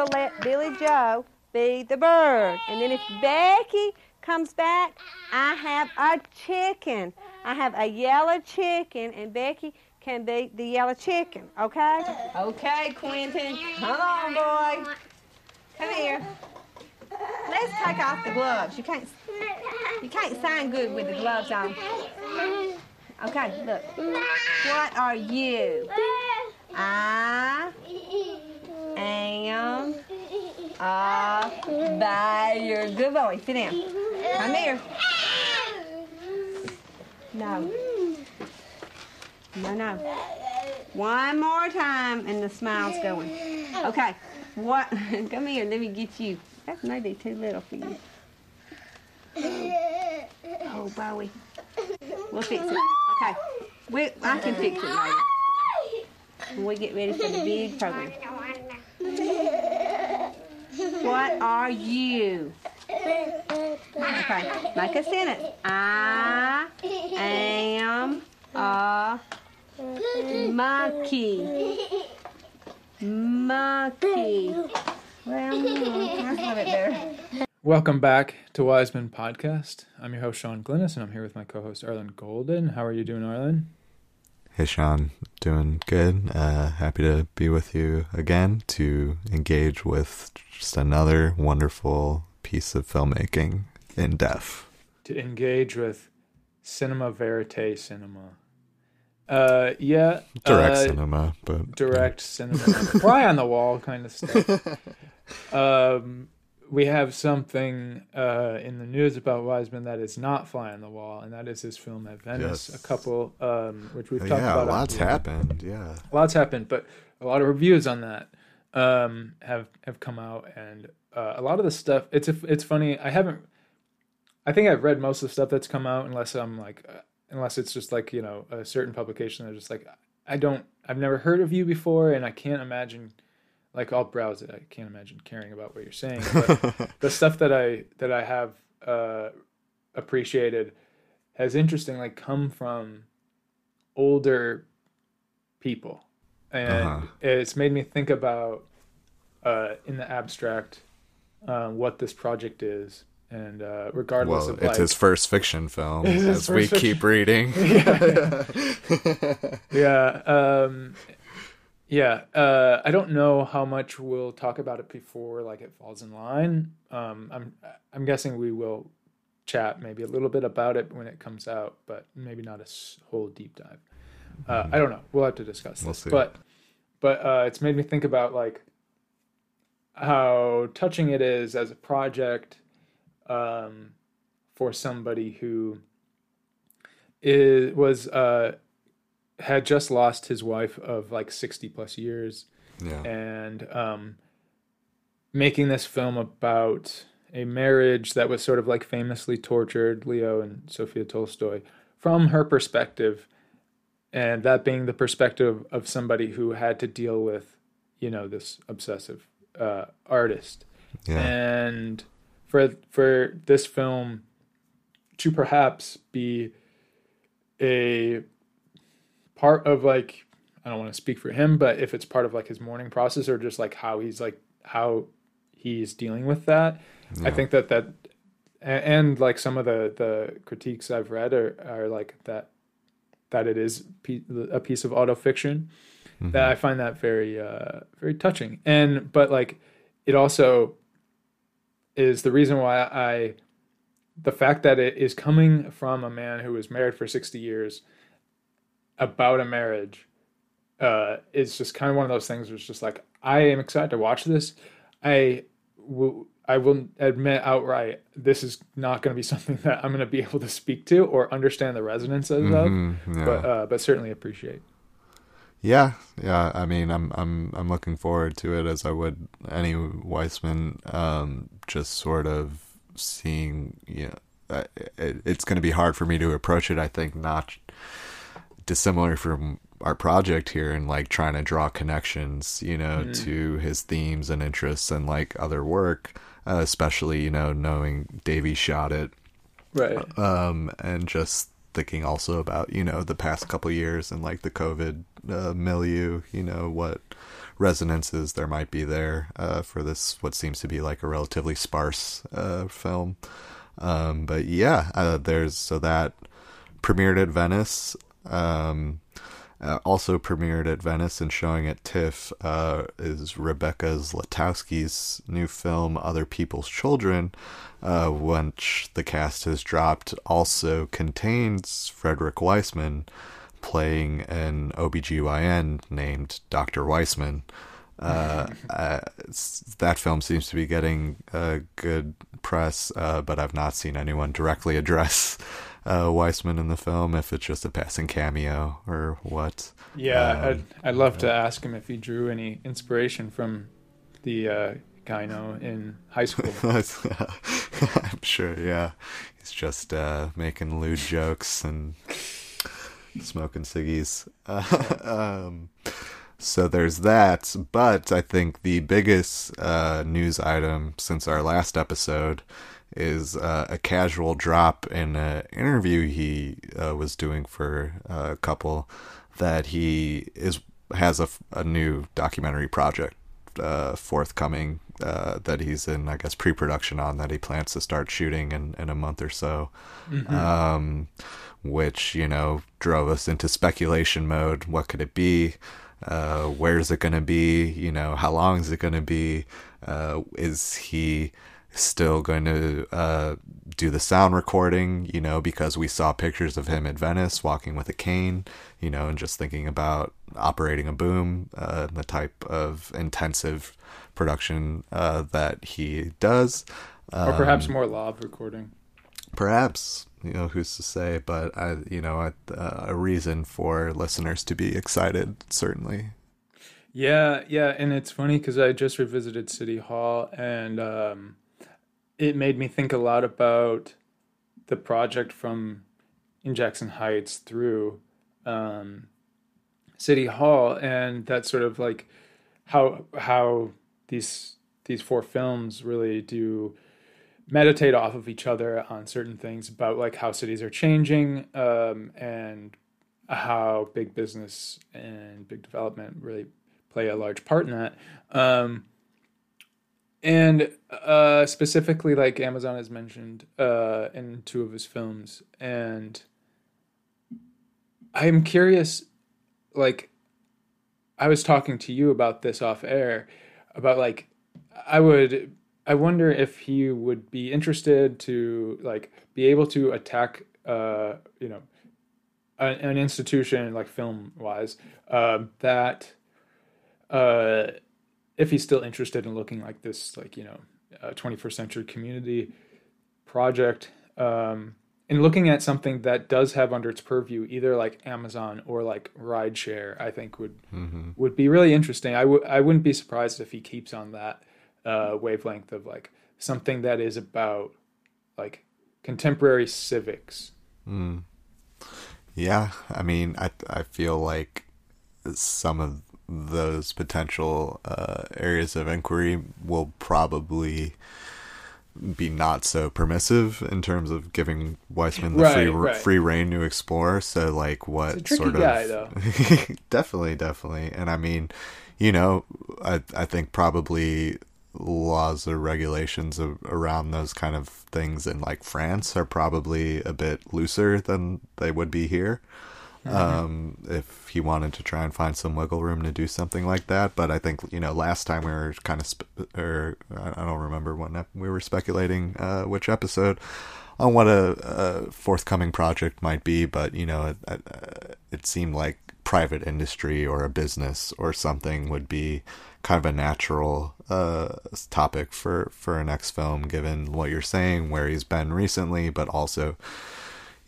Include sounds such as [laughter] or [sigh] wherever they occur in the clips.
we'll let Billy Joe be the bird. And then if Becky comes back, I have a chicken. I have a yellow chicken, and Becky can be the yellow chicken, okay? Okay, Quentin. Come on, boy. Come here. Let's take off the gloves. You can't you can't sign good with the gloves on. Okay, look. What are you? I am a bear. Good boy. Sit down. Come here. No. No, no. One more time, and the smile's going. Okay. What? [laughs] Come here. Let me get you. That's may be too little for you. Oh, Bowie. We'll fix it. Okay. We, I can fix it later. When we get ready for the big program. What are you? Okay. Make a sentence. I am a monkey. Monkey. Well, hmm, better. Welcome back to Wiseman Podcast. I'm your host, Sean Glennis, and I'm here with my co host, Arlen Golden. How are you doing, Arlen? Hey, Sean. Doing good. Uh, happy to be with you again to engage with just another wonderful piece of filmmaking in depth. To engage with cinema verite cinema. Uh, yeah. Direct uh, cinema, but. Direct cinema. Fly on the wall kind of stuff. [laughs] um, we have something uh, in the news about Wiseman that is not fly on the wall, and that is his film at Venice. Yes. A couple, um, which we've talked yeah, about. on lots happened. Yeah. lots happened, but a lot of reviews on that um, have have come out, and uh, a lot of the stuff. It's a, it's funny. I haven't. I think I've read most of the stuff that's come out, unless I'm like, uh, unless it's just like you know a certain publication. They're just like, I don't. I've never heard of you before, and I can't imagine. Like I'll browse it. I can't imagine caring about what you're saying. But [laughs] the stuff that I that I have uh, appreciated has interestingly come from older people, and Uh-huh. it's made me think about uh, in the abstract um, what this project is, and uh, regardless Well, of it's like, his first fiction film, [laughs] as we first keep reading. [laughs] yeah um yeah uh i don't know how much we'll talk about it before like it falls in line. Um i'm i'm guessing we will chat maybe a little bit about it when it comes out but maybe not a whole deep dive. Uh i don't know. We'll have to discuss We'll this. see. but but uh it's made me think about like how touching it is as a project um for somebody who is was uh had just lost his wife of like 60 plus years yeah. and um making this film about a marriage that was sort of like famously tortured leo and sophia tolstoy from her perspective and that being the perspective of somebody who had to deal with you know this obsessive uh artist Yeah. and for for this film to perhaps be a part of like I don't want to speak for him, but if it's part of like his mourning process or just like how he's like how he's dealing with that, I think that that a- and like some of the the critiques I've read are are like that that it is a piece of auto fiction Mm-hmm. that I find that very uh very touching and but like it also is the reason why I the fact that it is coming from a man who was married for 60 years about a marriage uh is just kind of one of those things where it's just like I am excited to watch this. I will I will admit outright this is not going to be [laughs] something that I'm going to be able to speak to or understand the resonances Mhm, of, yeah. but uh, but certainly appreciate. Yeah, yeah. I mean, I'm I'm I'm looking forward to it as I would any Wiseman. Um, just sort of seeing, you know, it, it's going to be hard for me to approach it. I think not dissimilar from our project here, and like trying to draw connections, you know, to his themes and interests and like other work, uh, especially you know knowing Davey shot it Right. um, and just thinking also about you know the past couple years and like the COVID uh, milieu, you know what resonances there might be there uh, for this what seems to be like a relatively sparse uh, film. Um, but yeah, uh, there's so that premiered at Venice. Um, uh, also premiered at Venice and showing at TIFF uh, is Rebecca Zlotowski's new film, Other People's Children, uh, which the cast has dropped, also contains Frederick Wiseman playing an OBGYN named Dr. Weissman. Uh, [laughs] uh, that film seems to be getting good press, uh, but I've not seen anyone directly address uh, Wiseman in the film. If it's just a passing cameo or what. Yeah, Um, I'd, I'd love to ask him if he drew any inspiration from the uh, gyno in high [laughs] school. [laughs] I'm sure. Yeah, he's just uh, making lewd jokes and smoking ciggies. [laughs] um, so there's that. But I think the biggest uh, news item since our last episode is uh, a casual drop in an interview he uh, was doing for a couple that he is has a, a new documentary project uh, forthcoming uh, that he's in, I guess, pre-production on that he plans to start shooting in, in a month or so. Um, which you know drove us into speculation mode. What could it be? Uh, where's it going to be? You know, how long is it going to be? Uh, is he still going to uh, do the sound recording? You know, because we saw pictures of him at Venice walking with a cane. You know, and just thinking about operating a boom, uh, the type of intensive production uh, that he does. or perhaps Um, more live recording. perhaps you know who's to say but i you know a, a reason for listeners to be excited certainly Yeah, yeah, and it's funny because I just revisited City Hall, and um, it made me think a lot about the project from in Jackson Heights through um, City Hall, and that sort of like how how these these four films really do meditate off of each other on certain things about like how cities are changing um, and how big business and big development really play a large part in that. Um, and uh, specifically, like Amazon has mentioned uh, in two of his films, and I'm curious, like, I was talking to you about this off air, about like, I would, I wonder if he would be interested to like be able to attack, uh, you know, an, an institution like film wise, uh, that uh, if he's still interested in looking like this, like you know, uh, 21st century community project, um, and looking at something that does have under its purview either like Amazon or like rideshare, I think would would be really interesting. I would I wouldn't be surprised if he keeps on that uh, wavelength of like something that is about like contemporary civics. yeah i mean i i feel like some of those potential uh, areas of inquiry will probably be not so permissive in terms of giving Wiseman the Right, free right. free reign to explore. So like what sort of guy, though. [laughs] definitely, definitely. And I mean, you know, I I think probably laws or regulations of, around those kind of things in like France are probably a bit looser than they would be here. Um, if he wanted to try and find some wiggle room to do something like that, but I think you know last time we were kind of, sp- or I don't remember when we were speculating uh, which episode on what a, a forthcoming project might be, but you know, it, it, it seemed like private industry or a business or something would be kind of a natural uh, topic for for a next film, given what you're saying, where he's been recently, but also,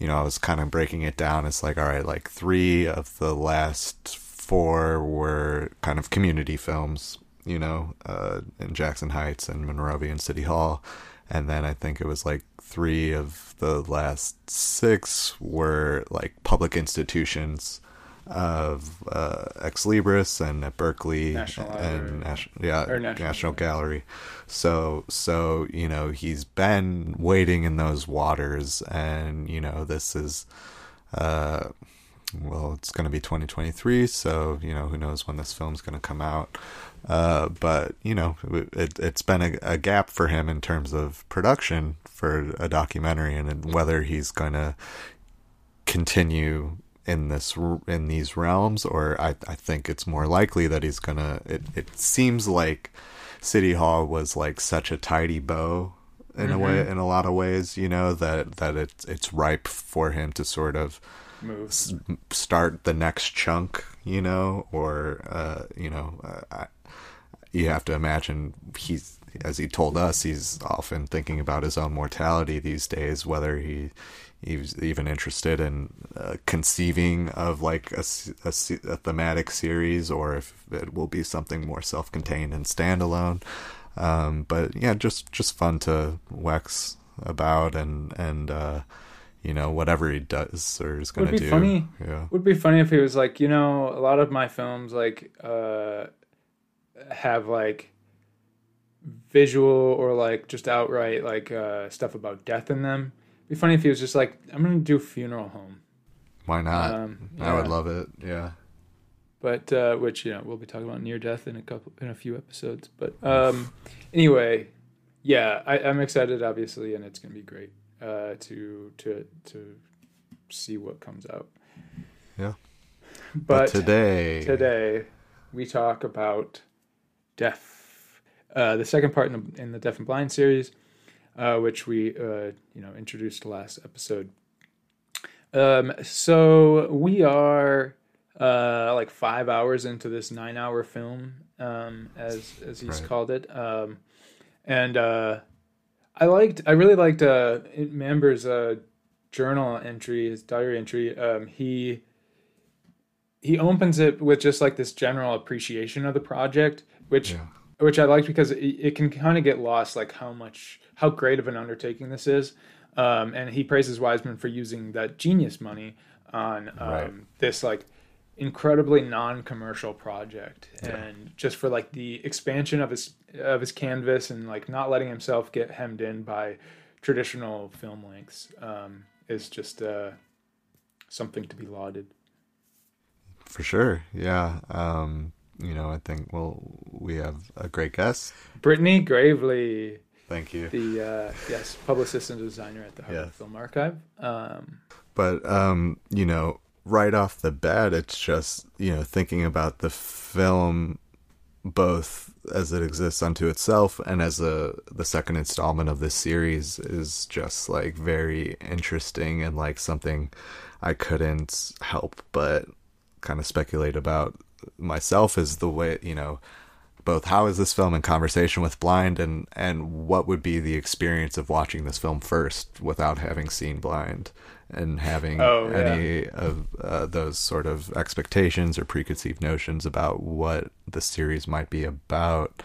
you know, I was kind of breaking it down. It's like, all right, like three of the last four were kind of community films, you know, uh, in Jackson Heights and Monrovia and City Hall. And then I think it was like three of the last six were like public institutions of uh, Ex Libris and at Berkeley National and yeah, National National Gallery. So, so you know, he's been wading in those waters, and you know, this is, uh, well, it's going to be 2023, so you know who knows when this film's going to come out. Uh, but you know, it, has been a, a, gap for him in terms of production for a documentary, and whether he's going to continue in this in these realms, or I, I think it's more likely that he's gonna. It it seems like City Hall was like such a tidy bow in mm-hmm. a way, in a lot of ways, you know that that it's it's ripe for him to sort of S- start the next chunk, you know, or uh, you know, uh, you have to imagine he's as he told us he's often thinking about his own mortality these days whether he even interested in uh, conceiving of like a, a, a, thematic series or if it will be something more self-contained and standalone. Um, but yeah just just fun to wax about and and uh, you know whatever he does or is going to do. funny yeah. would be funny if he was like you know a lot of my films like uh have like visual or like just outright like uh, stuff about death in them. Be funny if he was just like, I'm gonna do funeral home. Why not? Um, yeah. I would love it. Yeah. But uh, which you know we'll be talking about near death in a couple in a few episodes. But um, anyway, yeah, I, am excited obviously, and it's gonna be great uh, to to to see what comes out. Yeah. [laughs] But, but today, today we talk about deaf, uh, the second part in the, in the Deaf and Blind series, uh, which we uh, you know introduced last episode. Um, so we are uh, like five hours into this nine-hour film, um, as as he's right. called it, um, and uh, I liked, I really liked uh, Mamber's uh, journal entry, his diary entry. Um, he he opens it with just like this general appreciation of the project which yeah. Which I like because it, it can kind of get lost, like how much how great of an undertaking this is. Um, and he praises Wiseman for using that genius money on um, right. this like incredibly non-commercial project yeah. and just for like the expansion of his of his canvas and like not letting himself get hemmed in by traditional film lengths um, is just uh, something to be lauded for sure yeah um, you know, I think well, we have a great guest, Brittany Gravely. Thank you. The uh, yes, publicist and designer at the Harvard yes. Film Archive. Um, but um, you know, right off the bat, it's just you know thinking about the film both as it exists unto itself and as a the second installment of this series is just like very interesting and like something I couldn't help but kind of speculate about myself is the way you know both how is this film in conversation with blind and and what would be the experience of watching this film first without having seen blind and having oh, yeah. any of uh, those sort of expectations or preconceived notions about what the series might be about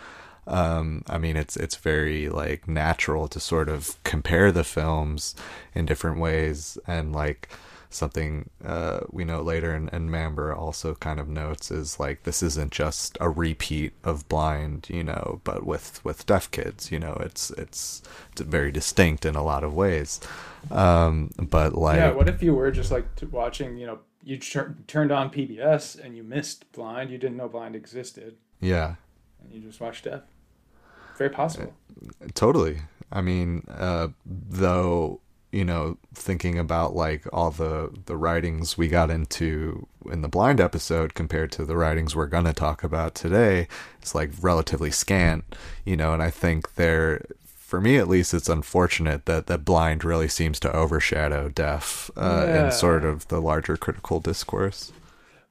um, I mean, it's it's very like natural to sort of compare the films in different ways, and like something uh, we know later, and, and Mamber also kind of notes is like this isn't just a repeat of Blind, you know, but with with deaf kids, you know, it's it's, it's very distinct in a lot of ways. Um, but like, yeah, what if you were just like watching, you know, you turned on PBS and you missed Blind, you didn't know Blind existed, yeah, and you just watched Deaf. Very possible. Uh, totally. I mean, uh, though you know, thinking about like all the the writings we got into in the blind episode compared to the writings we're gonna talk about today, it's like relatively scant, you know, and I think there for me at least it's unfortunate that that blind really seems to overshadow deaf uh, yeah. in sort of the larger critical discourse.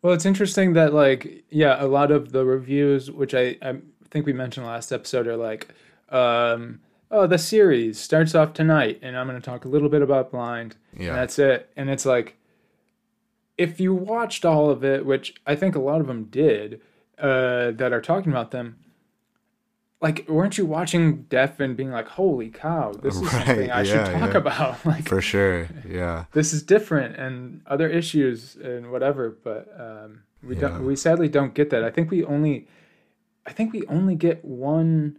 Well, it's interesting that like yeah, a lot of the reviews which I I think we mentioned last episode are like um oh, the series starts off tonight, and I'm going to talk a little bit about Blind. Yeah. And that's it. And it's like, if you watched all of it, which I think a lot of them did, uh, that are talking about them, like, weren't you watching Deaf and being like, "Holy cow, this is right, something I yeah, should talk yeah. about"? [laughs] like, for sure, yeah. This is different, and other issues and whatever. But um, we yeah. don't. We sadly don't get that. I think we only, I think we only get one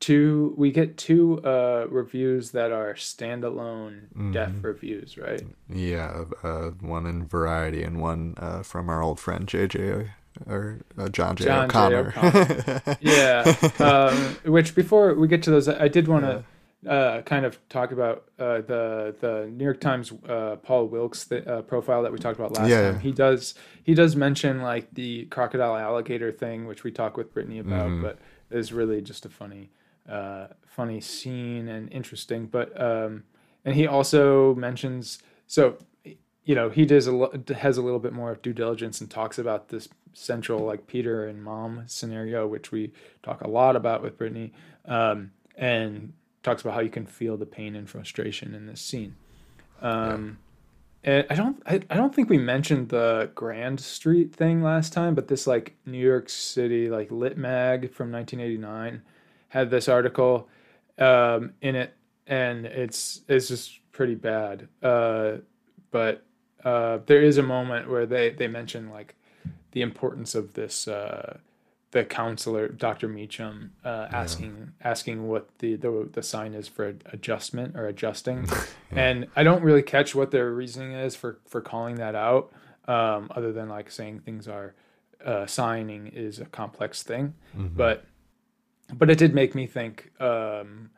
two we get two uh reviews that are standalone Mm-hmm. deaf reviews right Yeah, uh, one in Variety and one uh, from our old friend JJ or uh, John J. John J. O'Connor. [laughs] yeah um which before we get to those i did want to uh kind of talk about uh the the new york times uh paul wilkes the, uh, profile that we talked about last Yeah. time he does he does mention like the crocodile alligator thing which we talked with brittany about Mm-hmm. but is really just a funny uh funny scene and interesting but um and he also mentions so you know he does a lo- has a little bit more of due diligence and talks about this central like peter and mom scenario which we talk a lot about with brittany um and talks about how you can feel the pain and frustration in this scene. Um and i don't I, I don't think we mentioned the grand street thing last time but this like new york city like lit mag from 1989 had this article um in it and it's it's just pretty bad. Uh but uh there is a moment where they they mention like the importance of this uh the counselor dr meacham uh asking asking what the, the the sign is for adjustment or adjusting. [laughs] And i don't really catch what their reasoning is for for calling that out um other than like saying things are uh signing is a complex thing. But but it did make me think um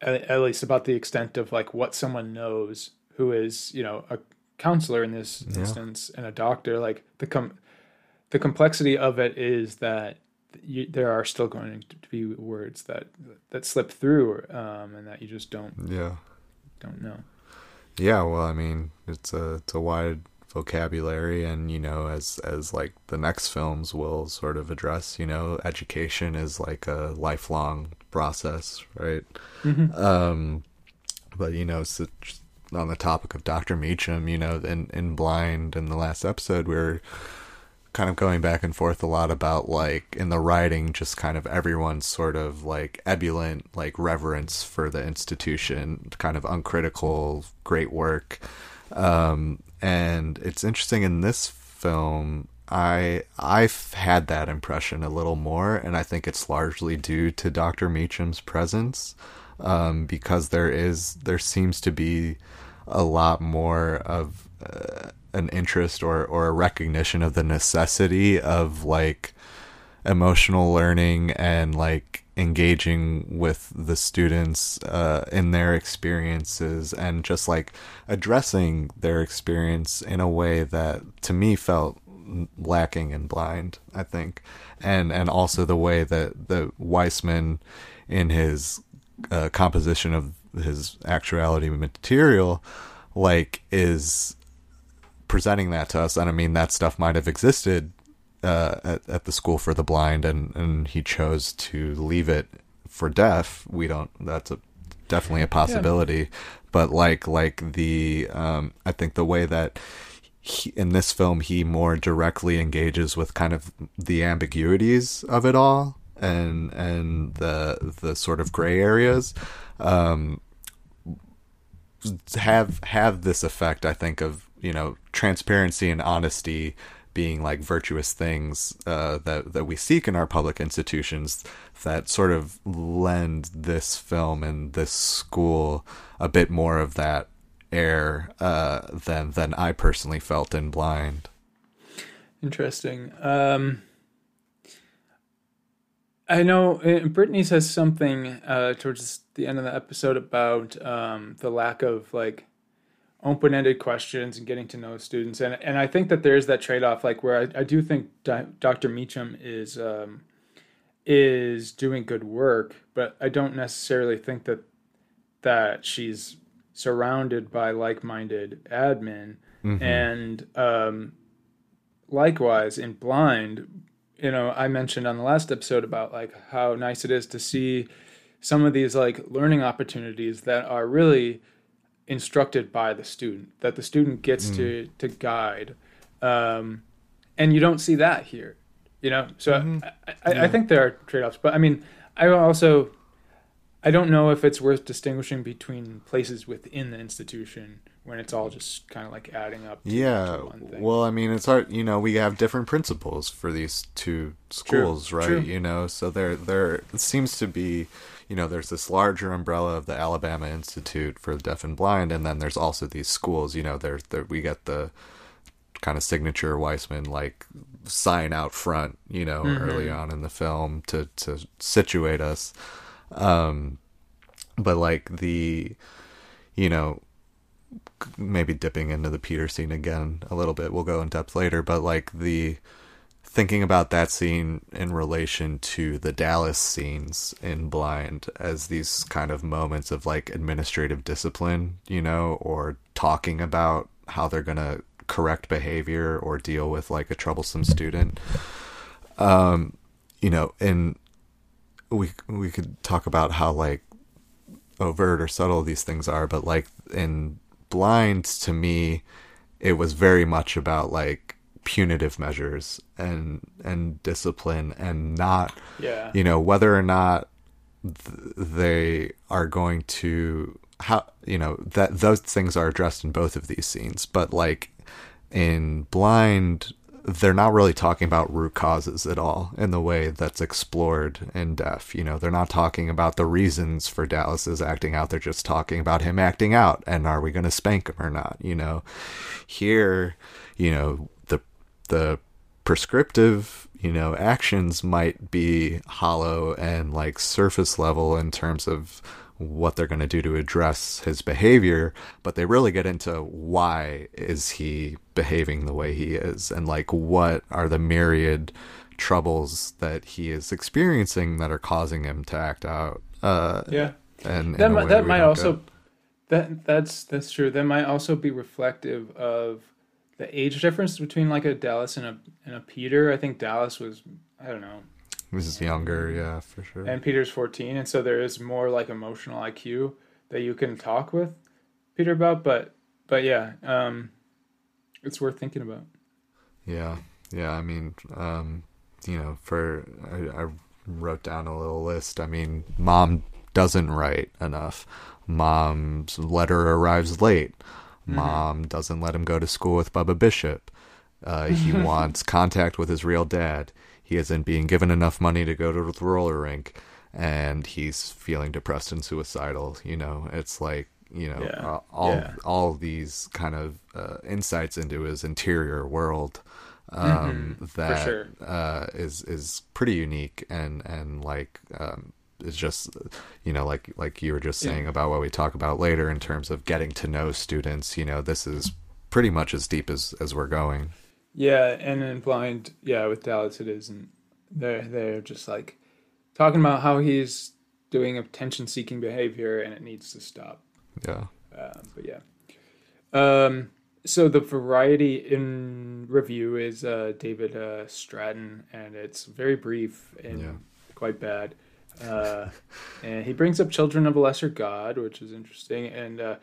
at, at least about the extent of like what someone knows who is you know a counselor in this instance and a doctor like the com- the complexity of it is that you, there are still going to be words that that slip through um, and that you just don't yeah. don't know Yeah, well, I mean, it's a it's a wide vocabulary, and you know, as as like the next films will sort of address, you know, education is like a lifelong process, right? Um, but you know, so on the topic of Dr. Meacham, you know, in in Blind, in the last episode, we are kind of going back and forth a lot about like in the writing just kind of everyone's sort of like ebullient like reverence for the institution kind of uncritical great work um and it's interesting in this film i i've had that impression a little more and i think it's largely due to dr meacham's presence um because there is there seems to be a lot more of uh, an interest or or a recognition of the necessity of like emotional learning and like engaging with the students uh, in their experiences and just like addressing their experience in a way that to me felt lacking and blind i think. And and also the way that the wiseman in his uh, composition of his actuality material like is presenting that to us. And i mean that stuff might have existed uh, at, at the school for the blind and and he chose to leave it for deaf we don't that's a definitely a possibility. But like like the um i think the way that he, in this film he more directly engages with kind of the ambiguities of it all and and the the sort of gray areas um have have this effect i think of you know transparency and honesty being like virtuous things uh, that that we seek in our public institutions that sort of lend this film and this school a bit more of that air uh, than than I personally felt in Blind. Interesting. Um, I know uh, Brittany says something uh, towards the end of the episode about um, the lack of like open-ended questions and getting to know students, and and I think that there's that trade-off, like where I, I do think Di- Dr. Meacham is um, is doing good work, but I don't necessarily think that that she's surrounded by like-minded admin, and um, likewise in blind you know i mentioned on the last episode about like how nice it is to see some of these like learning opportunities that are really instructed by the student that the student gets to to guide um, and you don't see that here you know so I, I, I think there are trade-offs but i mean i also I don't know if it's worth distinguishing between places within the institution when it's all just kind of like adding up. To, yeah. to one thing. Well, I mean, it's hard. You know, we have different principles for these two schools, True, right? true. You know, so there there seems to be, you know, there's this larger umbrella of the Alabama Institute for the Deaf and Blind, and then there's also these schools. You know, there there we get the kind of signature Wiseman like sign out front, you know, Mm-hmm. early on in the film to to situate us. Um, but like the, you know, maybe dipping into the Peter scene again a little bit. We'll go in depth later, but like the thinking about that scene in relation to the Dallas scenes in Blind as these kind of moments of like administrative discipline, you know, or talking about how they're going to correct behavior or deal with like a troublesome student. Um, you know, and we we could talk about how like overt or subtle these things are, but like in Blind, to me, it was very much about like punitive measures and and discipline and not yeah, you know whether or not th- they are going to how you know that those things are addressed in both of these scenes. But like in blind they're not really talking about root causes at all in the way that's explored in deaf you know they're not talking about the reasons for dallas's acting out. They're just talking about him acting out. And are we going to spank him or not? You know here you know the prescriptive you know actions might be hollow and like surface level in terms of what they're going to do to address his behavior but they really get into why is he behaving the way he is and like what are the myriad troubles that he is experiencing that are causing him to act out uh yeah. and That might, that might also that that's that's true. That might also be reflective of the age difference between like a Dallas and a and a Peter. I think Dallas was I don't know, this is younger yeah for sure and Peter's fourteen, and so there is more like emotional IQ that you can talk with Peter about. But but yeah, um, it's worth thinking about. Yeah, yeah. I mean, um, you know, for I, I wrote down a little list. I mean, mom doesn't write enough. Mom's letter arrives late. Mom doesn't let him go to school with Bubba Bishop. Uh, he [laughs] wants contact with his real dad. He isn't being given enough money to go to the roller rink, and he's feeling depressed and suicidal. You know, it's like you know Yeah, uh, all yeah. all these kind of uh, insights into his interior world um, that sure. uh, is is pretty unique and and like um, is just you know like like you were just saying about what we talk about later in terms of getting to know students. You know, this is pretty much as deep as as we're going. Yeah, and in blind, yeah, with Dallas it is, and they're they're just like talking about how he's doing attention seeking behavior and it needs to stop. Yeah. Um, but yeah. Um, so the variety in review is uh, David uh, Stratton, and it's very brief and Yeah. quite bad. Uh, and he brings up Children of a Lesser God, which is interesting. And uh,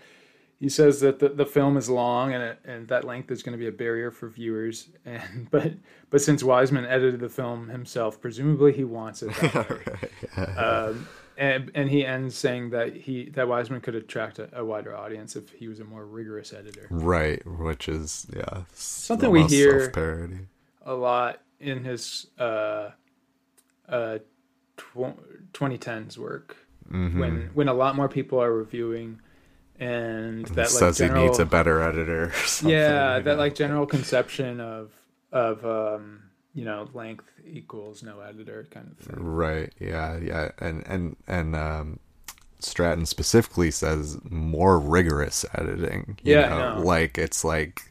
he says that the, the film is long, and it, and that length is going to be a barrier for viewers. And [laughs] but but since Wiseman edited the film himself, presumably he wants it. [laughs] Um, and, and he ends saying that he that Wiseman could attract a, a wider audience if he was a more rigorous editor. Right, which is yeah Something we hear- A lot in his uh, uh, tw- 2010s work Mm-hmm. when when a lot more people are reviewing and that like says general, he needs a better editor. Or [laughs] yeah that know? like general conception of of um, you know length equals no editor kind of thing. Right. Yeah. Yeah. And and and um, Stratton specifically says more rigorous editing. you Yeah, know. Like it's like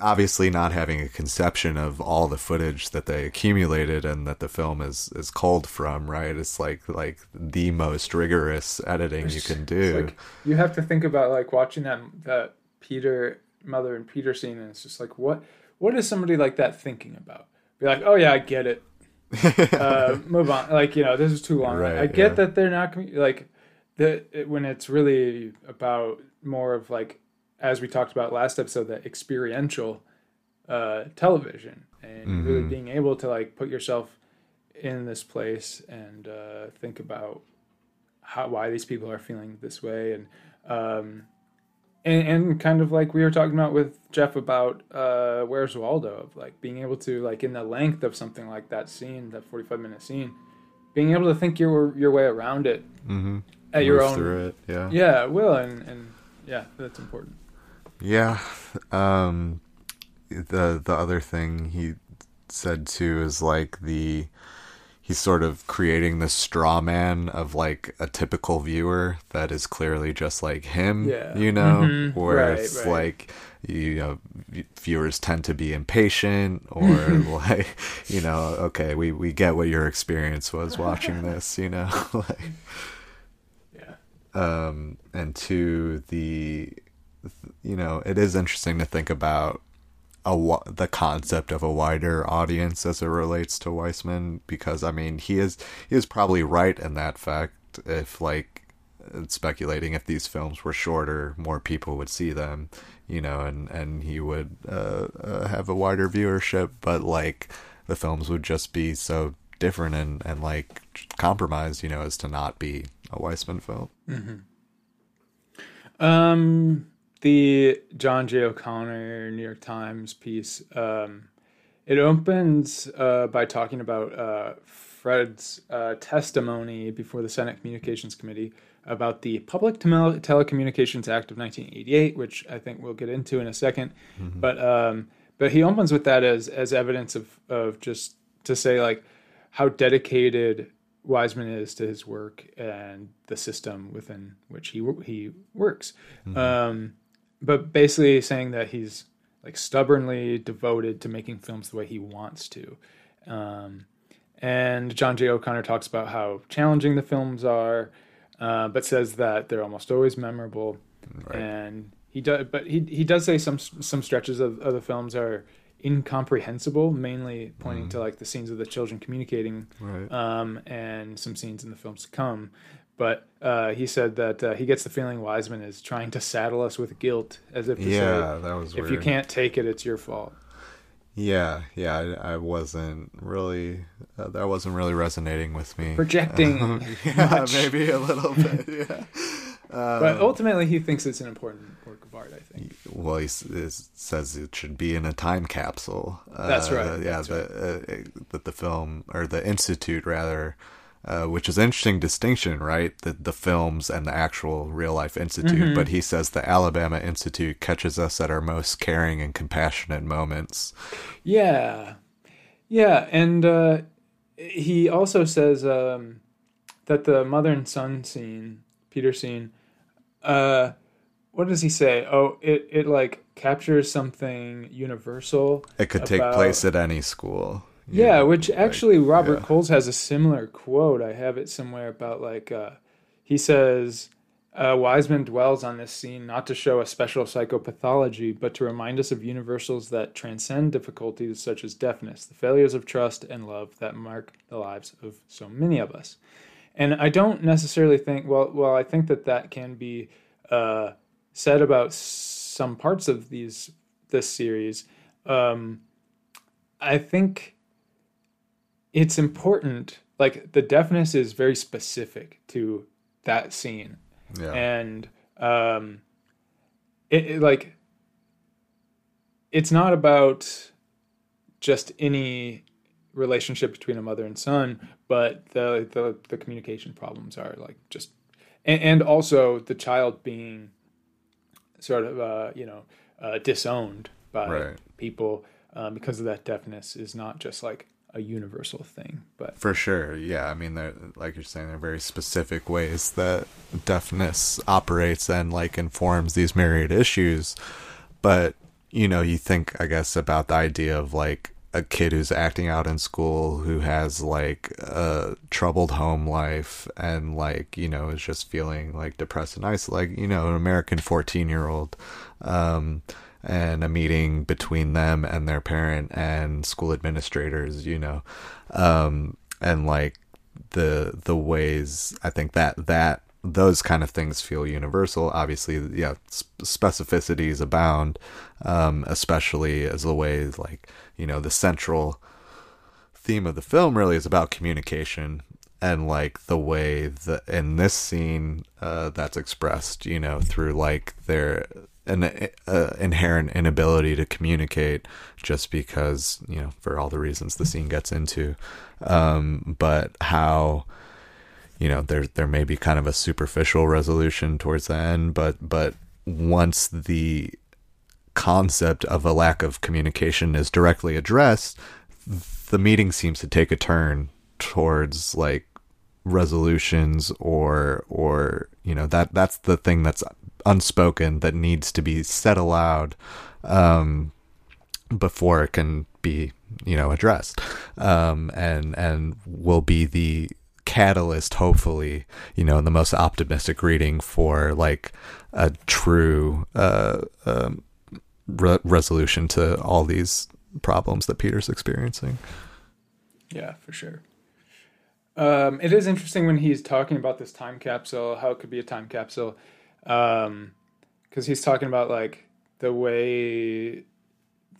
obviously not having a conception of all the footage that they accumulated and that the film is is culled from. Right. It's like like the most rigorous editing you can do. Like you have to think about like watching that that Peter mother and Peter scene, and it's just like what what is somebody like that thinking about? Be like, oh yeah, I get it. [laughs] uh, move on. Like you know, this is too long. Right, I get yeah. that they're not like the it- when it's really about more of like as we talked about last episode, that experiential uh, television and really Mhm. being able to like put yourself in this place and uh, think about how why these people are feeling this way and um, and, and kind of like we were talking about with Jeff about uh, Where's Waldo of like being able to like in the length of something like that scene, that forty five minute scene, being able to think your your way around it Mm-hmm. at your own through it. Yeah. yeah will and and yeah that's important. Yeah. Um the the other thing he said too is like the he's sort of creating this straw man of like a typical viewer that is clearly just like him, Yeah. you know, Mhm. where Right, it's right. like you know viewers tend to be impatient or [laughs] like you know okay we we get what your experience was watching [laughs] this you know [laughs] like Yeah. um, and to the you know, it is interesting to think about a the concept of a wider audience as it relates to Wiseman because I mean he is he is probably right in that fact. If like speculating if these films were shorter more people would see them you know and and he would uh, uh, have a wider viewership. But like the films would just be so different and and like compromised you know as to not be a Wiseman film. Um, the John J. O'Connor New York Times piece. Um, it opens uh, by talking about uh, Fred's uh, testimony before the Senate Communications Committee about the Public Tele- Telecommunications Act of 1988, which I think we'll get into in a 2nd But um, but he opens with that as as evidence of of just to say like how dedicated Wiseman is to his work and the system within which he he works. Um, but basically saying that he's like stubbornly devoted to making films the way he wants to. Um, and John J. O'Connor talks about how challenging the films are, uh, but says that they're almost always memorable. Right. And he does, but he he does say some some stretches of, of the films are incomprehensible, mainly pointing to like the scenes of the children communicating right um, and some scenes in the films to come. But uh, he said that uh, he gets the feeling Wiseman is trying to saddle us with guilt, as if to yeah say, that was if weird you can't take it, it's your fault. yeah yeah I, I wasn't really uh, that wasn't really resonating with me Projecting [laughs] yeah much. maybe a little bit [laughs] yeah But ultimately, he thinks it's an important work of art. I think. well he is, says it should be in a time capsule uh, That's right, yeah that's the, uh, that the film or the institute rather uh, which is an interesting distinction, right? The the films and the actual real life institute. Mm-hmm. But he says the Alabama Institute catches us at our most caring and compassionate moments. Yeah, yeah, and uh, he also says um, that the mother and son scene, Peter scene, uh, what does he say? Oh, it it like captures something universal. It could take place at any school. Yeah, know, which like, actually Robert yeah. Coles has a similar quote. I have it somewhere about like uh, he says uh, Wiseman dwells on this scene not to show a special psychopathology, but to remind us of universals that transcend difficulties such as deafness, the failures of trust and love that mark the lives of so many of us. And I don't necessarily think well. Well, I think that that can be uh, said about some parts of these this series. Um, I think it's important like the deafness is very specific to that scene Yeah. and um it, it, like it's not about just any relationship between a mother and son but the the, the communication problems are like just and, and also the child being sort of uh you know uh, disowned by Right. people um, because of that deafness is not just like a universal thing but For sure, yeah. I mean, they're, like you're saying, there are very specific ways that deafness operates and like informs these myriad issues. But you know, you think, I guess, about the idea of like a kid who's acting out in school who has like a troubled home life and like you know is just feeling like depressed and isolated, like you know, an American fourteen year old. Um, and a meeting between them and their parent and school administrators, you know, um, and like the the ways I think that that those kind of things feel universal. Obviously, yeah, specificities abound, um, especially as the ways like you know the central theme of the film really is about communication and like the way that in this scene uh, that's expressed, you know, through like their an uh, inherent inability to communicate, just because you know for all the reasons the scene gets into, um, but how you know there there may be kind of a superficial resolution towards the end, but but once the concept of a lack of communication is directly addressed, the meeting seems to take a turn towards like resolutions or or you know that that's the thing that's unspoken that needs to be said aloud um, before it can be you know addressed um, and and will be the catalyst hopefully you know the most optimistic reading for like a true uh, um, re- resolution to all these problems that Peter's experiencing. Yeah, for sure. Um, it is interesting when he's talking about this time capsule, how it could be a time capsule, because um, he's talking about like the way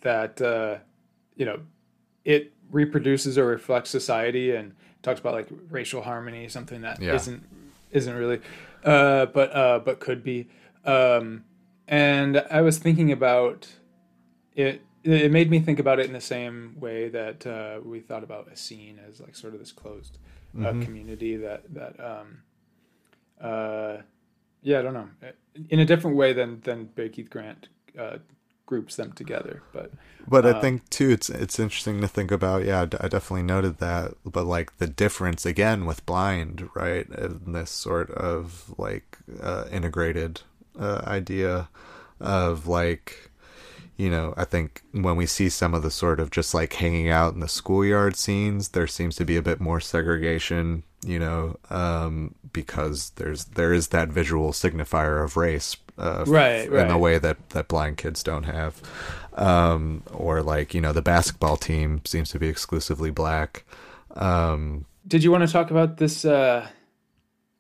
that uh, you know it reproduces or reflects society, and talks about like racial harmony, something that Yeah. not isn't really, uh, but uh, but could be. Um, and I was thinking about it. It made me think about it in the same way that uh, we thought about a scene as like sort of this closed uh, community that that um, uh, yeah, I don't know, in a different way than than Barry Keith Grant uh, groups them together. But But I Um, think too, it's it's interesting to think about. Yeah, I definitely noted that. But like the difference again with blind, right? In this sort of like uh, integrated uh, idea of like, you know, I think when we see some of the sort of just like hanging out in the schoolyard scenes, there seems to be a bit more segregation. You know, um, because there's there is that visual signifier of race, uh, Right, in the way that that blind kids don't have um or like you know the basketball team seems to be exclusively black um did you want to talk about this uh,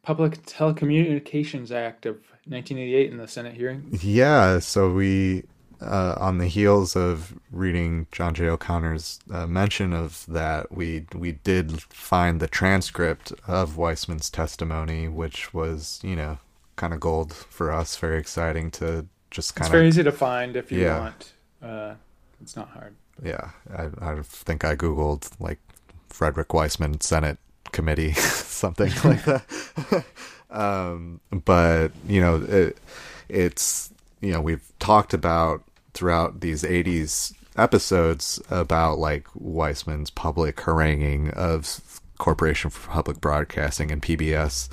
Public Telecommunications Act of 1988 in the Senate hearing? yeah so we uh on the heels of reading john j o'connor's uh, mention of that we we did find the transcript of wiseman's testimony which was you know kind of gold for us very exciting to just kind of. It's very easy to find if you Yeah. want. Uh, it's not hard. yeah I, I think i googled like frederick wiseman senate committee [laughs] something like that [laughs] um but you know it, it's you know we've talked about throughout these 80s episodes about like wiseman's public haranguing of corporation for public broadcasting and pbs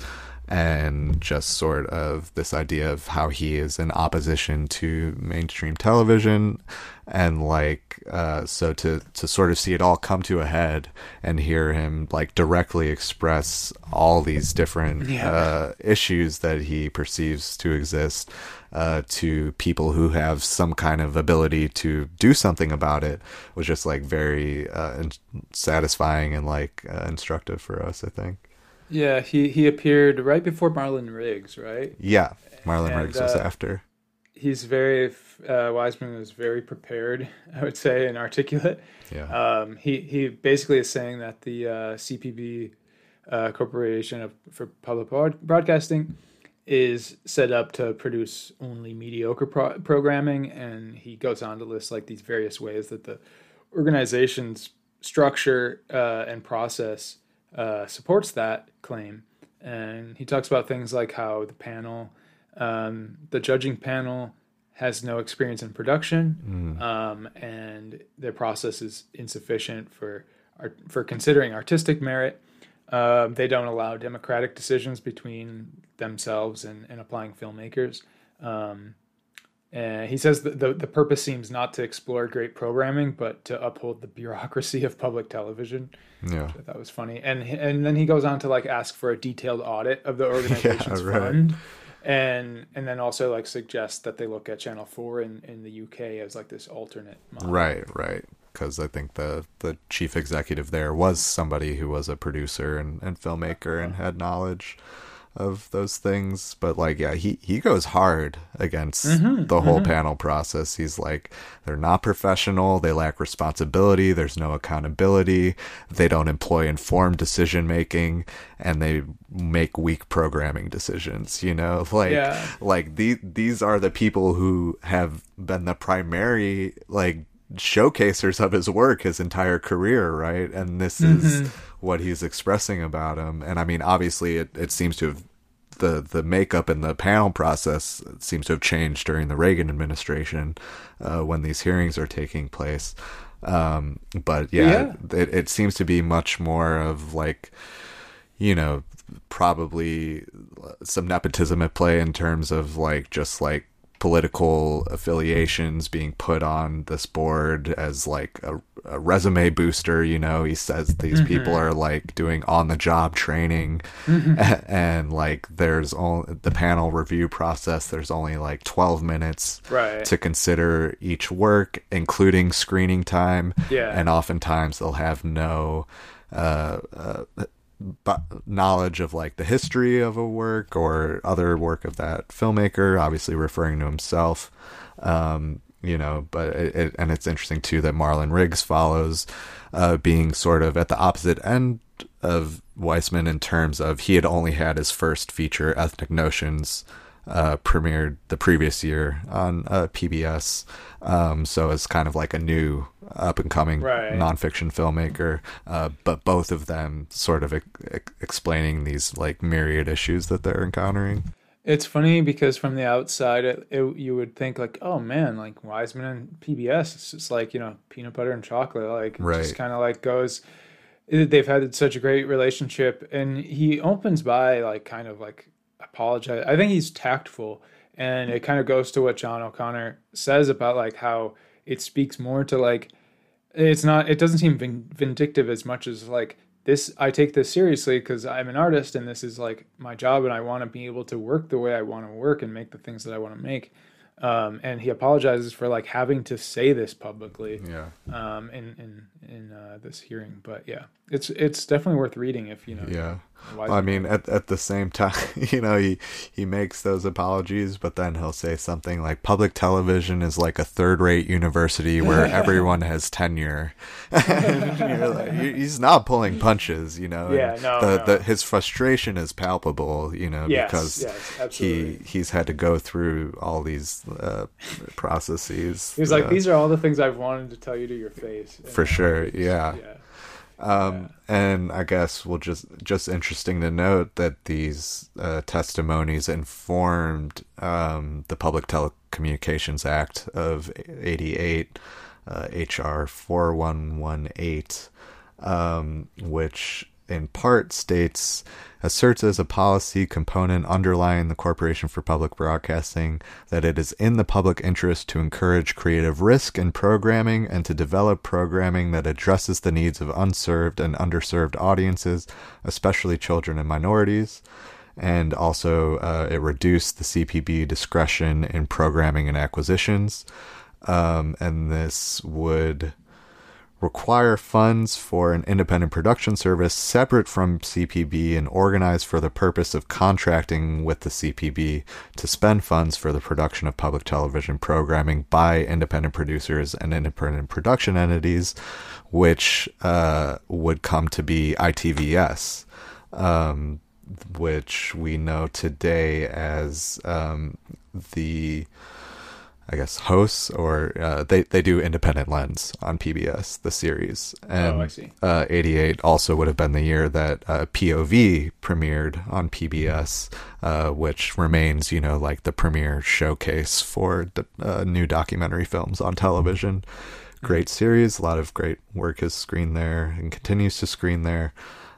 and just sort of this idea of how he is in opposition to mainstream television and like uh so to to sort of see it all come to a head and hear him like directly express all these different Yeah. uh issues that he perceives to exist uh to people who have some kind of ability to do something about it was just like very uh in- satisfying and like uh, instructive for us i think Yeah, he, he appeared right before Marlon Riggs, right? yeah marlon And, riggs was uh, after He's very, uh, Wiseman was very prepared, [laughs] I would say, and articulate. yeah Um, he, he basically is saying that the uh, CPB uh, Corporation of, for Public Broad- Broadcasting is set up to produce only mediocre pro- programming, and he goes on to list like these various ways that the organization's structure uh, and process uh, supports that claim. And he talks about things like how the panel, um, the judging panel, has no experience in production, um, and their process is insufficient for for considering artistic merit. Um, they don't allow democratic decisions between themselves and, and applying filmmakers. Um, and he says that the, the purpose seems not to explore great programming, but to uphold the bureaucracy of public television. yeah I thought that was funny. And and then he goes on to like ask for a detailed audit of the [laughs] organization's right. fund. And and then also like suggest that they look at Channel Four in, in the UK as like this alternate model. Right, right. Because I think the the chief executive there was somebody who was a producer and, and filmmaker and had knowledge. of those things. But like yeah he he goes hard against Mm-hmm, the whole panel process. He's like they're not professional. They lack responsibility. There's no accountability. They don't employ informed decision making and they make weak programming decisions you know? [laughs] Like Yeah. like the, these are the people who have been the primary like showcasers of his work his entire career right? And this is what he's expressing about him. And i mean obviously it, it seems to have the the makeup and the panel process seems to have changed during the Reagan administration uh, when these hearings are taking place. Um, but yeah, It, it seems to be much more of like, you know, probably some nepotism at play in terms of like just like political affiliations being put on this board as like a, a resume booster you know? He says these people are like doing on the job training [laughs] and like there's only the panel review process there's only like 12 minutes Right. to consider each work including screening time. Yeah. and oftentimes they'll have no uh, uh, knowledge of like the history of a work or other work of that filmmaker obviously referring to himself um you know but it, it and it's interesting too that marlon riggs follows uh being sort of at the opposite end of wiseman in terms of he had only had his first feature ethnic notions uh, premiered the previous year on uh, PBS. Um, so it's kind of like a new up and coming Right. nonfiction filmmaker. Uh, but both of them sort of ex- explaining these like myriad issues that they're encountering. It's funny because from the outside, it, it, you would think like, oh man, like Wiseman and PBS, it's just like you know peanut butter and chocolate, like Right. just kind of like goes. They've had such a great relationship, and he opens by like kind of like apologize. I think he's tactful, and it kind of goes to what John O'Connor says about like how it speaks more to like it's not it doesn't seem vindictive as much as like this i take this seriously because i'm an artist and this is like my job and i want to be able to work the way i want to work and make the things that i want to make um, and he apologizes for like having to say this publicly Yeah. um, in in in uh, this hearing but yeah it's it's definitely worth reading if you know Yeah. Well, I mean, at at the same [laughs] time, you know, he he makes those apologies, but then he'll say something like, "Public television is like a third-rate university where [laughs] everyone has tenure." [laughs] Like, he's not pulling punches, you know. Yeah, no, The, no. the his frustration is palpable, you know, Yes, because yes, he he's had to go through all these uh, processes. He's like these are all the things i've wanted to tell you to your face And For sure, yeah. yeah Um, and I guess we'll just just interesting to note that these uh, testimonies informed um, the Public Telecommunications Act of '88, uh, HR 4118, um, which in part states asserts as a policy component underlying the Corporation for Public Broadcasting that it is in the public interest to encourage creative risk in programming and to develop programming that addresses the needs of unserved and underserved audiences, especially children and minorities. And also, uh, it reduced the CPB discretion in programming and acquisitions. Um, and this would require funds for an independent production service separate from CPB and organized for the purpose of contracting with the CPB to spend funds for the production of public television programming by independent producers and independent production entities, which uh, would come to be ITVS. Um, which we know today as um, the I guess hosts or uh, they they do Independent Lens on PBS the series. And Oh, I see. Uh, 88 also would have been the year that uh, POV premiered on PBS uh, which remains you know like the premier showcase for the, uh, new documentary films on television. Great series a lot of great work is screened there and continues to screen there.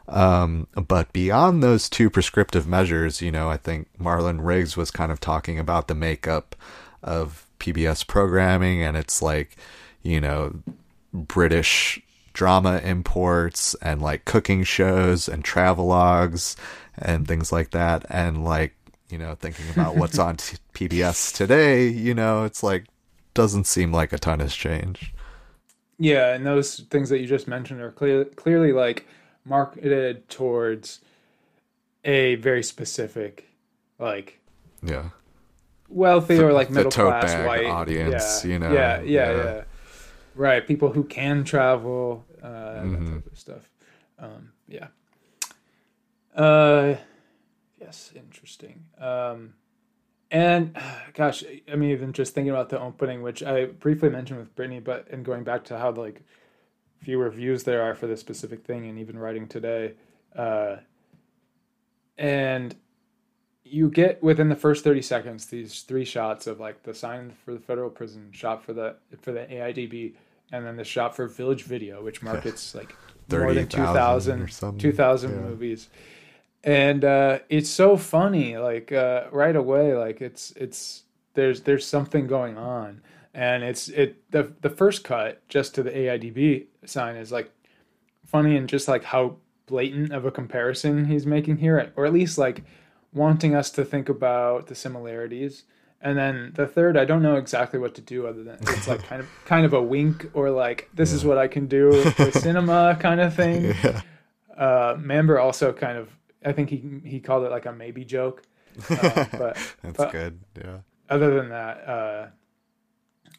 Um, but beyond those two prescriptive measures, you know, I think Marlon Riggs was kind of talking about the makeup of PBS programming, and it's like, you know, British drama imports and like cooking shows and travelogues and things like that. And like, you know, thinking about [laughs] what's on t- PBS today, you know, it's like, doesn't seem like a ton has changed. Yeah, and those things that you just mentioned are clear, clearly like marketed towards a very specific, like Yeah. Wealthy or like the middle class white audience, yeah, you know, Yeah, yeah, yeah. yeah. Right, people who can travel, uh, that Mhm. type of stuff. Um, yeah. Uh, yes, interesting. Um, and [sighs] gosh, I mean, even just thinking about the opening, which I briefly mentioned with Brittany, but and going back to how like fewer views there are for this specific thing, and even writing today, uh, and you get within the first 30 seconds these three shots of like the sign for the federal prison shot for the for the AIDB and then the shot for Village Video which markets like [laughs] more than 30,000 or 2000 something. 2000 Yeah. movies and uh it's so funny like uh right away like it's it's there's there's something going on and it's it the the first cut just to the AIDB sign is like funny and just like how blatant of a comparison he's making here or at least like wanting us to think about the similarities and then the third i don't know exactly what to do other than it's like kind of [laughs] kind of a wink or like this is what i can do with [laughs] cinema kind of thing Yeah. uh member also kind of i think he he called it like a maybe joke uh, [laughs] but That's but good. Yeah. other than that uh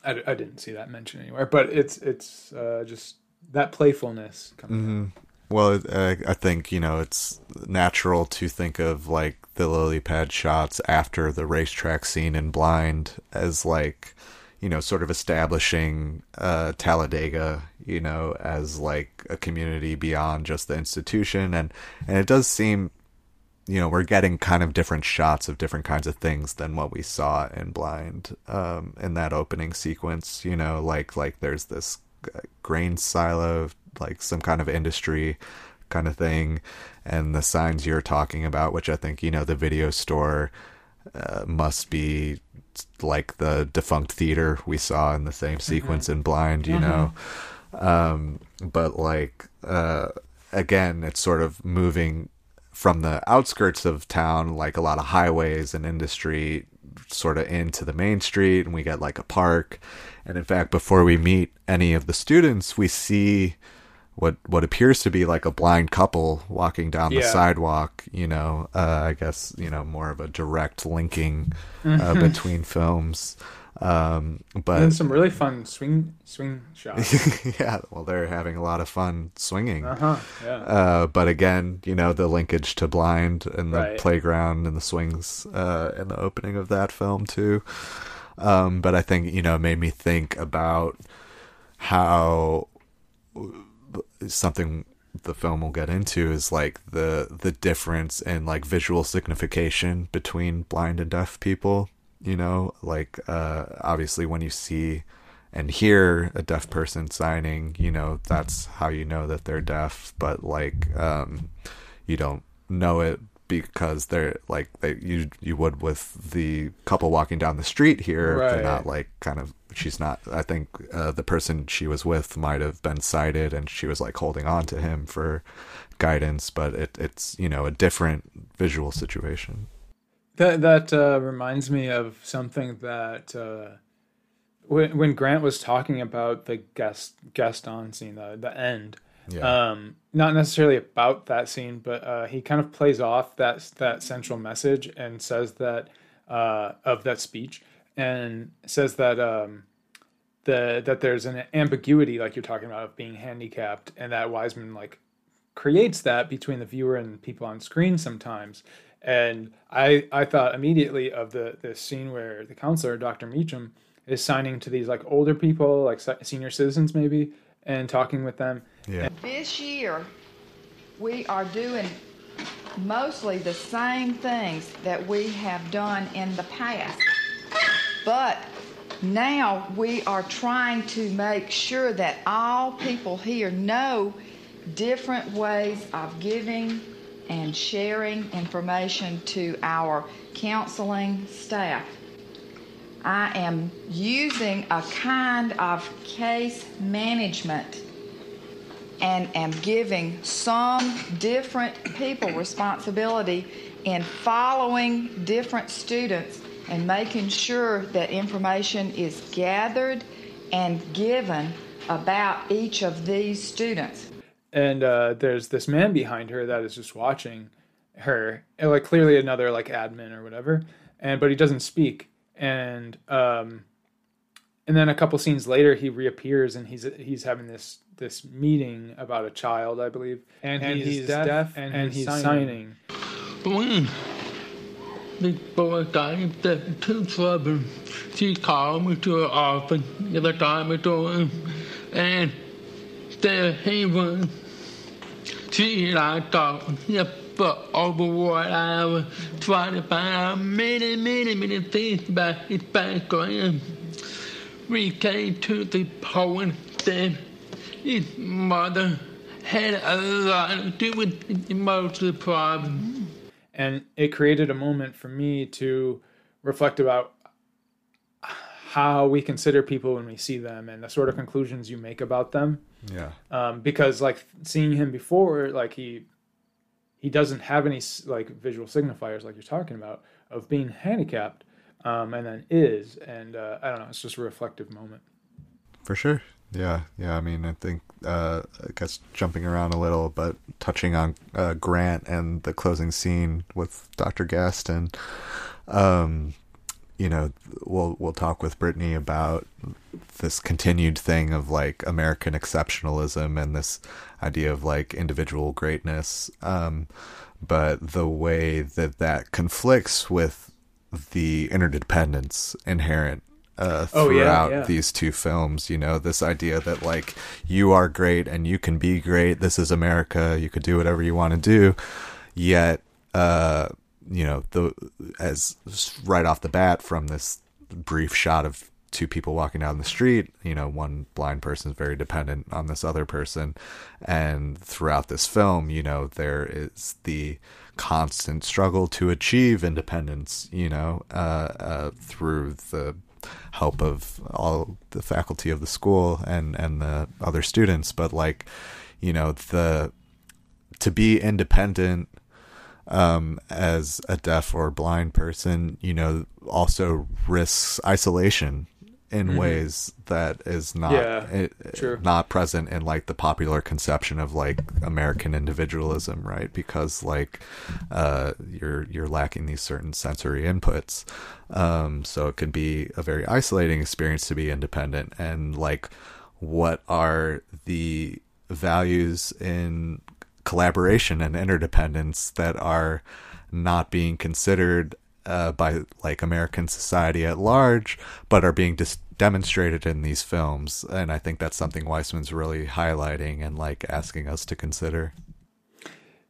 I, I didn't see that mentioned anywhere but it's it's uh just that playfulness coming hmm Well, I, I think you know it's natural to think of like the lily pad shots after the racetrack scene in Blind as like you know sort of establishing uh, Talladega, you know, as like a community beyond just the institution, and and it does seem you know we're getting kind of different shots of different kinds of things than what we saw in blind um in that opening sequence you know like like there's this uh, grain silo like some kind of industry kind of thing and the signs you're talking about which i think you know the video store uh, must be like the defunct theater we saw in the same sequence in blind you know? Um but like uh again it's sort of moving from the outskirts of town like a lot of highways and industry sort of into the main street and we get like a park. And in fact before we meet any of the students we see what what appears to be like a blind couple walking down the Yeah. sidewalk you know uh, i guess you know more of a direct linking uh, between films um but and some really fun swing swing shots [laughs] yeah well they're having a lot of fun swinging uh-huh yeah uh, but again, you know, the linkage to Blind and the Right. playground and the swings uh, in the opening of that film too. Um, but I think you know made me think about how something the film will get into is like the the difference in like visual signification between blind and deaf people. You know, like uh, obviously when you see and hear a deaf person signing, you know, that's how you know that they're deaf, but like um you don't know it because they're like they you you would with the couple walking down the street here they're not like kind of she's not i think uh, the person she was with might have been sighted and she was like holding on to him for guidance but it, it's you know a different visual situation That that uh, reminds me of something that uh, when when Grant was talking about the guest guest on scene, the the end. yeah Um, not necessarily about that scene, but uh, he kind of plays off that that central message and says that uh, of that speech and says that um, the that there's an ambiguity, like you're talking about, of being handicapped, and that Wiseman like creates that between the viewer and people on screen sometimes. And I I thought immediately of the the scene where the counselor, Dr. Meacham, is signing to these like older people, like senior citizens maybe, and talking with them. yeah This year, we are doing mostly the same things that we have done in the past. But now we are trying to make sure that all people here know different ways of giving and sharing information to our counseling staff. I am using a kind of case management and am giving some different people responsibility in following different students and making sure that information is gathered and given about each of these students. and uh, there's this man behind her that is just watching her, and, like clearly another like admin or whatever, and but he doesn't speak, and um, and then a couple scenes later he reappears and he's he's having this this meeting about a child, I believe, and, And he's, he's deaf, deaf and, and he's he's signing. When the into trouble, she called me to her office the time I told and there he was. She and I talked for over what I was trying to find out many, many, many things about his background. We came to the point that his mother had a lot to do with the problem. And it created a moment for me to reflect about how we consider people when we see them and the sort of conclusions you make about them Yeah. um, because like seeing him before like he he doesn't have any like visual signifiers like you're talking about of being handicapped um, and then is and uh, i don't know it's just a reflective moment For sure. Yeah, yeah. I mean, I think uh, I guess jumping around a little, but touching on uh, Grant and the closing scene with Dr. Gaston. Um, you know, we'll we'll talk with Brittany about this continued thing of like American exceptionalism and this idea of like individual greatness. Um, but the way that that conflicts with the interdependence inherent uh, Oh, yeah, throughout yeah. these two films. You know, this idea that like you are great and you can be great. This is America. You could do whatever you want to do. Yet, uh, you know, the as right off the bat from this brief shot of two people walking down the street, you know, one blind person is very dependent on this other person, and throughout this film, you know, there is the constant struggle to achieve independence, you know, uh, uh, through the help of all the faculty of the school and and the other students but like you know the to be independent um as a deaf or blind person you know also risks isolation in ways that is not Yeah, it, true. not present in like the popular conception of like American individualism, right? Because like uh, you're you're lacking these certain sensory inputs, um, so it can be a very isolating experience to be independent. And like, what are the values in collaboration and interdependence that are not being considered uh, by like American society at large, but are being dis- demonstrated in these films. And I think that's something Wiseman's really highlighting and like asking us to consider.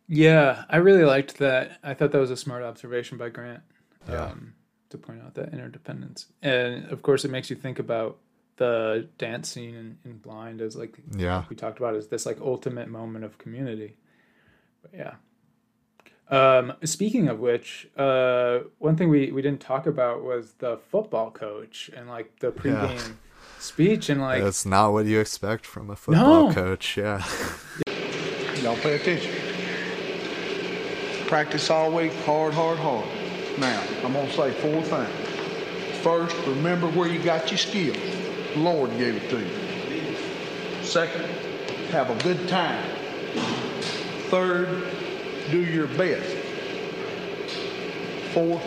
Yeah, I really liked that. I thought that was a smart observation by Grant Yeah. um, to point out that interdependence. And of course, it makes you think about the dance scene in, in Blind as like Yeah. we talked about as this like ultimate moment of community. But yeah. Um, speaking of which, uh, one thing we, we didn't talk about was the football coach and like the pregame speech and like That's not what you expect from a football No. coach. Yeah. Y'all pay attention. Practice all week, hard, hard, hard. Now, I'm going to say four things. First, remember where you got your skills. The Lord gave it to you. Second, have a good time. Third, do your best. Fourth,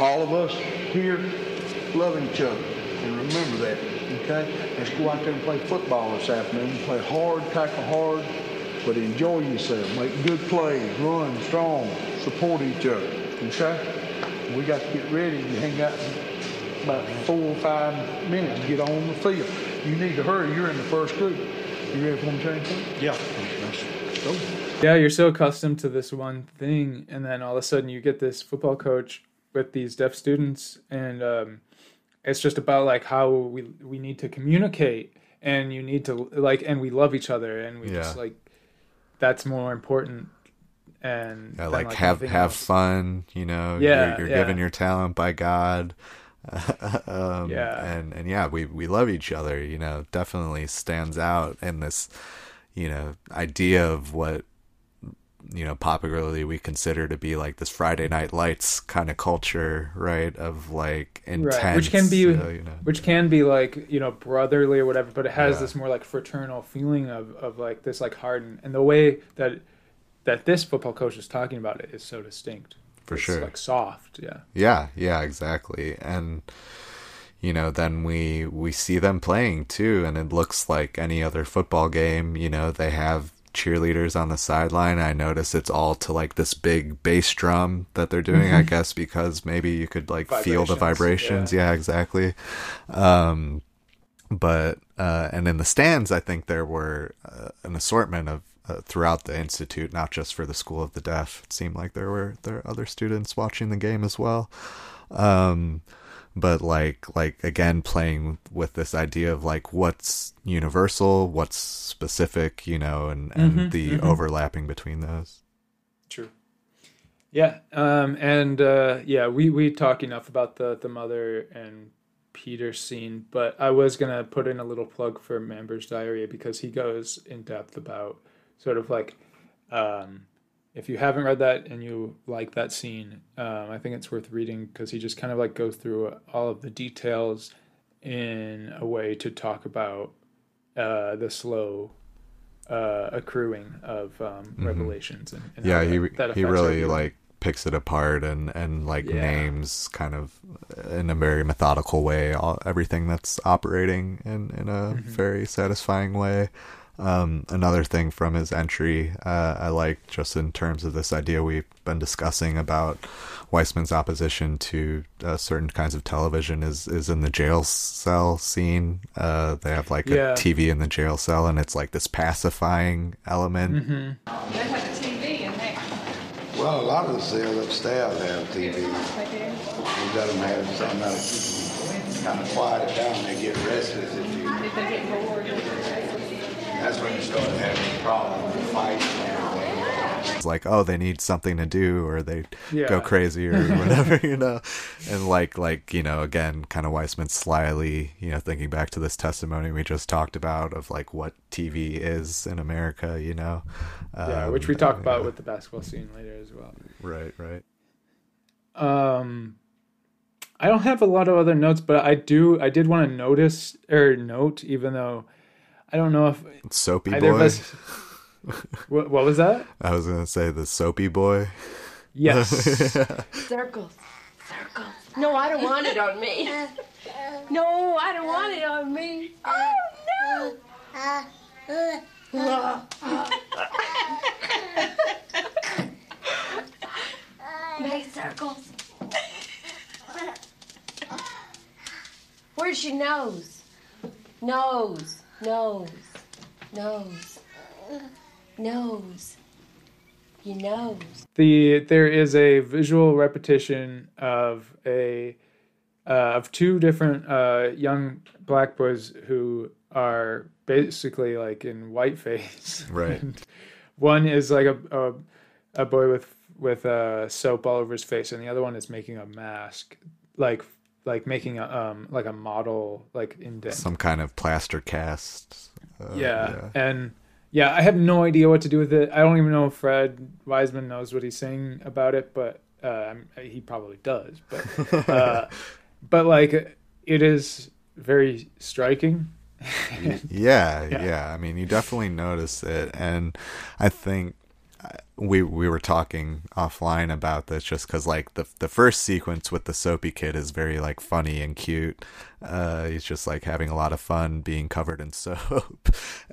all of us here love each other. And remember that, okay? Let's go out there and play football this afternoon. Play hard, tackle hard, but enjoy yourself. Make good plays, run strong, support each other, okay? We got to get ready. You ain't got about four or five minutes to get on the field. You need to hurry. You're in the first group. You ready for me to change? Yeah. Go. Yeah, you're so accustomed to this one thing, and then all of a sudden you get this football coach with these deaf students, and um, it's just about like how we we need to communicate, and you need to like, and we love each other, and we just like that's more important. And Yeah, than, like, have have else. fun, you know. Yeah, you're, you're yeah. given your talent by God. [laughs] um, Yeah. and and yeah, we we love each other. You know, definitely stands out in this, you know, idea of what you know popularly we consider to be like this Friday Night Lights kind of culture, right? Of like intense, right, which can be you know, which can be like you know brotherly or whatever, but it has Yeah. this more like fraternal feeling of of like this like hardened and the way that that this football coach is talking about it is so distinct. For It's, sure. like soft. Yeah. Yeah, yeah, exactly. And you know, then we we see them playing too and it looks like any other football game, you know, they have cheerleaders on the sideline. I notice it's all to like this big bass drum that they're doing, I guess because maybe you could like feel the Mm-hmm. Vibrations, vibrations. yeah. Yeah, exactly. Um but uh and in the stands I think there were uh, an assortment of uh, throughout the institute, not just for the School of the Deaf. It seemed like there were there were other students watching the game as well. Um, but like like again, playing with this idea of like what's universal, what's specific, you know, and and the overlapping between those. True. Yeah. Um, and uh, yeah, we we talk enough about the the mother and Peter scene, but I was gonna put in a little plug for Mamber's Diarrhea because he goes in depth about sort of like um, if you haven't read that and you like that scene, um, I think it's worth reading because he just kind of like goes through all of the details in a way to talk about uh, the slow uh, accruing of um, revelations and, and Mm-hmm. yeah, that- he that he really like picks it apart and and like Yeah. names kind of in a very methodical way all everything that's operating in in a Mm-hmm. very satisfying way. Um, another thing from his entry uh, I like just in terms of this idea we've been discussing about Wiseman's opposition to uh, certain kinds of television is is in the jail cell scene. Uh, they have like Yeah. a TV in the jail cell, and it's like this pacifying element. Mm-hmm. They have a TV in there. Well, a lot of the sales up staff have TV. We let them have something that'll kind of quiet it down. They get restless if you. If they get bored. That's when you start having problems, fights and everything. it's like oh they need something to do or they Yeah. go crazy or [laughs] whatever you know and like like you know again kind of wiseman slyly you know thinking back to this testimony we just talked about of like what tv is in america you know yeah, Um, which we talk about yeah. with the basketball scene later as well. right right Um, I don't have a lot of other notes, but I do. I did want to notice or note, even though I don't know if soapy boy us. [laughs] what, what was that? i was gonna say the soapy boy Yes. [laughs] Circles. Circles. No, I don't want it on me. [laughs] No, I don't want it on me. Oh, no. Make circles. Where's your nose? Nose. Nose. Nose. Nose. Your nose. the there is a visual repetition of a uh, of two different uh, young black boys who are basically like in whiteface. Right. [laughs] And one is like a, a a boy with with uh, soap all over his face, and the other one is making a mask, like like making a um like a model like in some kind of plaster cast uh, yeah. and yeah, I have no idea what to do with it. I don't even know if Fred Wiseman knows what he's saying about it, but uh, he probably does. But [laughs] uh, but like it is very striking. yeah, [laughs] Yeah. yeah, I mean, you definitely notice it, and I think uh, we we were talking offline about this just because like the the first sequence with the soapy kid is very like funny and cute. Uh, he's just like having a lot of fun being covered in [laughs] soap,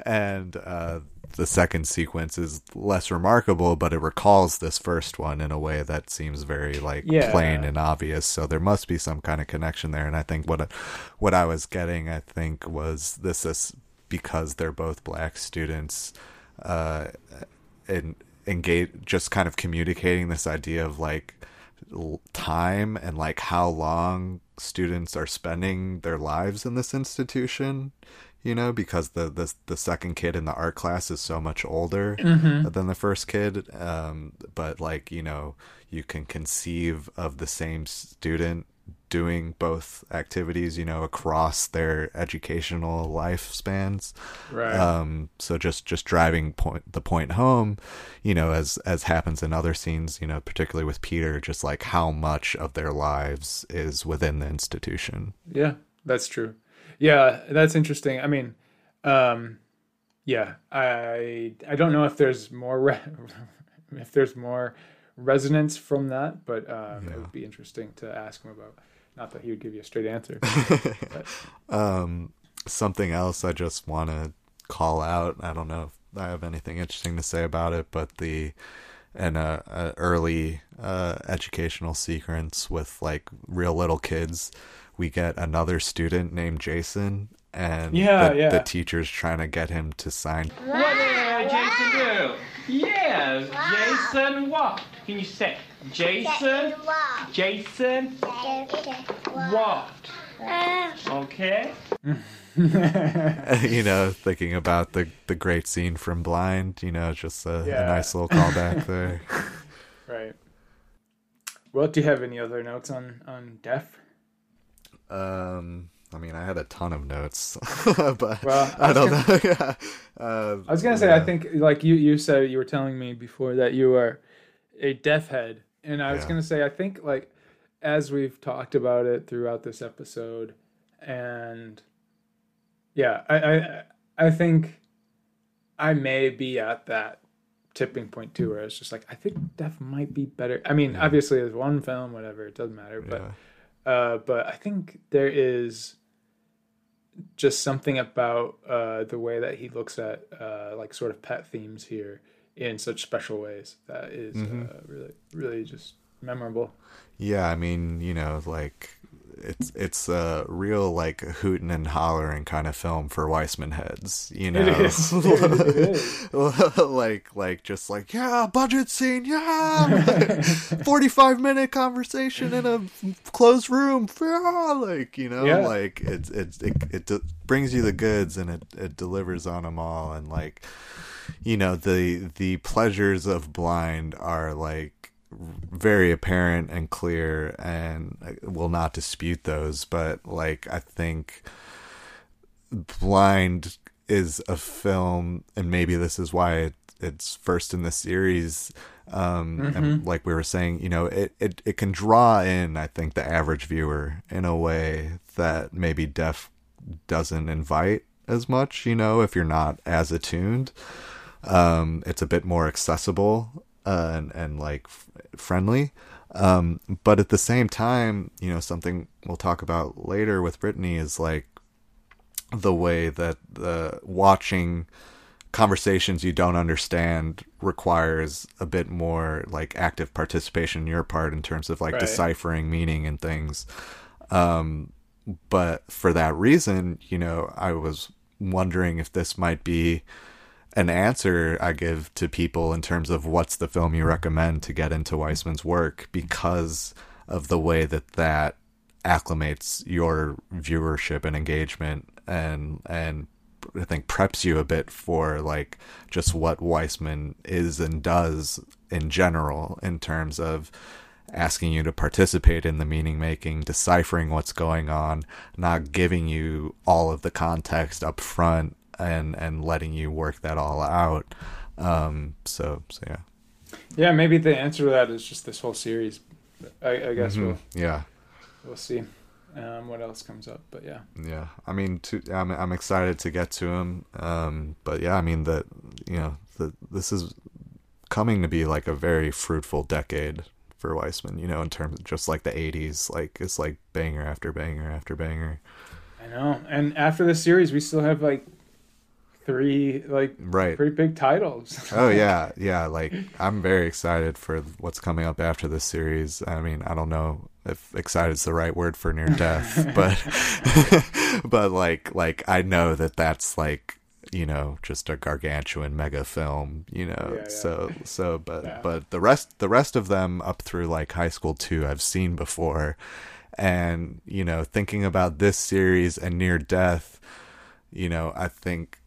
and uh, the second sequence is less remarkable, but it recalls this first one in a way that seems very like Yeah. plain and obvious. So there must be some kind of connection there. And I think what what I was getting, I think, was this is because they're both black students, uh, and engage just kind of communicating this idea of like time and like how long students are spending their lives in this institution you know because the the, the second kid in the art class is so much older than the first kid um but like you know you can conceive of the same student doing both activities you know across their educational lifespans Right. um so just just driving point the point home you know as as happens in other scenes you know particularly with peter just like how much of their lives is within the institution Yeah, that's true. Yeah, that's interesting. I mean, um, yeah, I I don't know if there's more re- [laughs] if there's more resonance from that, but um, Yeah. it would be interesting to ask him about. Not that he would give you a straight answer. but, [laughs] Um, something else I just want to call out. I don't know if I have anything interesting to say about it, but the an uh, uh, early uh, educational sequence with like real little kids, we get another student named Jason, and Yeah, the, yeah. the teacher's trying to get him to sign. What did Jason do? Yes, Jason what? Can you say Jason? Jason what? Okay. [laughs] you know, thinking about the the great scene from Blind. You know, just a, Yeah. a nice little callback there. [laughs] right. Well, do you have any other notes on on Deaf? Um, I mean, I had a ton of notes, [laughs] but Well, I I, don't gonna- know. yeah. [laughs] Uh, I was gonna say, I think like you you said you were telling me before that you are a deaf head, and I was Yeah. gonna say I think like as we've talked about it throughout this episode, and yeah, I I I think I may be at that tipping point too, where it's just like I think deaf might be better. I mean, obviously, it's one film, whatever, it doesn't matter, but uh, but I think there is just something about uh, the way that he looks at uh, like sort of pet themes here in such special ways that is uh, really really just memorable. Yeah, I mean, you know, like it's it's a real like hooting and hollering kind of film for Wiseman heads, you know. [laughs] It is. It is. [laughs] like like just like yeah, budget scene, yeah, [laughs] forty five minute conversation in a closed room, yeah, like you know, Yeah. like it's it's it, it de- brings you the goods and it it delivers on them all, and like you know the the pleasures of blind are like very apparent and clear and I will not dispute those but like i think blind is a film and maybe this is why it, it's first in the series um and like we were saying you know it, it it can draw in i think the average viewer in a way that maybe deaf doesn't invite as much you know if you're not as attuned. Um it's a bit more accessible uh, and and like friendly um but at the same time you know something we'll talk about later with Brittany is like the way that the watching conversations you don't understand requires a bit more like active participation on your part in terms of like Right. deciphering meaning and things um but for that reason you know i was wondering if this might be an answer I give to people in terms of what's the film you recommend to get into Wiseman's work because of the way that that acclimates your viewership and engagement and and I think preps you a bit for like just what Wiseman is and does in general in terms of asking you to participate in the meaning making, deciphering what's going on, not giving you all of the context up front and and letting you work that all out. Um so so yeah. Yeah, maybe the answer to that is just this whole series. I, I guess we'll Yeah. we'll see um, what else comes up. But yeah, Yeah, I mean, to, I'm I'm excited to get to him. Um, but yeah, I mean that you know the this is coming to be like a very fruitful decade for Wiseman. You know, in terms of just like the '80s, like it's like banger after banger after banger. I know. And after this series, we still have like three like Right. pretty big titles. Oh [laughs] yeah, yeah. Like I'm very excited for what's coming up after this series. I mean, I don't know if excited is the right word for near death, [laughs] but [laughs] but like like I know that that's like you know just a gargantuan mega film. You know, Yeah, yeah. so so but Yeah. but the rest the rest of them up through like high school two I've seen before, and you know thinking about this series and near death, you know I think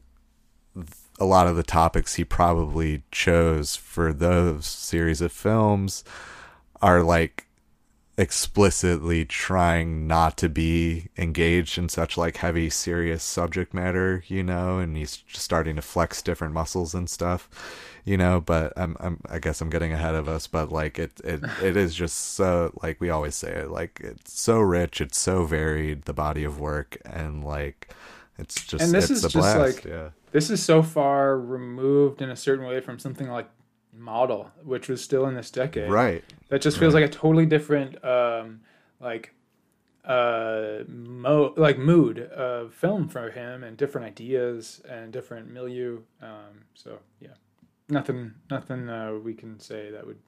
a lot of the topics he probably chose for those series of films are like explicitly trying not to be engaged in such like heavy serious subject matter you know and he's just starting to flex different muscles and stuff you know but i'm, I'm i guess i'm getting ahead of us but like it it [laughs] it is just so like we always say it like it's so rich it's so varied the body of work and like it's just And this it's is just blast like- yeah this is so far removed in a certain way from something like model, which was still in this decade. Right. That just feels like a totally different, um, like, uh, mo- like mood of film for him, and different ideas and different milieu. Um, so yeah, nothing, nothing uh, we can say that would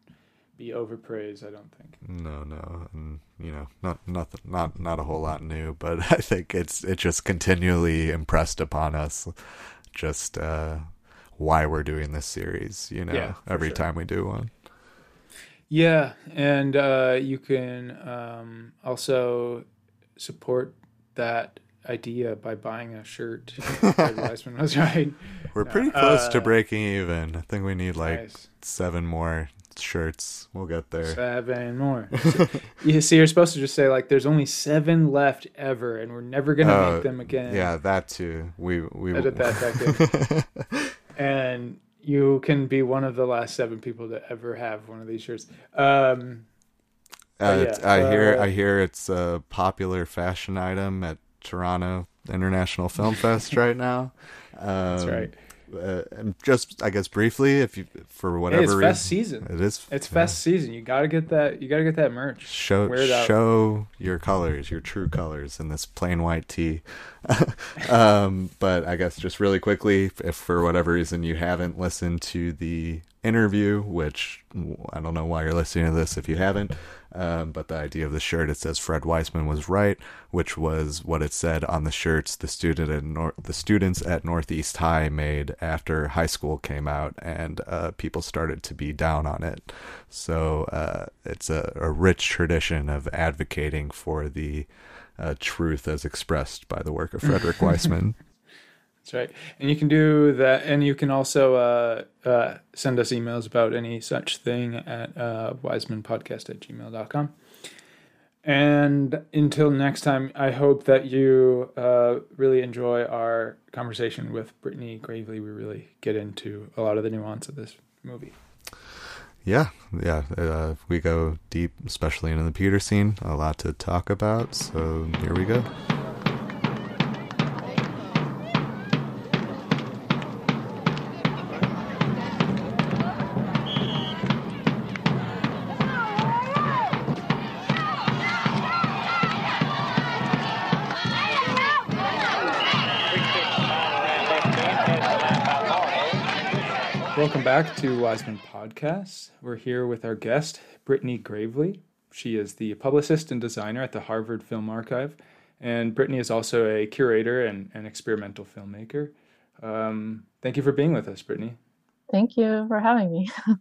be overpraised. I don't think. No, no, and you know, not nothing, not not a whole lot new, but [laughs] I think it's it just continually impressed upon us, just uh, why we're doing this series. You know, Yeah, every sure. time we do one. Yeah, and uh, you can um, also support that idea by buying a shirt. [laughs] Fred was right. We're No, pretty close to uh, breaking even. I think we need like Nice. seven more shirts. We'll get there. Seven more. [laughs] you see, you're supposed to just say like, "There's only seven left ever, and we're never gonna Oh, make them again." Yeah, that too. We we Edit that back in. [laughs] and you can be one of the last seven people to ever have one of these shirts. Um, Uh, yeah, I hear uh, I hear it's a popular fashion item at Toronto International Film Fest right now. [laughs] Um, That's right. Uh, and just I guess briefly, if you for hey, whatever it's reason, fest season. It is. It's yeah. fest season. You gotta get that. You gotta get that merch. Show Wear it out. show your colors, your true colors in this plain white tee. [laughs] um, but I guess just really quickly, if for whatever reason you haven't listened to the interview, which I don't know why you're listening to this if you haven't, um, but the idea of the shirt it says Fred Wiseman was right, which was what it said on the shirts the student at Nor- the students at Northeast High made after high school came out, and uh, people started to be down on it. So uh, it's a, a rich tradition of advocating for the uh, truth as expressed by the work of Frederick [laughs] Wiseman. That's right. And you can do that. And you can also uh, uh, send us emails about any such thing at uh, wisemanpodcast at gmail.com. And until next time, I hope that you uh, really enjoy our conversation with Brittany Gravely. We really get into a lot of the nuance of this movie. yeah, yeah, uh, we go deep, especially into the Peter scene. A lot to talk about. So here we go. Back to Wiseman Podcast. We're here with our guest, Brittany Gravely. She is the publicist and designer at the Harvard Film Archive. And Brittany is also a curator and, and experimental filmmaker. Um, thank you for being with us, Brittany. Thank you for having me. [laughs]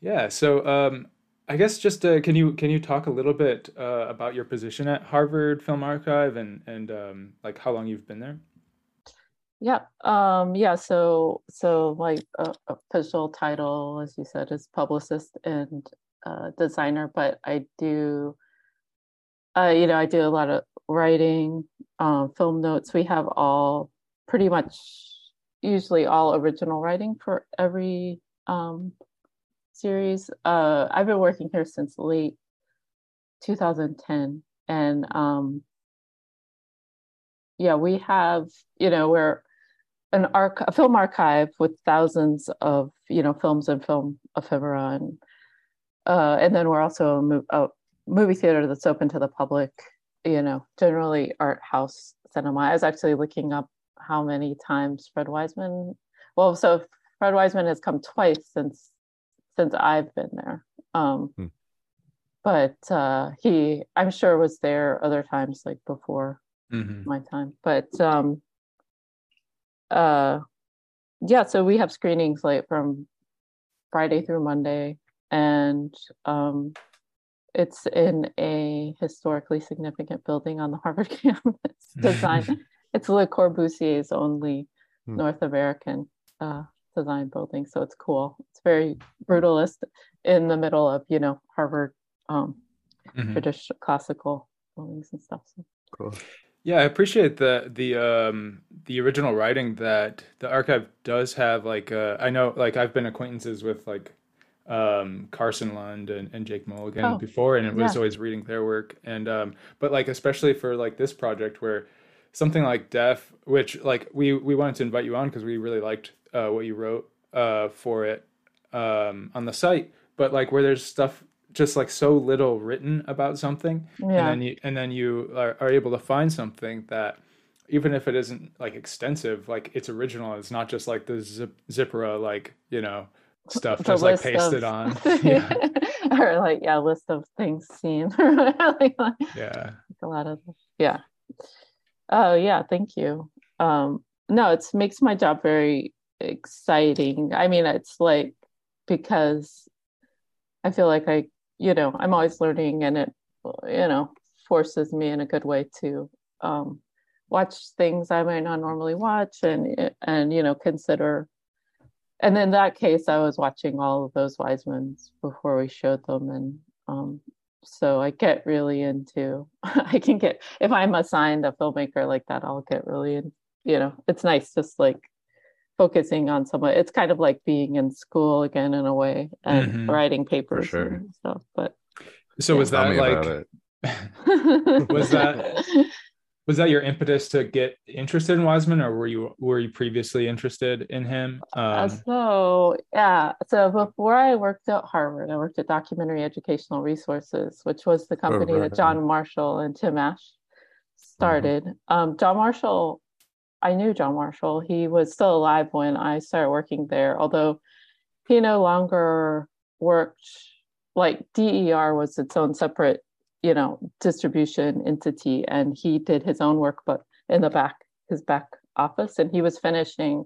Yeah, so um, I guess just uh, can you can you talk a little bit uh, about your position at Harvard Film Archive and and um, like how long you've been there? Yeah. Um, yeah. So, so my uh, official title, as you said, is publicist and uh, designer, but I do, uh, you know, I do a lot of writing, um, film notes. We have all pretty much, usually all original writing for every um, series. Uh, I've been working here since late 2010, and um, yeah, we have, you know, we're an arc a film archive with thousands of, you know, films and film ephemera, and uh, and then we're also a, mo- a movie theater that's open to the public. You know, generally art house cinema. I was actually looking up how many times Fred Wiseman. Well, so Fred Wiseman has come twice since since I've been there. Um, Hmm. But uh, he, I'm sure, was there other times like before Mm-hmm. my time. But um uh yeah, so we have screenings like from Friday through Monday and um it's in a historically significant building on the [laughs] Harvard campus [laughs] design. it's Le Corbusier's only Hmm. North American uh design building. So it's cool. It's very brutalist in the middle of, you know, Harvard um Mhm. traditional classical buildings and stuff. So Cool. Yeah, I appreciate the the um the original writing that the archive does have. Like, uh, I know, like I've been acquaintances with like um Carson Lund and, and Jake Mulligan Oh, before, and it was yeah. always reading their work. And um, but like especially for like this project where something like Deaf, which like we we wanted to invite you on because we really liked uh, what you wrote uh for it. um, on the site, but like where there's stuff just like so little written about something, yeah. and then you and then you are, are able to find something that even if it isn't like extensive, like it's original. It's not just like the zip, Zippera like you know stuff just like pasted of- on. [laughs] [laughs] yeah, [laughs] or like yeah, list of things seen. like, like yeah. a lot of yeah. Oh yeah, thank you. Um, no, it makes my job very exciting. I mean, it's like because I feel like I, you know, I'm always learning, and it, you know, forces me in a good way to um, watch things I might not normally watch, and and you know, consider. And in that case, I was watching all of those wise Wisemans before we showed them, and um, so I get really into. [laughs] I can get if I'm assigned a filmmaker like that, I'll get really in. You know, it's nice just like focusing on someone. It's kind of like being in school again in a way and Mhm. writing papers sure. and stuff. But So was that like. [laughs] Was that- [laughs] was that your impetus to get interested in Wiseman, or were you were you previously interested in him? Uh, Um, so yeah, so before I worked at Harvard, I worked at Documentary Educational Resources, which was the company right. that John Marshall and Tim Asch started. Um, John Marshall, I knew John Marshall. He was still alive when I started working there, although he no longer worked. Like DER was its own separate, you know, distribution entity, and he did his own work, but in the back, his back office, and he was finishing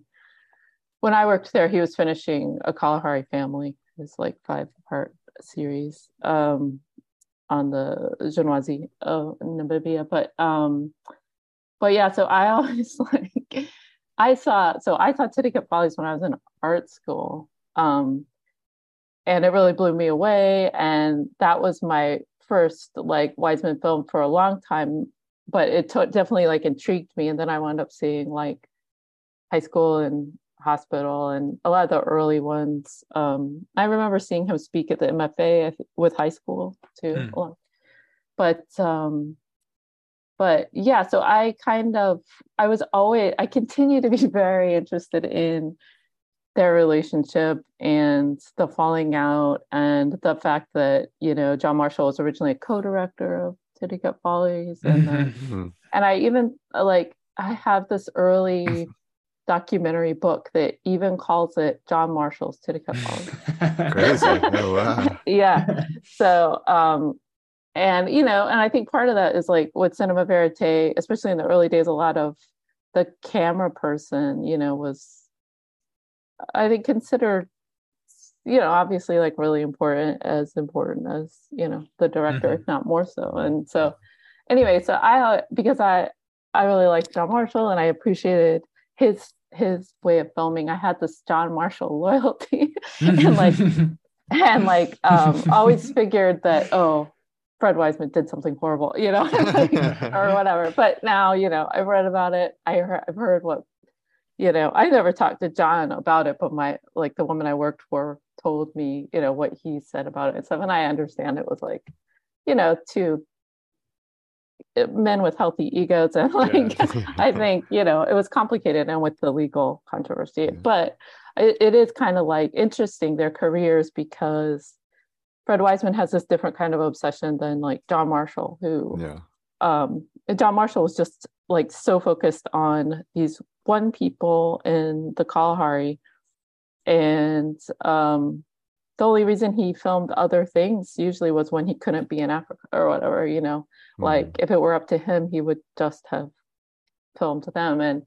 when I worked there, he was finishing a Kalahari family, his like five part series um, on the Genoise of Namibia. But um, but yeah, so I [laughs] always like I saw so I saw Titicut Follies when I was in art school. Um, and it really blew me away. And that was my first like Wiseman film for a long time. But it to- definitely like intrigued me. And then I wound up seeing like high school and hospital and a lot of the early ones. Um, I remember seeing him speak at the MFA with high school too. Lot. But um, but yeah, so I kind of I was always I continue to be [laughs] very interested in their relationship and the falling out and the fact that you know John Marshall was originally a co-director of Titicut Follies and then Mhm. and I even uh, like I have this early [laughs] documentary book that even calls it John Marshall's Titicut Follies. [laughs] Crazy. Oh, wow. yeah. So um and you know, and I think part of that is like with cinema verite, especially in the early days, a lot of the camera person, you know, was I think considered you know, obviously like really important as important as, you know, the director, Mhm. if not more so. And so anyway, so I because I I really liked John Marshall and I appreciated his his way of filming. I had this John Marshall [laughs] loyalty [laughs] and like [laughs] and like um always figured that oh Fred Wiseman did something horrible, you know, [laughs] or [laughs] whatever. But now, you know, I've read about it. I heard, I've heard what, you know, I never talked to John about it, but my like the woman I worked for told me, you know, what he said about it and stuff. And I understand it was like, you know, two men with healthy egos and [laughs] like I think you know it was complicated and with the legal controversy, but it, it is kind of like interesting their careers because Fred Wiseman has this different kind of obsession than like John Marshall, who yeah. um, John Marshall was just like so focused on these one people in the Kalahari, and um, the only reason he filmed other things usually was when he couldn't be in Africa or whatever, you know? Like if it were up to him he would just have filmed them. And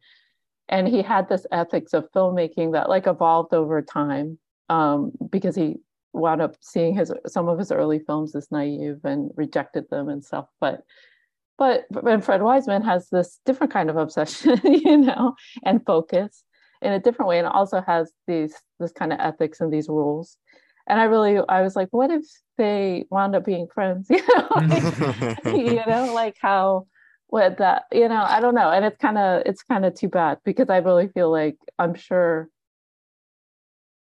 and he had this ethics of filmmaking that like evolved over time um because he wound up seeing his some of his early films as naive and rejected them and stuff but but and Fred Wiseman has this different kind of obsession [laughs] you know and focus in a different way and also has these this kind of ethics and these rules. And I really I was like what if they wound up being friends [laughs] you know like, [laughs] you know like how what that you know i don't know. And it's kind of it's kind of too bad because i really feel like i'm sure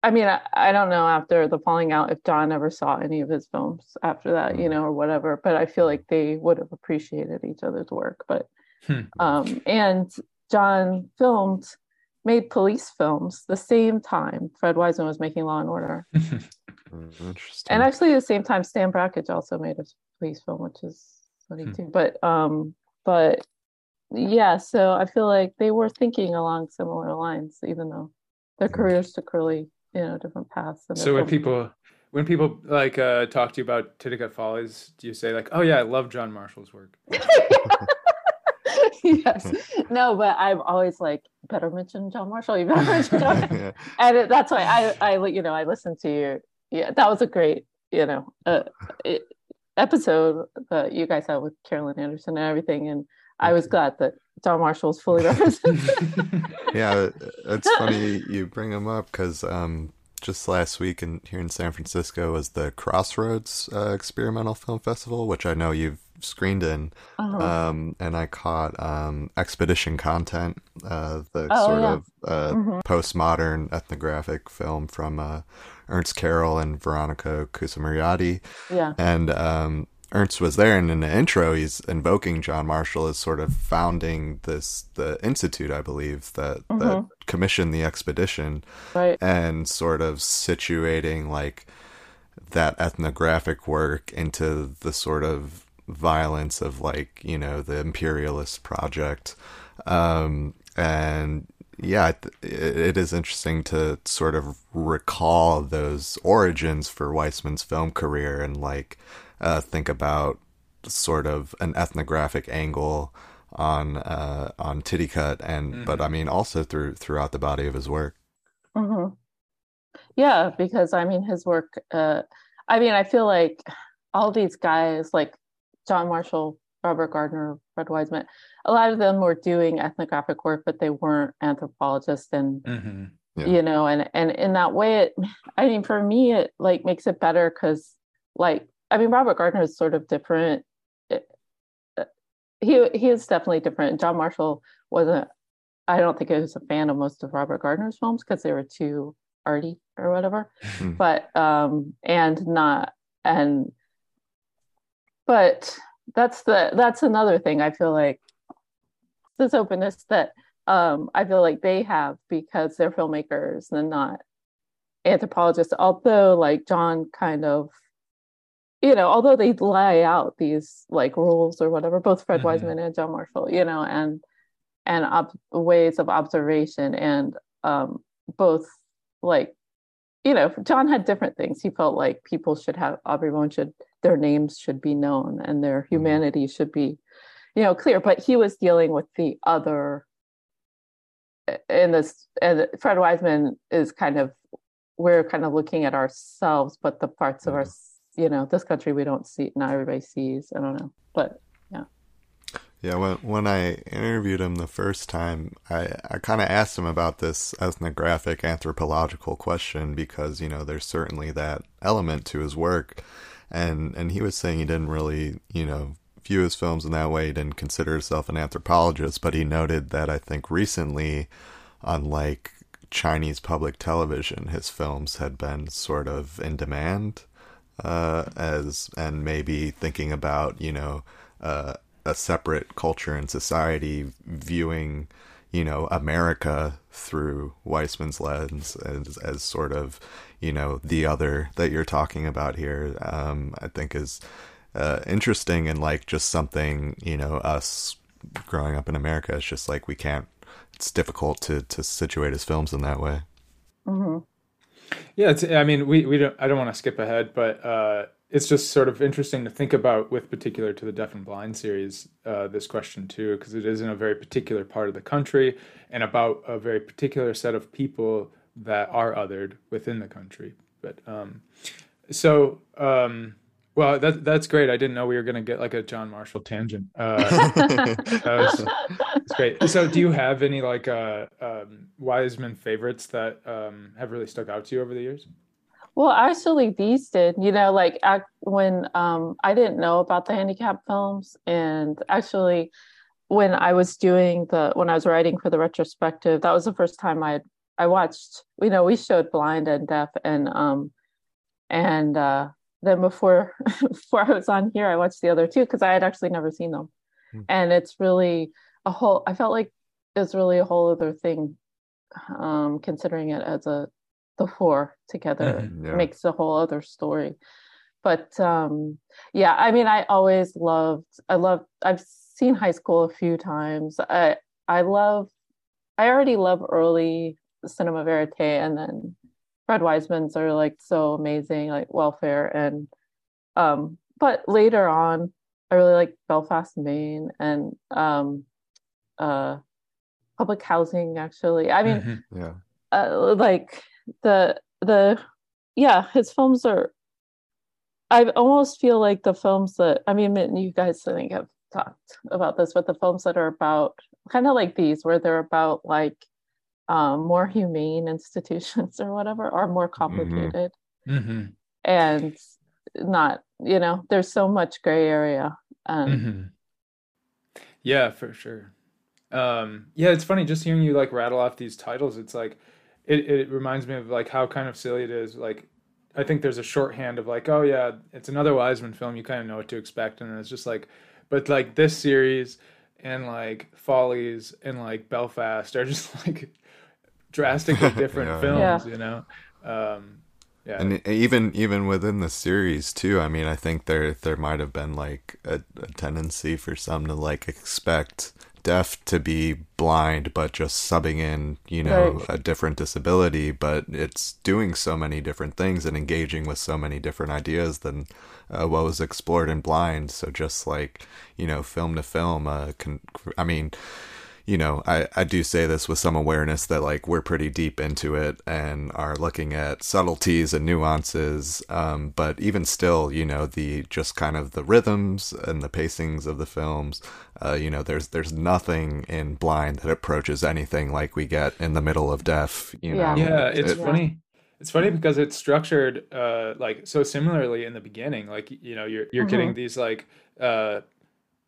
i mean I, I don't know after the falling out if john ever saw any of his films after that you know or whatever but i feel like they would have appreciated each other's work but Hmm. um and john filmed made police films the same time Fred Wiseman was making Law and Order. [laughs] Interesting. And actually, at the same time, Stan Brakhage also made a police film, which is funny Hmm. too. But um, but yeah, so I feel like they were thinking along similar lines, even though their careers took really you know different paths. and their So when people when people like uh, talk to you about Titicut Follies, do you say like, "Oh yeah, I love John Marshall's work"? [laughs] yes, no, but I'm always like, better mention John Marshall. You better mention John. [laughs] Yeah. and it, that's why I, I, you know, I listened to your, yeah, that was a great, you know, uh, it, episode that you guys had with Carolyn Anderson and everything, and I was glad that Don Marshall was fully represented. [laughs] yeah, it's [laughs] funny you bring him up because um, just last week in here in San Francisco was the Crossroads uh, Experimental Film Festival, which I know you've screened in, Uh-huh. um, and I caught um, Expedition Content, uh, the Oh, sort yeah. of uh, Mhm. postmodern ethnographic film from uh, Ernst Karel and Veronika Kusumaryati. Yeah. And um, Ernst was there, and in the intro, he's invoking John Marshall as sort of founding this the institute, I believe, that that Mhm. commissioned the expedition, Right. and sort of situating like that ethnographic work into the sort of violence of like you know the imperialist project, um, and yeah, it, it is interesting to sort of recall those origins for Wiseman's film career and like uh, think about sort of an ethnographic angle on uh, on Titicut and but I mean also through throughout the body of his work. hmm Yeah, because I mean, his work, uh, I mean, I feel like all these guys, like John Marshall, Robert Gardner, Fred Wiseman, a lot of them were doing ethnographic work, but they weren't anthropologists. And, Mhm. Yeah. you know, and, and in that way, it, I mean, for me, it like makes it better because, like, I mean, Robert Gardner is sort of different. Uh, he he is definitely different. John Marshall wasn't. I don't think I was a fan of most of Robert Gardner's films because they were too arty or whatever. Hmm. But um, and not and but that's the that's another thing I feel like this openness that um I feel like they have because they're filmmakers and not anthropologists. Although like John kind of you know, although they lay out these like rules or whatever, both Fred Mhm. Wiseman and John Marshall, you know, and and ways of observation and um both like you know john had different things. He felt like people should have everyone should their names should be known and their humanity should be you know clear. But he was dealing with the other in this and fred wiseman is kind of we're kind of looking at ourselves but the parts of our you know this country we don't see not everybody sees i don't know but yeah Yeah, when when I interviewed him the first time, I, I kind of asked him about this ethnographic anthropological question because you know there's certainly that element to his work, and and he was saying he didn't really you know view his films in that way. He didn't consider himself an anthropologist, but he noted that I think recently, unlike Chinese public television, his films had been sort of in demand, uh, as and maybe thinking about you know. Uh, a separate culture and society viewing, you know, America through Wiseman's lens as, as sort of, you know, the other that you're talking about here, um, I think is uh, interesting and like just something, you know, us growing up in America, it's just like we can't, it's difficult to, to situate his films in that way. hmm Yeah, it's. I mean, we we don't. I don't want to skip ahead, but uh, it's just sort of interesting to think about, with particular to the Deaf and Blind series, uh, this question too, because it is in a very particular part of the country and about a very particular set of people that are othered within the country. But um, so. Um, well, that that's great. I didn't know we were going to get like a John Marshall tangent. Uh, [laughs] that was, that's great. So, do you have any like uh, um, Wiseman favorites that um, have really stuck out to you over the years? Well, actually, these did. You know, like ac when um, I didn't know about the handicap films, and actually, when I was doing the when I was writing for the retrospective, that was the first time I I watched. You know, we showed blind and deaf, and um, and uh, then before [laughs] before I was on here, I watched the other two because I had actually never seen them, and it's really a whole. I felt like it's really a whole other thing um, considering it as a the four together [laughs] yeah. makes a whole other story. But um, yeah, I mean, I always loved. I love. I've seen High School a few times. I I love. I already love early cinema verite, and then Fred Wiseman's are like so amazing, like Welfare, and um, but later on, I really like Belfast, Maine, and um, uh, public housing. Actually, I mean, Mhm. Yeah. uh, like the the yeah his films are i almost feel like the films that i mean you guys i think have talked about this but the films that are about kind of like these where they're about like um, more humane institutions [laughs] or whatever are more complicated Mhm. and not you know there's so much gray area and Mhm. Yeah, for sure. Um, yeah, it's funny just hearing you like rattle off these titles. It's like it, it reminds me of like how kind of silly it is. Like I think there's a shorthand of like, oh yeah, it's another Wiseman film. You kind of know what to expect, and it's just like, but like this series and like Follies and like Belfast are just [laughs] like drastically [laughs] different Yeah. films. Yeah. You know. Um, yeah. And even even within the series too, I mean, I think there there might have been like a, a tendency for some to like expect deaf to be blind, but just subbing in, you know, Right. a different disability. But it's doing so many different things and engaging with so many different ideas than uh, what was explored in blind. So just like you know, film to film, uh, con- I mean you know, I, I do say this with some awareness that like we're pretty deep into it and are looking at subtleties and nuances. Um, but even still, you know, the just kind of the rhythms and the pacings of the films, uh, you know, there's there's nothing in Blind that approaches anything like we get in the middle of Deaf. You Yeah. know, Yeah, it's It- funny. It's funny because it's structured uh like so similarly in the beginning. Like you know, you're you're getting these like uh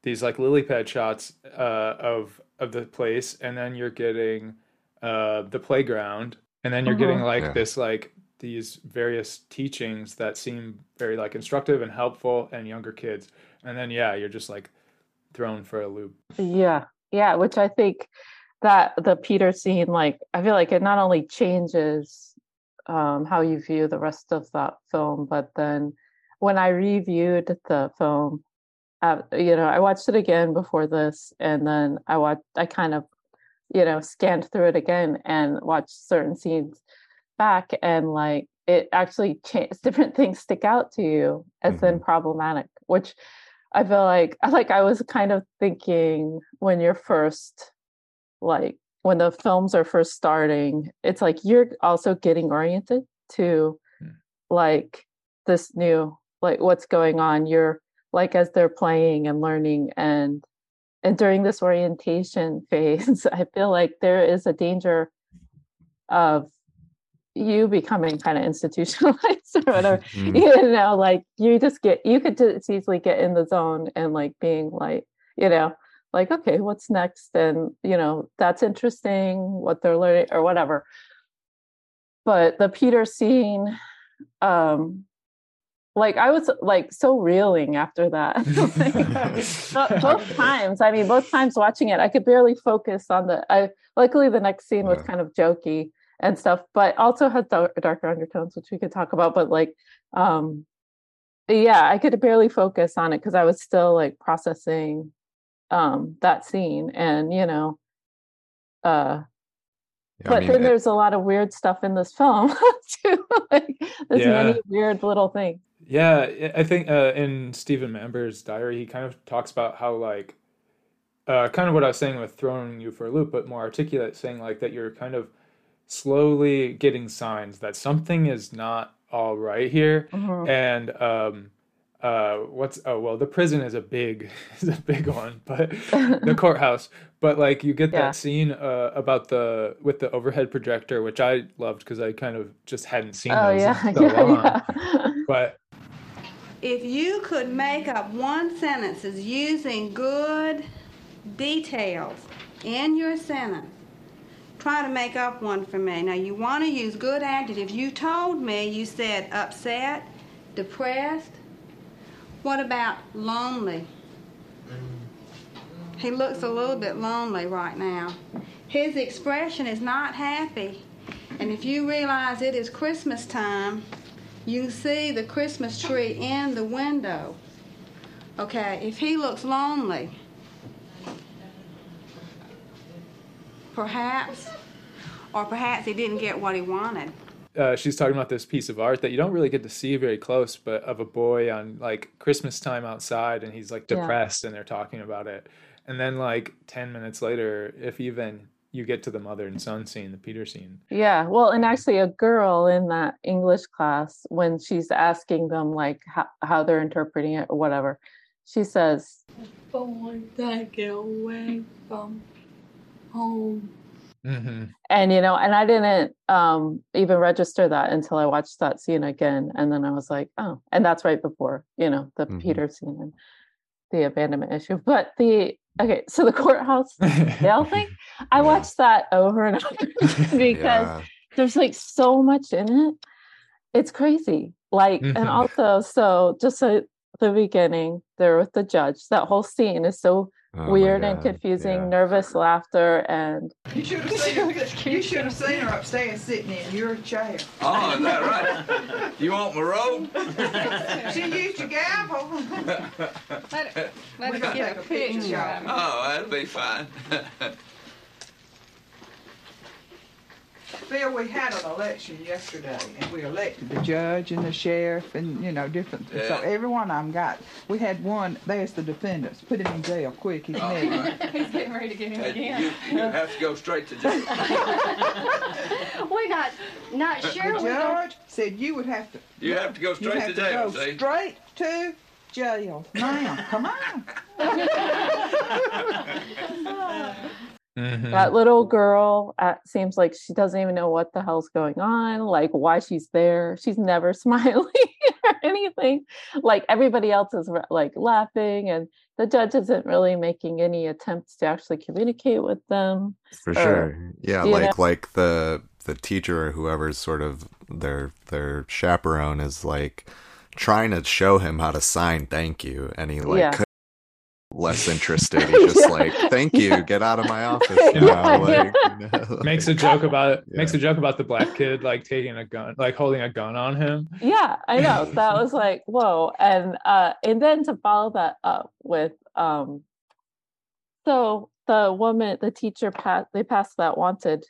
these like lily pad shots uh of of the place and then you're getting uh the playground and then you're getting like Yeah. this like these various teachings that seem very like instructive and helpful and younger kids. And then yeah, you're just like thrown for a loop. Yeah, yeah, which I think that the Peter scene, like, I feel like it not only changes um, how you view the rest of that film, but then when I reviewed the film, uh, you know, I watched it again before this, and then I watched, I kind of, you know, scanned through it again and watched certain scenes back, and like it actually changed. [laughs] Different things stick out to you as then problematic, which I feel like [laughs] like I was kind of thinking when you're first like when the films are first starting, it's like you're also getting oriented to Hmm. like this new like what's going on. You're like as they're playing and learning and and during this orientation [laughs] phase, I feel like there is a danger of you becoming kind of institutionalized [laughs] or whatever. Mm. you know like you just get you could just easily get in the zone and like being like you know like okay what's next? And you know that's interesting what they're learning or whatever. But the peter scene um like i was like so reeling after that [laughs] [laughs] Like, both times i mean both times watching it i could barely focus on the i luckily the next scene was Yeah. kind of jokey and stuff but also had dark, darker undertones which we could talk about but like um yeah i could barely focus on it because i was still like processing um that scene and you know uh I but mean, then there's a lot of weird stuff in this film [laughs] too like there's Yeah. many weird little things Yeah, I- think uh, in Stephen Mamber's diary, he kind of talks about how like, uh, kind of what I was saying with throwing you for a loop, but more articulate, saying like that you're kind of slowly getting signs that something is not all right here, Mhm. and um, uh, what's oh well, the prison is a big [laughs] is a big one, but [laughs] the courthouse, but like you get Yeah. that scene uh, about the with the overhead projector, which I loved because I kind of just hadn't seen oh those yeah in [laughs] so yeah, long, yeah. but. If you could make up one sentence using good details in your sentence, try to make up one for me. Now, you want to use good adjectives. You told me you said upset, depressed. What about lonely? He looks a little bit lonely right now. his expression is not happy. And if you realize it is Christmas time, you can see the Christmas tree in the window. Okay, if he looks lonely, perhaps, or perhaps he didn't get what he wanted. uh, she's talking about this piece of art that you don't really get to see very close, but of a boy on like Christmas time outside, and he's like Yeah. depressed, and they're talking about it. And then like ten minutes later, if even you get to the mother and son scene, the Peter scene. Yeah, well, and actually, a girl in that English class, when she's asking them like how, how they're interpreting it or whatever, she says, Boy, that get away from home. Mm-hmm. and you know, and I didn't um even register that until I watched that scene again, and then I was like, oh, and that's right before you know the Mhm. Peter scene and the abandonment issue. [laughs] But the okay, so the courthouse jail [laughs] thing, I watched that over and [laughs] over because Yeah. there's like so much in it. It's crazy. Like, and mm-hmm. also, so just at the beginning, there with the judge, that whole scene is so Oh my weird and confusing, yeah. nervous laughter, and You should have seen her. You should have seen her upstairs sitting in your chair. Oh, is that right? You want my robe? [laughs] She used your gavel. [laughs] Let, it, let We get a a picture, picture. y'all. Oh, that'll be fine. [laughs] Bill, we had an election yesterday, and we elected the judge and the sheriff, and you know different. So Yeah. every one of them got. We had one. There's the defendants. Put him in jail quick. He's Oh, never. [laughs] He's getting ready to get him Hey, again. you, you have to go straight to jail. [laughs] we got not sure The we judge said you would have to. You have to go You straight have to to jail, go see? straight to jail now. Come on. [laughs] Mm-hmm. that little girl uh, seems like she doesn't even know what the hell's going on, like why she's there. She's never [laughs] smiling or anything. Like everybody else is like laughing, and the judge isn't really making any attempts to actually communicate with them. For or- sure. Yeah, like know? like the the teacher or whoever's sort of their their chaperone is like trying to show him how to sign thank you and he like Yeah. Could less interested. [laughs] He's just Yeah. like, Thank you, Yeah. get out of my [laughs] office Yeah, now. yeah. Like, you know, [laughs] Makes a joke about Yeah. makes a joke about the black kid like taking a gun, like holding a gun on him. yeah i know that was like whoa and uh and then to follow that up with um so the woman the teacher passed they passed that wanted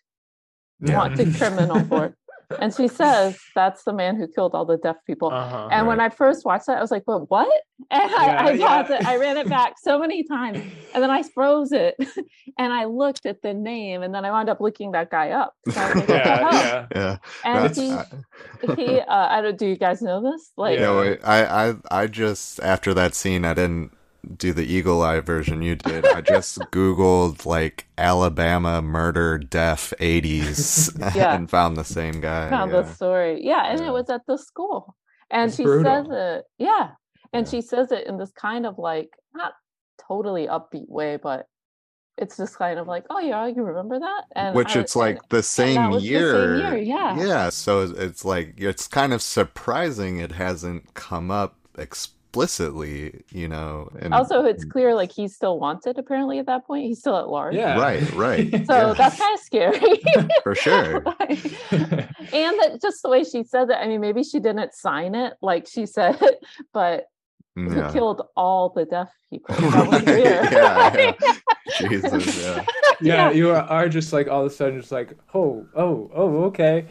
Yeah. wanted criminal board and she says that's the man who killed all the deaf people Uh-huh. and when i first watched that i was like but what [laughs] and i, Yeah, I yeah. it i ran it back so many times and then i froze it [laughs] and i looked at the name and then i wound up looking that guy up. I was like, [laughs] Yeah, yeah. Yeah. and That's- he I- he uh i don't do you guys know this like Yeah, wait, I, I I just after that scene I didn't do the eagle eye version you did. I just [laughs] googled like Alabama murder deaf 80s [laughs] Yeah. [laughs] and found the same guy. found yeah. the story. Yeah, and Yeah. it was at the school. And It's she brutal. says it. Yeah. And Yeah. she says it in this kind of like not totally upbeat way, but it's just kind of like, oh yeah, you remember that? And Which I- it's like the same that was the same year. year, yeah. Yeah, so it's like it's kind of surprising it hasn't come up explicitly, you know. And also it's clear like he's still wanted apparently at that point. He's still at large. Yeah. right, right. [laughs] So yeah, that's kind of scary. [laughs] for sure. [laughs] and that just the way she said it, I mean, maybe she didn't sign it like she said, but who Yeah. killed all the deaf people? Right, yeah, yeah. Jesus, yeah. yeah, you are, are just like all of a sudden just like, oh, oh, oh, okay.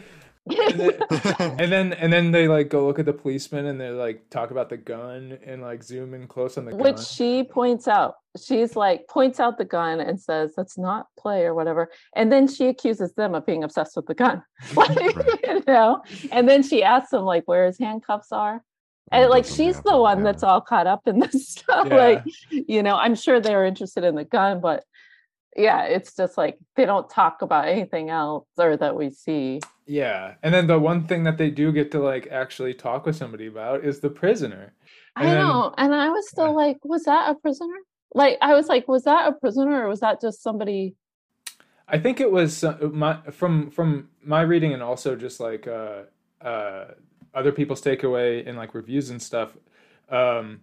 And then, [laughs] and then and then they like go look at the policeman and they like talk about the gun and like zoom in close on the gun. Which she points out. She's like points out the gun and says, "Let's not play" or whatever. And then she accuses them of being obsessed with the gun, [laughs] like, you know. And then she asks them like where his handcuffs are. And It like she's the one yeah. that's all caught up in this [laughs] stuff. Yeah. Like, you know, I'm sure they were interested in the gun, but yeah, it's just like they don't talk about anything else or that we see. Yeah, and then the one thing that they do get to like actually talk with somebody about is the prisoner. I And then- know. And I was still like, was that a prisoner? Like, I was like, was that a prisoner or was that just somebody? I think it was uh, my from from my reading and also just like uh, uh, other people's takeaway in like reviews and stuff. Um,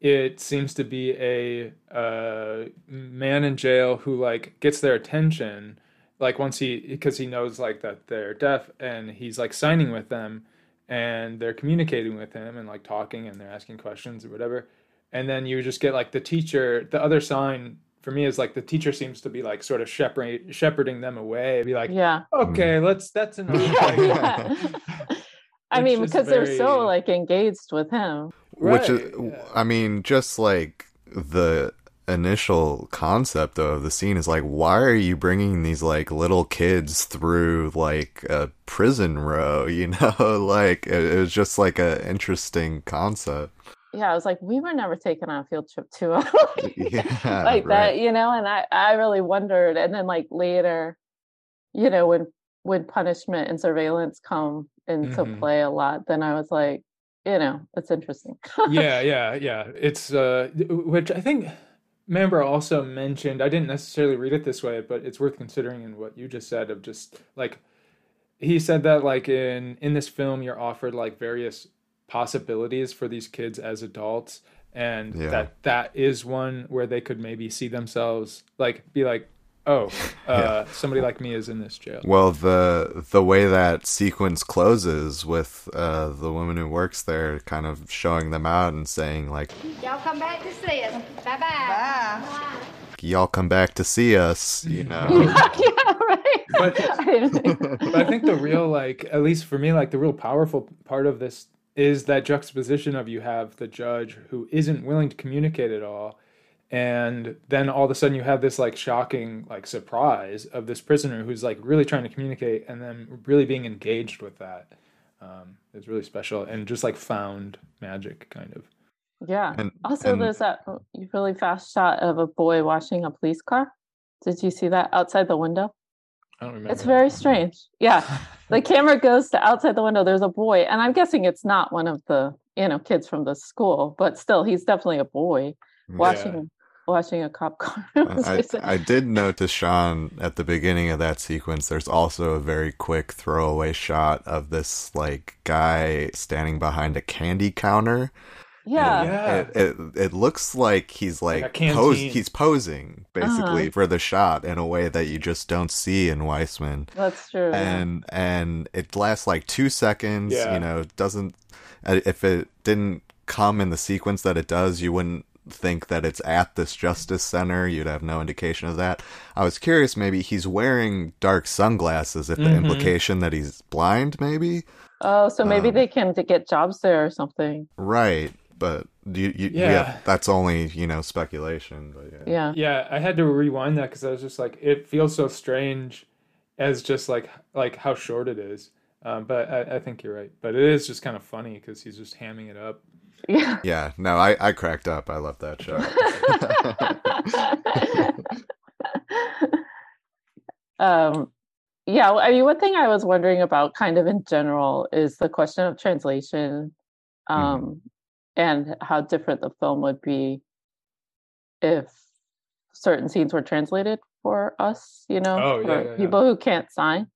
it seems to be a uh, man in jail who like gets their attention like once he because he knows like that they're deaf and he's like signing with them and they're communicating with him and like talking and they're asking questions or whatever. And then you just get like the teacher the other sign for me is like the teacher seems to be like sort of shepherding shepherding them away be like yeah. Okay let's that's [laughs] enough yeah. I mean, just because they're so like engaged with him. Which is, I mean, just like the initial concept of the scene is like, why are you bringing these like little kids through like a prison row? [laughs] You know, [laughs] like it, it was just like a interesting concept. Yeah, I was like, we were never taken on a field trip to [laughs] Yeah, like that, you know. And I, I really wondered. And then like later, you know, when when punishment and surveillance come into Mhm. play a lot, then I was like, you know, it's interesting. yeah, [laughs] yeah, yeah. It's uh, which I think Mamber also mentioned. I didn't necessarily read it this way, but it's worth considering in what you just said of just like he said that like in in this film you're offered like various possibilities for these kids as adults and Yeah. that that is one where they could maybe see themselves like be like oh [laughs] uh somebody like me is in this jail Well, the the way that sequence closes with uh, the woman who works there, kind of showing them out and saying like, Y'all come back to see us. Bye bye. "Y'all come back to see us," you know. [laughs] yeah, right. [laughs] But, I but I think the real like at least for me like the real powerful part of this is that juxtaposition of you have the judge who isn't willing to communicate at all and then all of a sudden you have this like shocking like surprise of this prisoner who's like really trying to communicate and then really being engaged with that um is really special and just like found magic kind of Yeah. And- also, and- there's that really fast shot of a boy washing a police car. Did you see that outside the window? I don't remember It's very strange. Yeah. [laughs] the camera goes to outside the window. There's a boy, and I'm guessing it's not one of the, you know, kids from the school, but still, he's definitely a boy washing washing a cop car. It was [laughs] I, just- I did notice Sean at the beginning of that sequence. There's also a very quick throwaway shot of this like guy standing behind a candy counter. yeah. It, it it looks like he's Like like, pose, he's posing basically Uh-huh. for the shot in a way that you just don't see in Wiseman. That's true. and and it lasts like two seconds. Yeah. You know, it doesn't uh, if it didn't come in the sequence that it does, you wouldn't think that it's at this justice center. You'd have no indication of that. I was curious, maybe he's wearing dark sunglasses. If the Mhm. implication that he's blind, maybe Oh, so maybe um, they can to get jobs there or something. right. But you, you, yeah. Yeah. that's only you know speculation. But yeah. Yeah. yeah i had to rewind that because i was just like it feels so strange as just like like how short it is um, but I, I think you're right but it is just kind of funny because he's just hamming it up Yeah. Yeah, no, I, I cracked up. I love that show. [laughs] um yeah i mean one thing i was wondering about kind of in general is the question of translation um and how different the film would be if certain scenes were translated for us you know Oh, yeah, for yeah, yeah. people who can't sign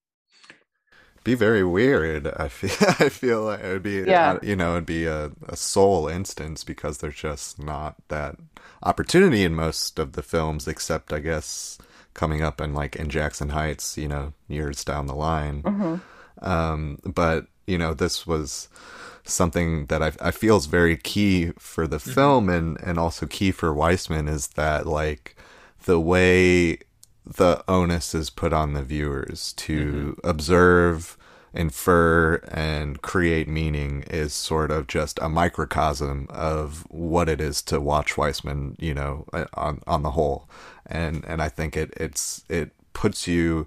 be very weird. I feel [laughs] I feel like it would be Yeah. uh, you know it'd be a, a sole instance because there's just not that opportunity in most of the films, except I guess coming up in like in Jackson Heights, you know, years down the line. Mhm. Um, but you know, this was something that I, I feel is very key for the film and, and also key for Wiseman is that like the way the onus is put on the viewers to mm-hmm. observe, infer, and create meaning is sort of just a microcosm of what it is to watch Wiseman, you know, uh, on on the whole. And and I think it it's it puts you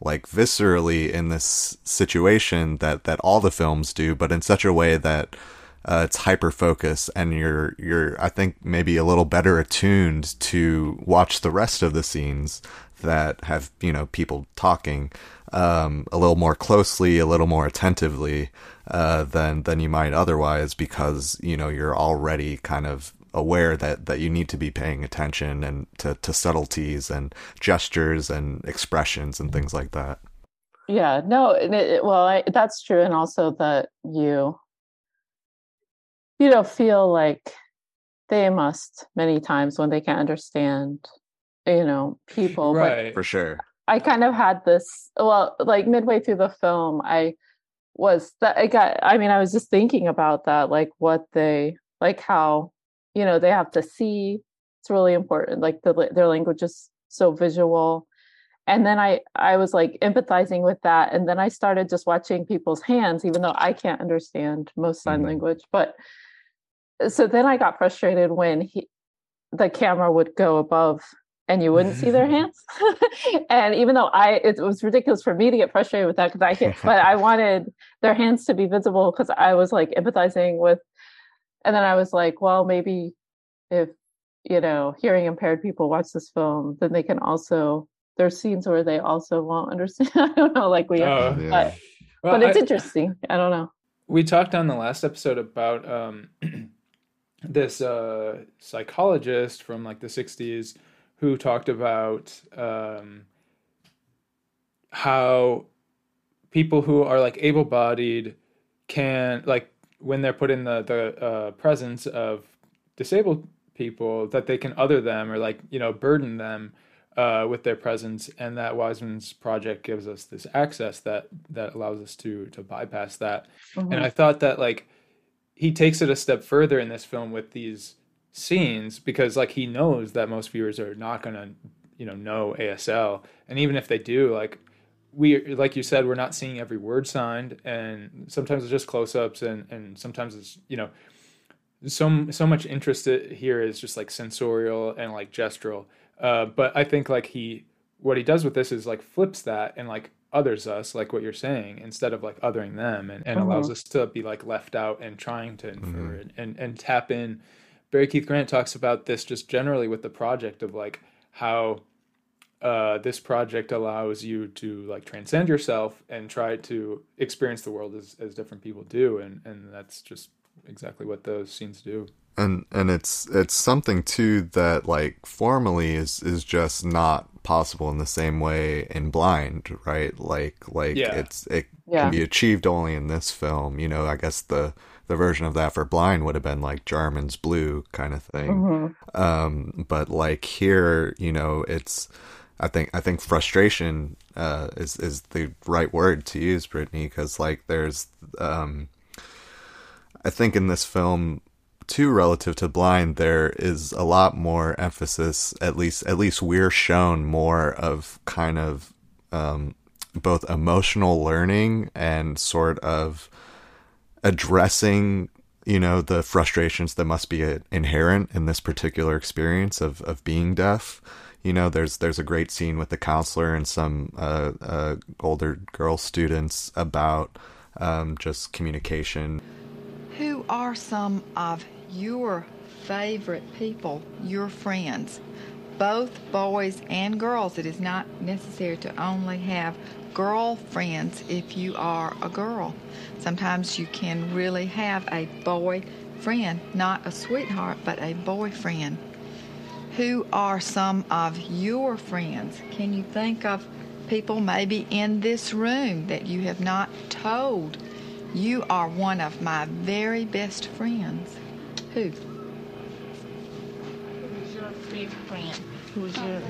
like viscerally in this situation that that all the films do, but in such a way that uh, it's hyper focus and you're you're I think maybe a little better attuned to watch the rest of the scenes that have you know people talking um, a little more closely, a little more attentively uh, than than you might otherwise because you know you're already kind of aware that that you need to be paying attention and to, to subtleties and gestures and expressions and things like that. yeah no it, well I, that's true and also that you you know feel like they must many times when they can't understand you know people but right For sure. I kind of had this well, like midway through the film, I was that I got I mean, I was just thinking about that, like what they like how, you know, they have to see. It's really important. Like the their language is so visual. And then I I was like empathizing with that. And then I started just watching people's hands, even though I can't understand most sign Mhm. language. But so then I got frustrated when he the camera would go above and you wouldn't see their [laughs] hands. [laughs] and even though I, it was ridiculous for me to get frustrated with that because I can, but I [laughs] wanted their hands to be visible because I was like empathizing with, and then I was like, well, maybe if, you know, hearing impaired people watch this film, then they can also, there's scenes where they also won't understand. I don't know, like we, Oh. but, Well, but it's I- interesting. I don't know. we talked on the last episode about um, [clears throat] this uh, psychologist from like the 60s who talked about um, how people who are like able-bodied can like when they're put in the the uh, presence of disabled people that they can other them or like you know burden them uh, with their presence and that Wiseman's project gives us this access that that allows us to to bypass that and Mhm. I thought that like he takes it a step further in this film with these scenes because like he knows that most viewers are not going to you know know ASL and even if they do like we like you said we're not seeing every word signed. And sometimes it's just close-ups and and sometimes it's you know so so much interest here is just like sensorial and like gestural. Uh but i think like he what he does with this is like flips that and like others us like what you're saying instead of like othering them and, and allows Mhm. us to be like left out and trying to infer and, and and tap in. Barry keith grant talks about this just generally with the project of like how uh, this project allows you to like transcend yourself and try to experience the world as, as different people do and and that's just exactly what those scenes do and and it's it's something too that like formally is is just not possible in the same way in blind right like like Yeah. it's it Yeah. can be achieved only in this film you know i guess the the version of that for blind would have been like jarman's blue kind of thing Mhm. um but like here you know it's i think i think frustration uh is is the right word to use brittany because like there's um i think in this film too relative to blind there is a lot more emphasis at least at least we're shown more of kind of um both emotional learning and sort of addressing you know the frustrations that must be inherent in this particular experience of of being deaf. You know there's there's a great scene with the counselor and some uh, uh older girl students about um just communication. Who are some of your favorite people, your friends? Both boys and girls. It is not necessary to only have girlfriends if you are a girl. Sometimes you can really have a boy friend, not a sweetheart, but a boyfriend. Who are some of your friends? Can you think of people maybe in this room that you have not told? You are one of my very best friends. Who? Who's your favorite friend? Who's your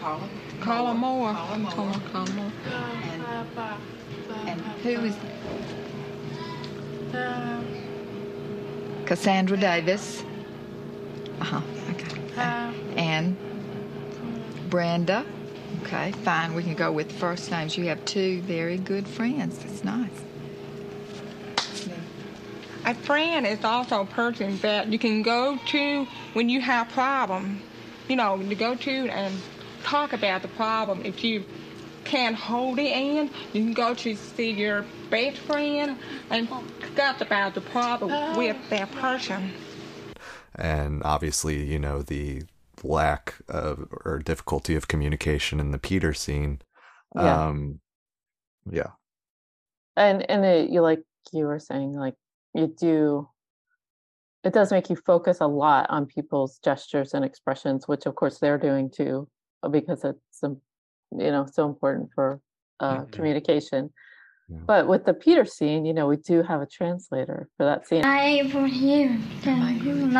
Paula. Carla Moore? Paula Moore. Carla, Carla Moore. And who is Uh, Cassandra Davis? Uh huh. Okay. uh, And Brenda. Okay, fine. We can go with first names. You have two very good friends. That's nice. A friend is also a person that you can go to when you have problem. You know, to go to and talk about the problem. If you can't hold it in, you can go to see your best friend and discuss about the problem with that person. and obviously you know the lack of or difficulty of communication in the peter scene Yeah. um yeah and and it, you like you were saying like you do it does make you focus a lot on people's gestures and expressions which of course they're doing too uh, because it's um, you know so important for uh, Mhm. communication. But with the peter scene you know we do have a translator for that scene. I for you to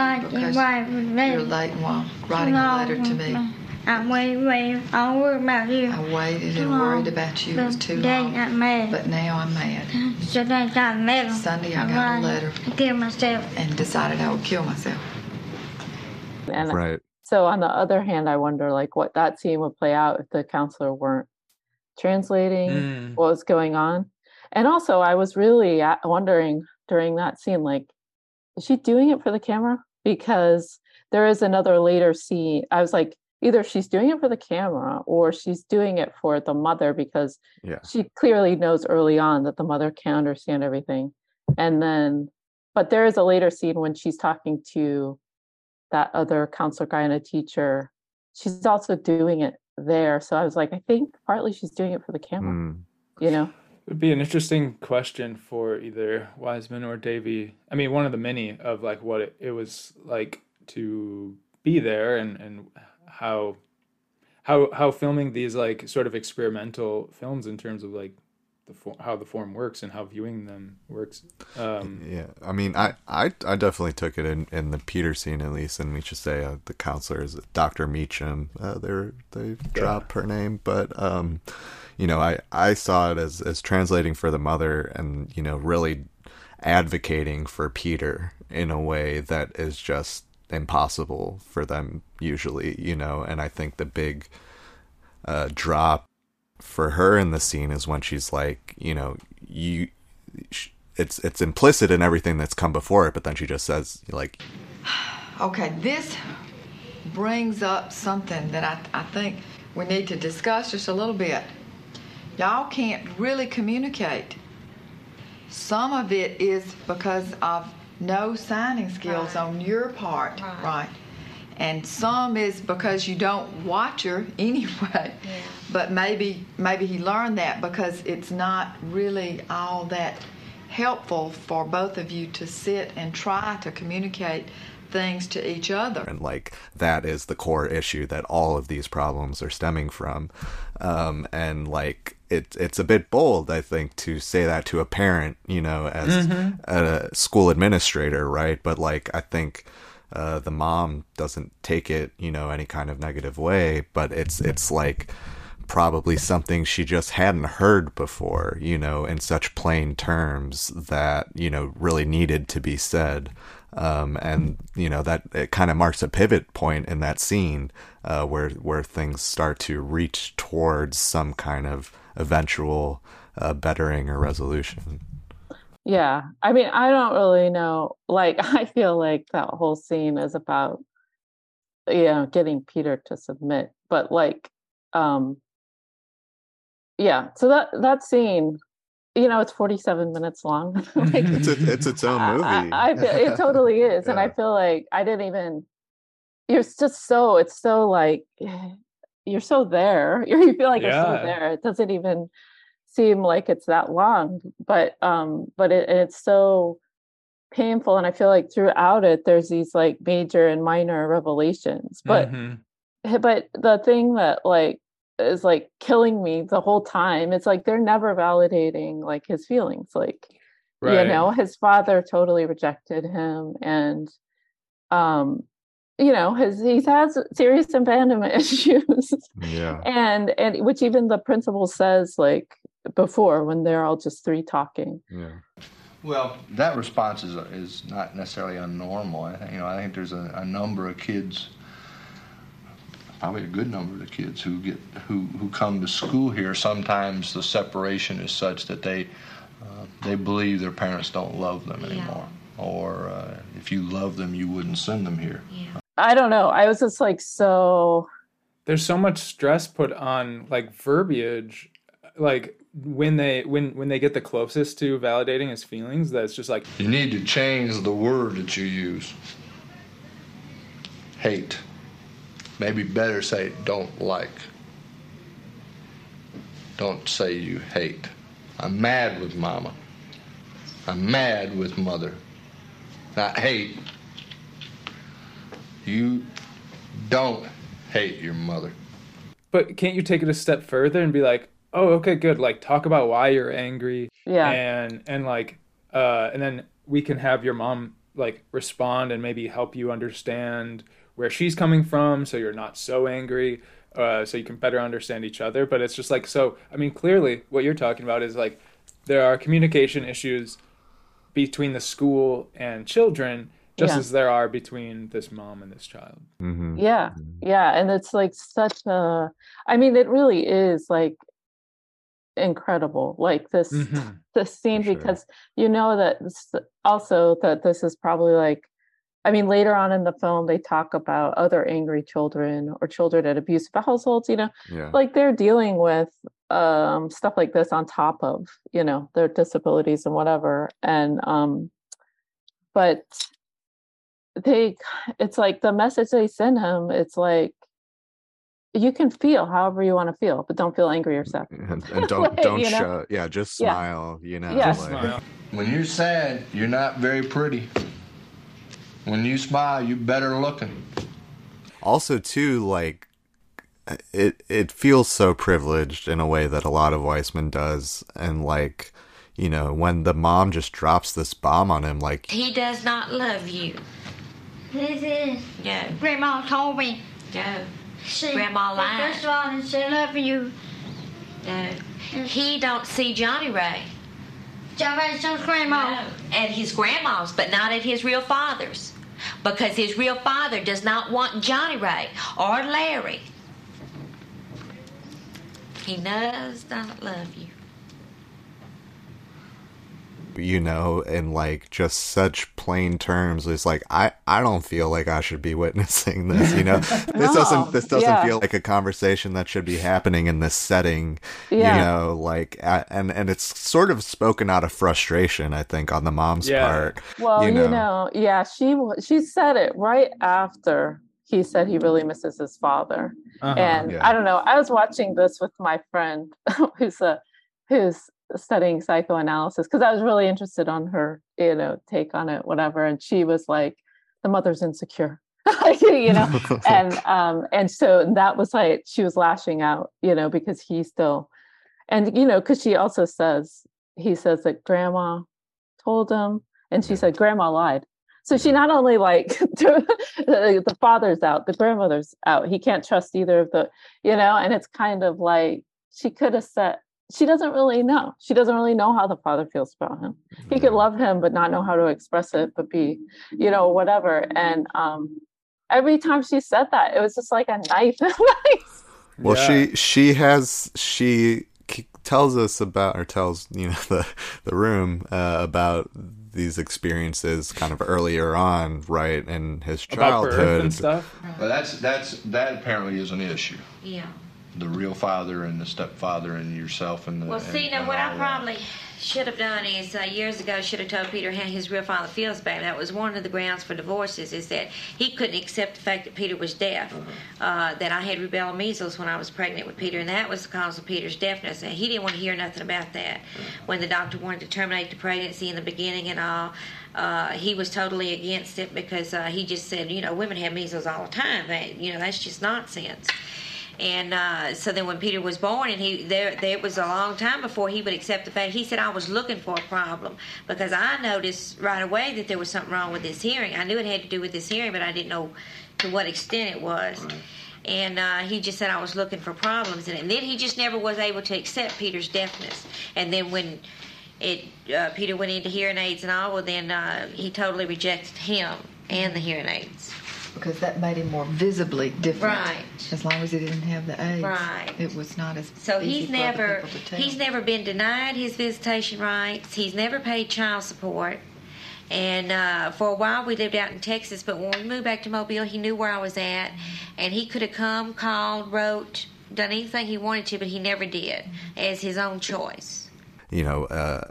like Because write You're late while writing a letter to me. I waited, waited. I worried about you. I waited and worried about you. It was But too Dad long. got mad. But now I'm mad. So they got a letter. Sunday I got a letter I killed myself. and decided I would kill myself. And Right. so on the other hand, I wonder like what that scene would play out if the counselor weren't translating Mm. what was going on. And also, I was really wondering during that scene, like, is she doing it for the camera? Because there is another later scene. I was like, either she's doing it for the camera or she's doing it for the mother because Yeah. she clearly knows early on that the mother can't understand everything. And then, but there is a later scene when she's talking to that other counselor guy and a teacher. She's also doing it there. So I was like, I think partly she's doing it for the camera, Mm. you know? It would be an interesting question for either Wiseman or Davey. I mean, one of the many of like what it, it was like to be there and and how how how filming these like sort of experimental films in terms of like the for, how the form works and how viewing them works. Um, Yeah, I mean, I, I, I definitely took it in, in the Peter scene at least, and we should say uh, the counselor is Doctor Meacham. Uh, they're they drop her name, but um, you know, I, I saw it as as translating for the mother, and you know, really advocating for Peter in a way that is just impossible for them usually, you know, and I think the big uh, drop for her in the scene is when she's like, you know, you, it's it's implicit in everything that's come before it, but then she just says like, Okay, this brings up something that I, I think we need to discuss just a little bit. Y'all can't really communicate. Some of it is because of no signing skills on your part, right. And some is because you don't watch her [laughs] anyway. But maybe maybe he learned that because it's not really all that helpful for both of you to sit and try to communicate things to each other. and like that is the core issue that all of these problems are stemming from, um, and like it it's a bit bold, I think, to say that to a parent, you know, as Mhm. a school administrator, right? But like I think uh, the mom doesn't take it, you know, any kind of negative way, but it's it's like probably something she just hadn't heard before, you know, in such plain terms that, you know, really needed to be said. Um, and, you know, that it kind of marks a pivot point in that scene, uh, where, where things start to reach towards some kind of eventual, uh, bettering or resolution. Yeah. I mean, I don't really know. Like, [laughs] I feel like that whole scene is about, you know, getting Peter to submit. But like, um, yeah. So that that scene, you know, it's 47 minutes long. [laughs] like, It's, a, it's its own movie. I, I feel it totally is, and I feel like I didn't even. You're just so. It's so like you're so there. [laughs] You feel like you're so there. It doesn't even seem like it's that long, but um, but it, it's so painful, and I feel like throughout it, there's these like major and minor revelations. But mhm. but the thing that like is like killing me the whole time it's like they're never validating like his feelings like you know his father totally rejected him and um you know his he has serious abandonment [laughs] issues Yeah. and and which even the principal says like before when they're all just three talking Yeah. Well, that response is is not necessarily unnormal. I think, you know, I think there's a, a number of kids, probably a good number of the kids who get who who come to school here. Sometimes the separation is such that they uh, they believe their parents don't love them anymore, or uh, if you love them, you wouldn't send them here. I don't know i was just like so there's so much stress put on like verbiage like when they when when they get the closest to validating his feelings that it's just like You need to change the word that you use. Hate. Maybe better say don't like. Don't say you hate. I'm mad with mama. I'm mad with mother. Not hate. You don't hate your mother. but can't you take it a step further and be like oh okay good like talk about why you're angry Yeah. and and like uh and then we can have your mom like respond and maybe help you understand where she's coming from so you're not so angry uh, so you can better understand each other. But it's just like so. I mean, clearly, what you're talking about is like there are communication issues between the school and children, just Yeah. as there are between this mom and this child. Mm-hmm. Yeah, yeah, and it's like such a, I mean, it really is like incredible. Like this Mhm. this scene because you know that this, also that this is probably like, I mean, later on in the film they talk about other angry children or children at abusive households. You know, Yeah. like they're dealing with um stuff like this on top of you know their disabilities and whatever and um but they it's like the message they send him it's like you can feel however you want to feel but don't feel angry or mm, sad And, [laughs] and don't Like, don't you know? show. Yeah, just Yeah. smile. You know. Yeah. like- When you're sad, you're not very pretty. When you smile, you better looking. also too like it it feels so privileged in a way that a lot of Wiseman does and like you know when the mom just drops this bomb on him like He does not love you. This is. No. Grandma told me. Yeah. She, Grandma lied. First of all, and she love you. No. He don't see Johnny Ray. Johnny Ray's grandma. No. At his grandma's, but not at his real father's. Because his real father does not want Johnny Ray or Larry. He does not love you. You know in like just such plain terms it's like I I don't feel like I should be [laughs] witnessing this you know [laughs] this No, doesn't this doesn't yeah. feel like a conversation that should be happening in this setting Yeah. you know like and and it's sort of spoken out of frustration I think on the mom's Yeah. part well you you know. know, yeah she wa- she said it right after he said he really misses his father Uh-huh. and Yeah. i don't know i was watching this with my friend [laughs] who's a who's studying psychoanalysis because i was really interested on her you know take on it whatever and she was like the mother's insecure. [laughs] You know? [laughs] And um and so that was like she was lashing out you know because he still and you know because she also says he says that grandma told him and she said grandma lied. So she not only like [laughs] the father's out the grandmother's out he can't trust either of the you know and it's kind of like she could have said she doesn't really know she doesn't really know how the father feels about him he could love him but not know how to express it but be you know whatever and um every time she said that it was just like a knife [laughs] Well, Yeah. she she has she tells us about or tells you know [laughs] the the room uh, about these experiences kind of earlier on, right in his About birth childhood and stuff. Well, that's that's that apparently is an issue. Yeah. The real father and the stepfather and yourself and the. Well, and- see, now and what I probably should have done is uh, years ago should have told Peter how his real father feels about him. That was one of the grounds for divorces is that he couldn't accept the fact that Peter was deaf, uh, that I had rubella measles when I was pregnant with Peter, and that was the cause of Peter's deafness. And he didn't want to hear nothing about that. When the doctor wanted to terminate the pregnancy in the beginning and all, uh, he was totally against it because uh, he just said, you know, women have measles all the time. That, you know, that's just nonsense. And uh, so then when Peter was born, and he there there was a long time before he would accept the fact. He said I was looking for a problem because I noticed right away that there was something wrong with his hearing. I knew it had to do with his hearing, but I didn't know to what extent it was. And uh, he just said I was looking for problems it. And then he just never was able to accept Peter's deafness. And then when it uh, Peter went into hearing aids and all, well then uh, he totally rejected him and the hearing aids. Because that made him more visibly different. Right. As long as he didn't have the AIDS. Right. It was not as So easy he's for never people to tell. he's never been denied his visitation rights. He's never paid child support. And uh, for a while we lived out in Texas, but when we moved back to Mobile, he knew where I was at, and he could have come, called, wrote, done anything he wanted to, but he never did, as his own choice. you know, uh,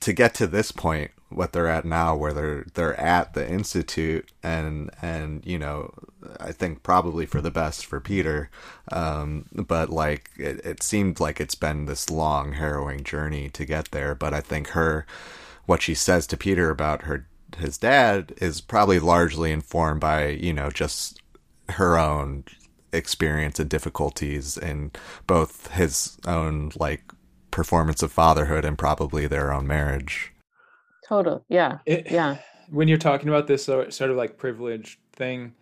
to get to this point, what they're at now, where they're they're at the institute, and and you know, I think probably for the best for Peter, um, but like it, it seemed like it's been this long, harrowing journey to get there. But I think her, what she says to Peter about her his dad is probably largely informed by you know just her own experience and difficulties in both his own like performance of fatherhood and probably their own marriage. Total yeah It- yeah [sighs] when you're talking about this sort sort of like privileged thing,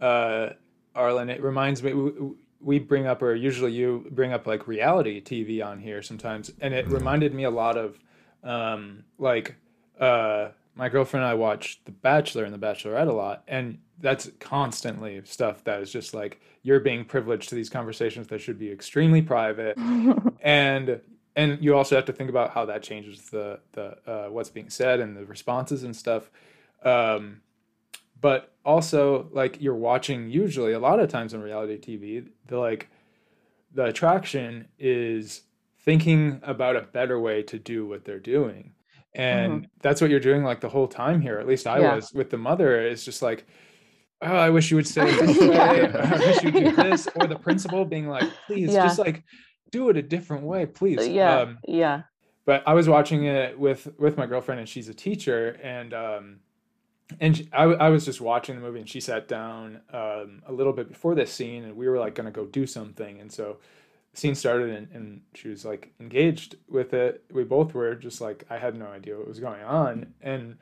uh, Arlen, it reminds me. We, we bring up, or usually you bring up like reality TV on here sometimes, and it reminded me a lot of um, like uh, my girlfriend and I watch The Bachelor and The Bachelorette a lot, and that's constantly stuff that is just like you're being privileged to these conversations that should be extremely private, [laughs] and and you also have to think about how that changes the the uh, what's being said and the responses and stuff. Um, but also like you're watching usually a lot of times on reality TV, the like the attraction is thinking about a better way to do what they're doing. And Mhm. that's what you're doing like the whole time here. At least I Yeah. was with the mother. It's just like, oh, I wish you would [laughs] say this. Yeah. I wish you do this. Or the principal being like, please Yeah. just like do it a different way, please. yeah, Um, yeah. but I was watching it with with my girlfriend, and she's a teacher, and um, and she, I, I was just watching the movie, and she sat down um, a little bit before this scene, and we were like going to go do something, and so the scene started, and, and she was like engaged with it. We both were just like I had no idea what was going on, and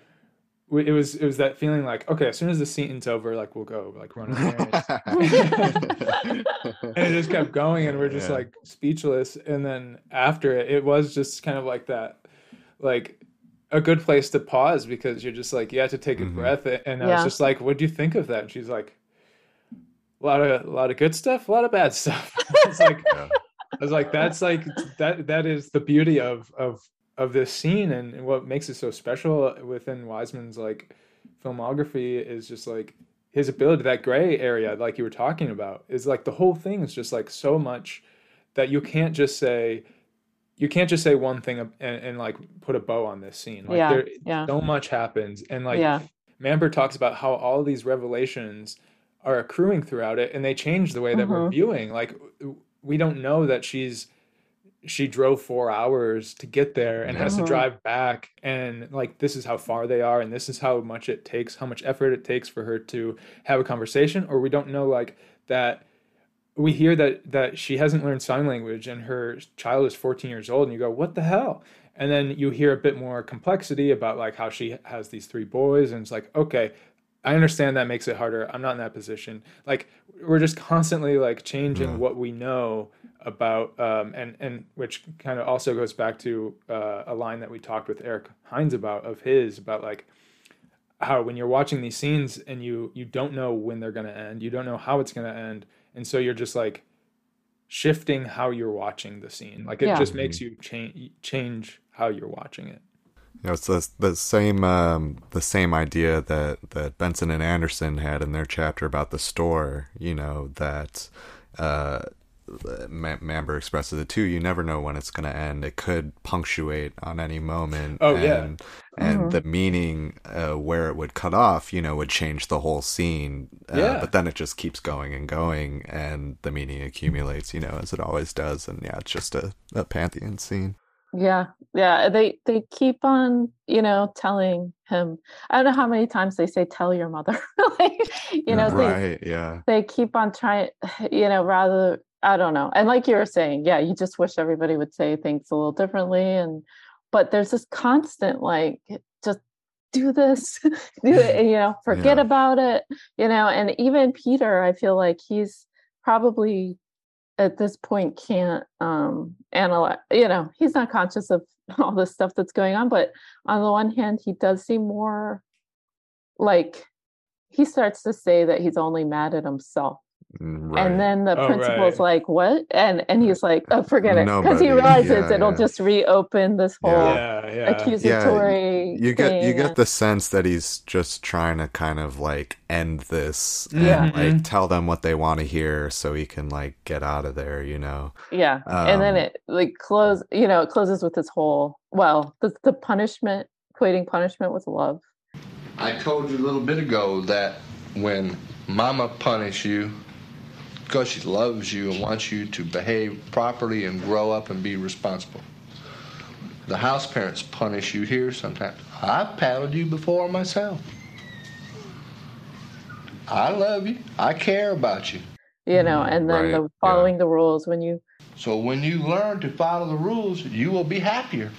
it was it was that feeling like okay, as soon as the scene's over, like we'll go like run [laughs] upstairs. [laughs] and it just kept going and we're just Yeah. like speechless. And then after it it was just kind of like that like a good place to pause because you're just like you have to take a mm-hmm. breath. And i was just like what do you think of that? And she's like a lot of a lot of good stuff a lot of bad [laughs] stuff. It's like i was like that's like that that is the beauty of of of this scene and, and what makes it so special within wiseman's like filmography is just like his ability that gray area like you were talking about is like the whole thing is just like so much that you can't just say you can't just say one thing and, and like put a bow on this scene like Yeah, there yeah. so much happens and like Yeah. Mamber talks about how all these revelations are accruing throughout it and they change the way that we're Mhm. viewing like we don't know that she's she drove four hours to get there and has to Mhm. drive back and like this is how far they are and this is how much it takes how much effort it takes for her to have a conversation or we don't know like that we hear that that she hasn't learned sign language and her child is 14 years old and you go what the hell and then you hear a bit more complexity about like how she has these three boys and it's like okay i understand that makes it harder i'm not in that position like we're just constantly like changing Yeah. what we know about um and and which kind of also goes back to uh, a line that we talked with eric hines about of his about like how when you're watching these scenes and you you don't know when they're going to end you don't know how it's going to end and so you're just like shifting how you're watching the scene like it Yeah. just makes you change change how you're watching it You know, it's the, the same um, the same idea that, that Benson and Anderson had in their chapter about the store. You know that uh, Ma- Mamber expresses it too. You never know when it's going to end. It could punctuate on any moment. Oh, yeah. and, and Mhm. the meaning uh, where it would cut off, you know, would change the whole scene. Uh, Yeah. But then it just keeps going and going, and the meaning accumulates. You know, as it always does. And yeah, it's just a, a pantheon scene. Yeah, yeah. They they keep on, you know, telling him. I don't know how many times they say, "Tell your mother." [laughs] like, you know, they right? Yeah. they keep on trying. You know, rather I don't know. And like you were saying, yeah, you just wish everybody would say things a little differently. And but there's this constant like, just do this, [laughs] do it. [laughs] You know, forget Yeah. about it. You know, and even Peter, I feel like he's probably at this point can't um analyze you know he's not conscious of [laughs] all the stuff that's going on but on the one hand he does seem more like he starts to say that he's only mad at himself Right. and then the Oh, principal's right. like what and and he's like oh forget it because he realizes yeah, it'll yeah. just reopen this whole yeah yeah accusatory you get you get the sense that he's just trying to kind of like end this and Yeah. like Mhm. tell them what they want to hear so he can like get out of there you know Yeah. and then Um, it like close, you know, it closes with this whole well, the the punishment, equating punishment with love. I told you a little bit ago that when mama punish you because she loves you and wants you to behave properly and grow up and be responsible. The house parents punish you here sometimes. I've paddled you before myself. I love you. I care about you. You know, and then right, the following the rules when you So when you learn to follow the rules, you will be happier.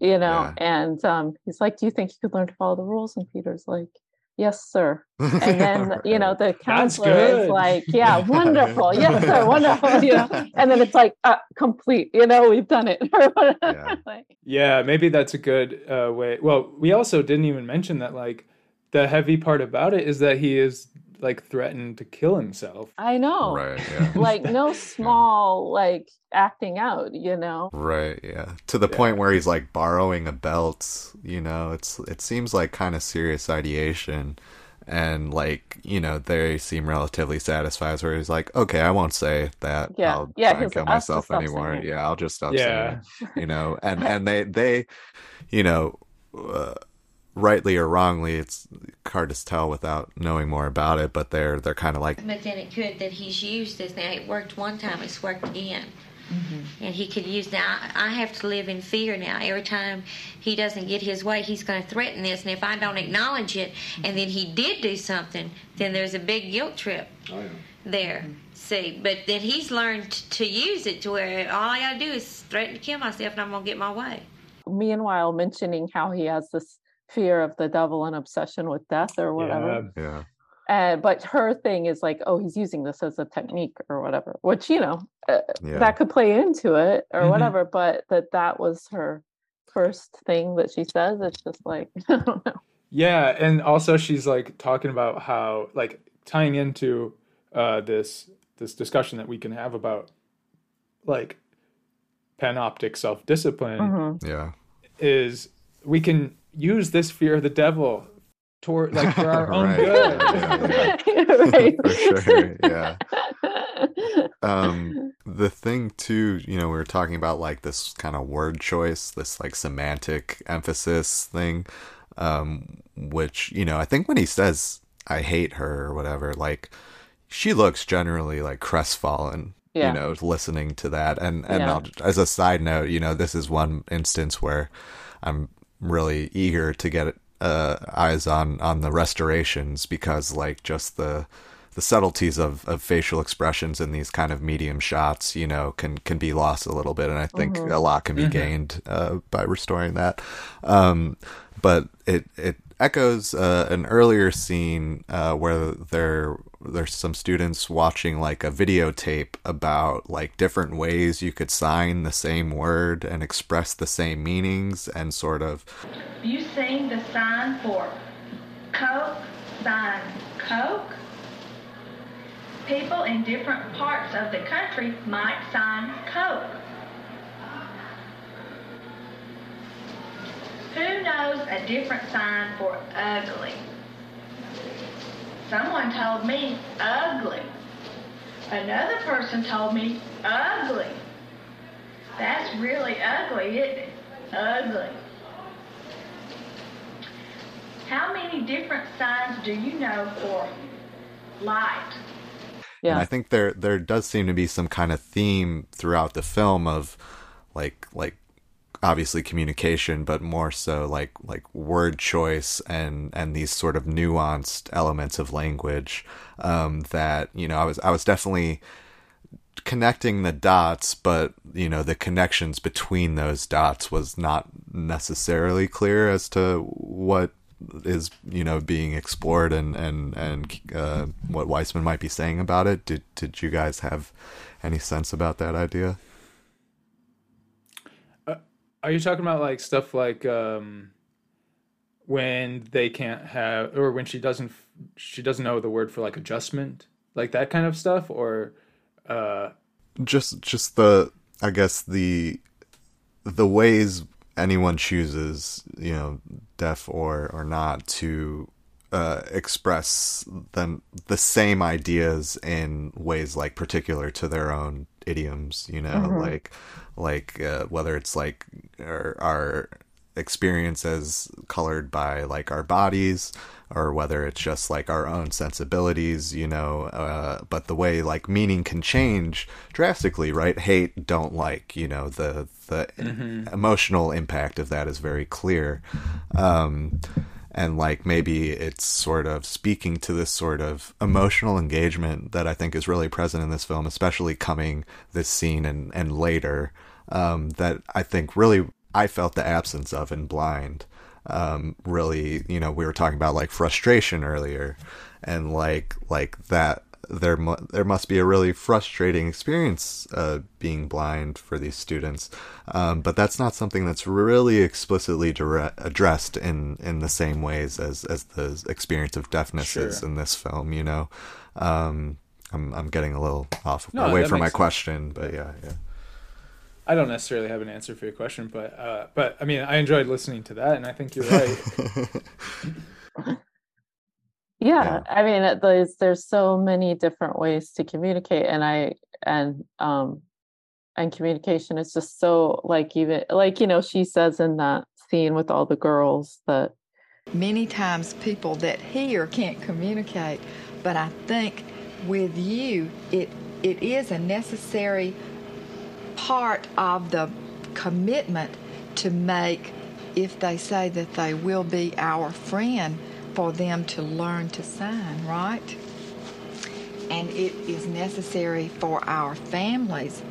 you know, Yeah. and um he's like, Do you think you could learn to follow the rules? And Peter's like, yes sir. [laughs] And then you know the counselor is like [laughs] yeah wonderful. Yes sir wonderful. [laughs] You know? And then it's like uh, complete. You know we've done it. Or whatever. Like, Yeah, maybe that's a good uh, way. Well, we also didn't even mention that like the heavy part about it is that he is like threatened to kill himself. i know Right. Yeah. [laughs] like no [laughs] small like acting out you know Right, yeah. To the point where he's like borrowing a belt, you know, it's it seems like kind of serious ideation and like, you know, they seem relatively satisfied where he's like, "Okay, I won't say that. Yeah. I'll Yeah, try and kill like, myself anymore. Yeah, I'll just stop Yeah. saying it." You know, and [laughs] and they they you know, uh, rightly or wrongly, it's hard to tell without knowing more about it, but they're they're kind of like But then it could that he's used this now. It worked one time, it's worked again. Mm-hmm. And he could use now. I I have to live in fear now. Every time he doesn't get his way, he's going to threaten this. And if I don't acknowledge it, and then he did do something, then there's a big guilt trip oh, yeah. there. Mm-hmm. See, but then he's learned to use it to where all I got to do is threaten to kill myself, and I'm going to get my way. meanwhile mentioning how he has this fear of the devil and obsession with death or whatever yeah. yeah. and but her thing is like oh he's using this as a technique or whatever which you know uh, Yeah. that could play into it or Mhm. whatever but that that was her first thing that she says it's just like [laughs] i don't know Yeah, and also she's like talking about how like tying into uh this this discussion that we can have about like panoptic self-discipline Mhm. Yeah. is we can use this fear of the devil toward like for our [laughs] own Right. good. Yeah, yeah. [laughs] Right. [laughs] For sure. Yeah. um the thing too you know we were talking about like this kind of word choice this like semantic emphasis thing um which you know i think when he says i hate her or whatever like she looks generally like crestfallen Yeah. you know listening to that and and Yeah. I'll, as a side note you know this is one instance where i'm really eager to get uh eyes on on the restorations because like just the the subtleties of, of facial expressions in these kind of medium shots, you know, can can be lost a little bit, and I think Mhm. a lot can be Mhm. gained uh, by restoring that. Um, but it it echoes uh, an earlier scene uh, where there there's some students watching like a videotape about like different ways you could sign the same word and express the same meanings and sort of You seen the sign for Coke, sign Coke? People in different parts of the country might sign Coke. Who knows a different sign for ugly? Someone told me ugly. Another person told me ugly. That's really ugly, isn't it? Ugly. How many different signs do you know for light? And yeah I think there there does seem to be some kind of theme throughout the film of like like obviously communication, but more so like like word choice and and these sort of nuanced elements of language um, that you know I was I was definitely connecting the dots, but you know the connections between those dots was not necessarily clear as to what is you know being explored and and and uh, what Wiseman might be saying about it. Did did you guys have any sense about that idea? Are you talking about like stuff like um when they can't have or when she doesn't she doesn't know the word for like adjustment, like that kind of stuff or uh just just the i guess the the ways anyone chooses you know deaf or or not to uh express them the same ideas in ways like particular to their own idioms you know Mhm. like like uh, whether it's like our, our experience as colored by like our bodies or whether it's just like our own sensibilities you know uh, but the way like meaning can change drastically right hate don't like you know the the Mhm. emotional impact of that is very clear um and like maybe it's sort of speaking to this sort of emotional engagement that I think is really present in this film, especially coming this scene and and later. Um, that I think really I felt the absence of in Blind. um, really, you know, we were talking about like frustration earlier, and like like that there mu- there must be a really frustrating experience uh, being blind for these students, um, but that's not something that's really explicitly dire- addressed in in the same ways as as the experience of deafness is in this film. You know, um, I'm I'm getting a little off No, away from my sense. question, but yeah, yeah. I don't necessarily have an answer for your question, but uh, but I mean, I enjoyed listening to that, and I think you're right. [laughs] yeah, i mean there's there's so many different ways to communicate and i and um and communication is just so like even like you know she says in that scene with all the girls that Many times people that hear can't communicate, but I think with you, it it is a necessary part of the commitment to make if they say that they will be our friend for them to learn to sign, right? And it is necessary for our families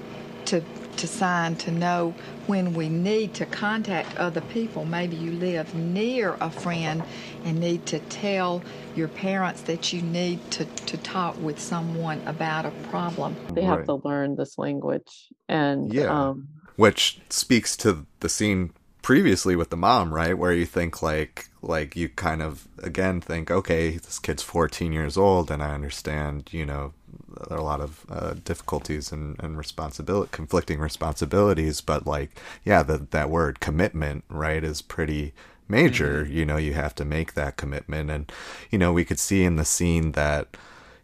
to to sign to know when we need to contact other people. Maybe you live near a friend and need to tell your parents that you need to, to talk with someone about a problem. they have Right. to learn this language and Yeah. um which speaks to the scene previously with the mom right? Where you think like like you kind of again think okay this kid's 14 years old and i understand you know there are a lot of uh, difficulties and, and responsibility conflicting responsibilities but like yeah that that word commitment right is pretty major. You know you have to make that commitment. And you know we could see in the scene that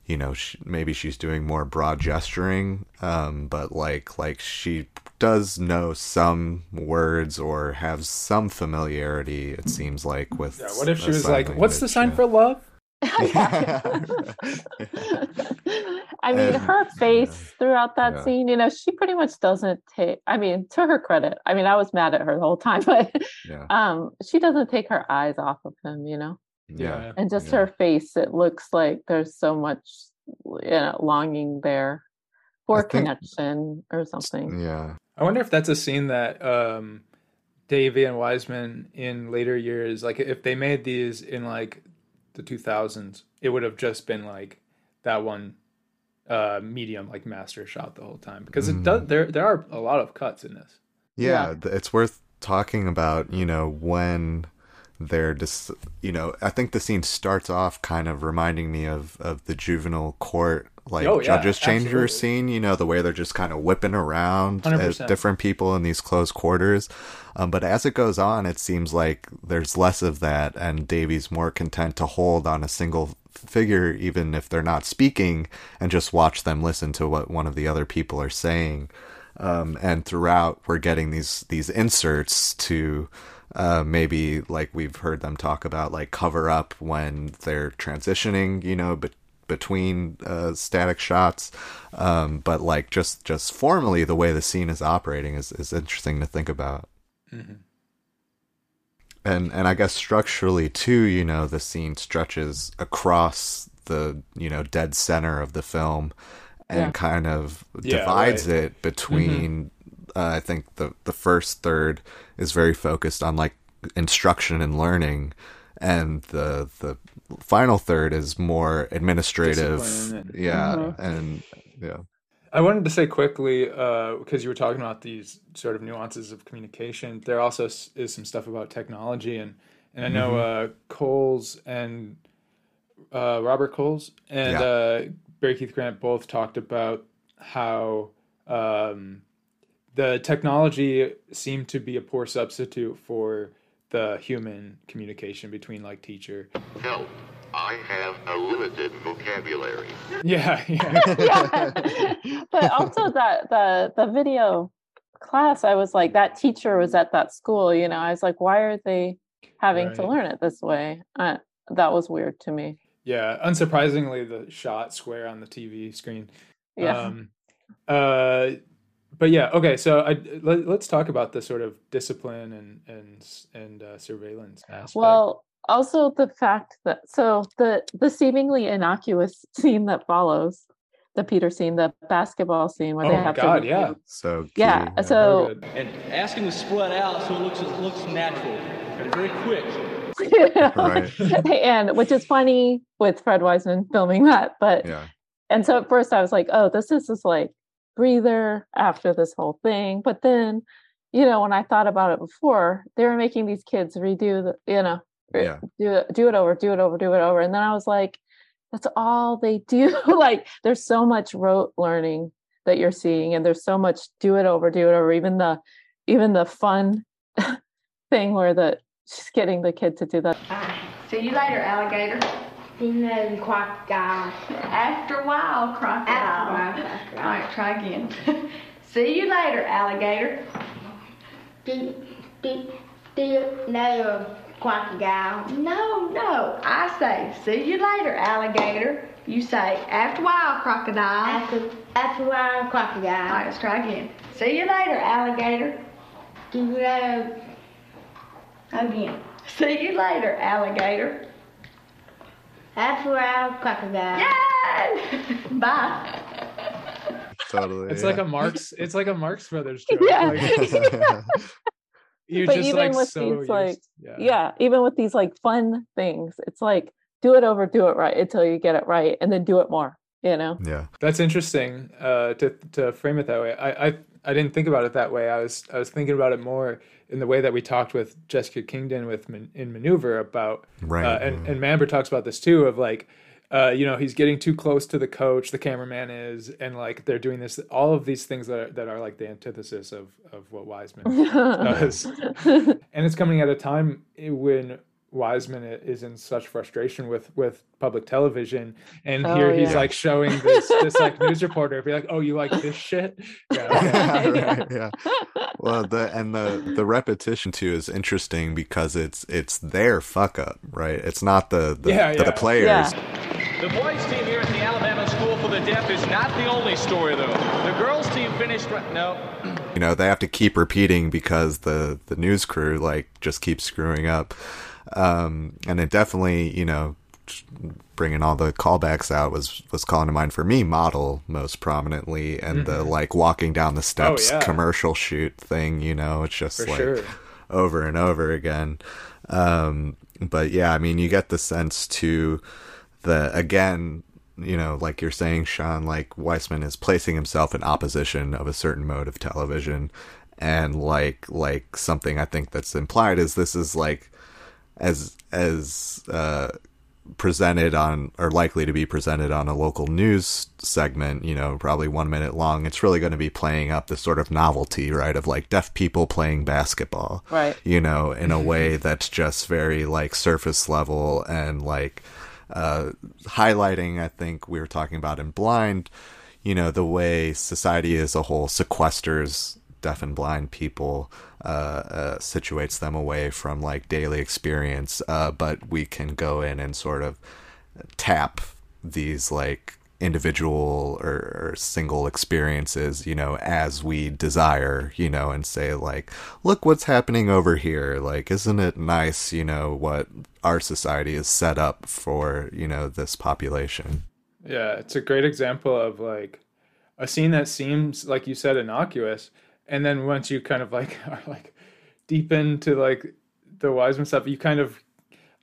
you know sh maybe she's doing more broad gesturing um but like like she does know some words or have some familiarity it seems like with Yeah, what if she was like, "What's the sign yeah. for love?" [laughs] I mean, And- her face throughout that Yeah. scene, you know, she pretty much doesn't take, I mean, to her credit, I mean, I was mad at her the whole time, [laughs] but Yeah. um, she doesn't take her eyes off of him, you know? yeah And just yeah. her face, it looks like there's so much, you know, longing there for I think- connection or something. yeah I wonder if that's a scene that um, Davey and Wiseman in later years, like if they made these in like the 2000s, it would have just been like that one uh, medium, like master shot the whole time because it does. There, there are a lot of cuts in this. yeah, th- it's worth talking about you know when they're just you know i think the scene starts off kind of reminding me of of the juvenile court like Oh, yeah, judges changer absolutely. scene you know the way they're just kind of whipping around at different people in these close quarters. Um, but as it goes on it seems like there's less of that and davey's more content to hold on a single figure even if they're not speaking and just watch them listen to what one of the other people are saying. Um, and throughout we're getting these these inserts to uh, maybe like we've heard them talk about like cover up when they're transitioning you know but between uh, static shots um, but like just just formally the way the scene is operating is, is interesting to think about Mhm. and and I guess structurally too, you know, the scene stretches across the you know dead center of the film, and Yeah. kind of Yeah, divides right. it between. Uh, I think the the first third is very focused on like instruction and learning, and the the final third is more administrative. Discipline and- Yeah, Mhm. and yeah. I wanted to say quickly because you were talking about these sort of nuances of communication. There also is some stuff about technology, and and I know Mhm. uh, Coles and uh, Robert Coles and Yeah. uh, Barry Keith Grant both talked about how um, the technology seemed to be a poor substitute for the human communication between like teacher. Help. I have a limited vocabulary. [laughs] Yeah, yeah. [laughs] yeah. But also that the the video class, I was like, that teacher was at that school, you know. I was like, why are they having to learn it this way? Uh, that was weird to me. Yeah, unsurprisingly, the shot square on the TV screen. Yeah. Um, uh, but yeah, okay. So I, let, us talk about the sort of discipline and and and uh, surveillance aspect. Well, also the fact that so the the seemingly innocuous scene that follows the Peter scene, the basketball scene where Oh they have God, to yeah. So yeah. So and asking to spread out so it looks it looks natural. and very quick. right? [laughs] and which is funny with Fred Wiseman filming that, but yeah. and so at first I was like, oh, this is just like breather after this whole thing. But then, you know, when I thought about it before, they were making these kids redo the, you know, eh, Yeah. do it, do it over, do it over, do it over. And then I was like, that's all they [laughs] do. like there's so much rote learning that you're seeing, and there's so much do it over, do it over. Even the even the fun [laughs] thing where the just getting the kid to do that. See you later, alligator. See you later, crocodile. After a while, crocodile. After a while, crocodile. All right, try again. [laughs] See you later, alligator. Do, do, do you later, crocodile. No, no. I say, see you later, alligator. You say, after a while, crocodile. After, after a while, crocodile. All right, let's try again. See you later, alligator. See you later. Again. See you later, alligator. After a while, crocodile. Yay! [laughs] Bye. Totally. It's yeah. like a Marx. It's like a Marx Brothers [laughs] joke. Yeah. Like, [laughs] you're but just even like with so these used- like yeah. yeah. even with these like fun things it's like do it over do it right until you get it right and then do it more you know yeah. That's interesting uh, to to frame it that way. I, I I didn't think about it that way. I was I was thinking about it more in the way that we talked with Jessica Kingdon with in Maneuver about Right, uh, and and Mamber talks about this too of like. Uh, you know he's getting too close to the coach the cameraman is and like they're doing this all of these things that are, that are like the antithesis of of what wiseman [laughs] does [laughs] and it's coming at a time when Wiseman is in such frustration with with public television, and Oh, here he's yeah. like showing this this like news reporter be like, "Oh, you like this shit?" [laughs] Yeah, okay. right, [laughs] yeah. Well, the and the the repetition too is interesting because it's it's their fuck up, right? It's not the the, Yeah, the, yeah. players. The boys' team here at the Alabama School for the Deaf is not the only story, though. The girls' team finished. Right, no. You know, they have to keep repeating because the the news crew like just keeps screwing up. Um, and it definitely, you know, bringing all the callbacks out was was calling to mind for me model most prominently and the Mhm. like walking down the steps yeah. commercial shoot thing you know it's just For like sure. over and over again um but yeah i mean you get the sense to the again you know like you're saying sean like wiseman is placing himself in opposition of a certain mode of television and like like something i think that's implied is this is like as as uh presented on or likely to be presented on a local news segment you know probably one minute long it's really going to be playing up this sort of novelty right of like deaf people playing basketball Right. you know in a way that's just very like surface level and like uh highlighting i think we were talking about in blind you know the way society as a whole sequesters deaf and blind people uh, uh situates them away from like daily experience uh but we can go in and sort of tap these like individual or, or single experiences you know as we desire you know and say like look what's happening over here. Like isn't it nice you know what our society is set up for you know this population? Yeah, it's a great example of like a scene that seems like you said innocuous, and then once you kind of like [laughs] are like deep into like the Wiseman stuff, you kind of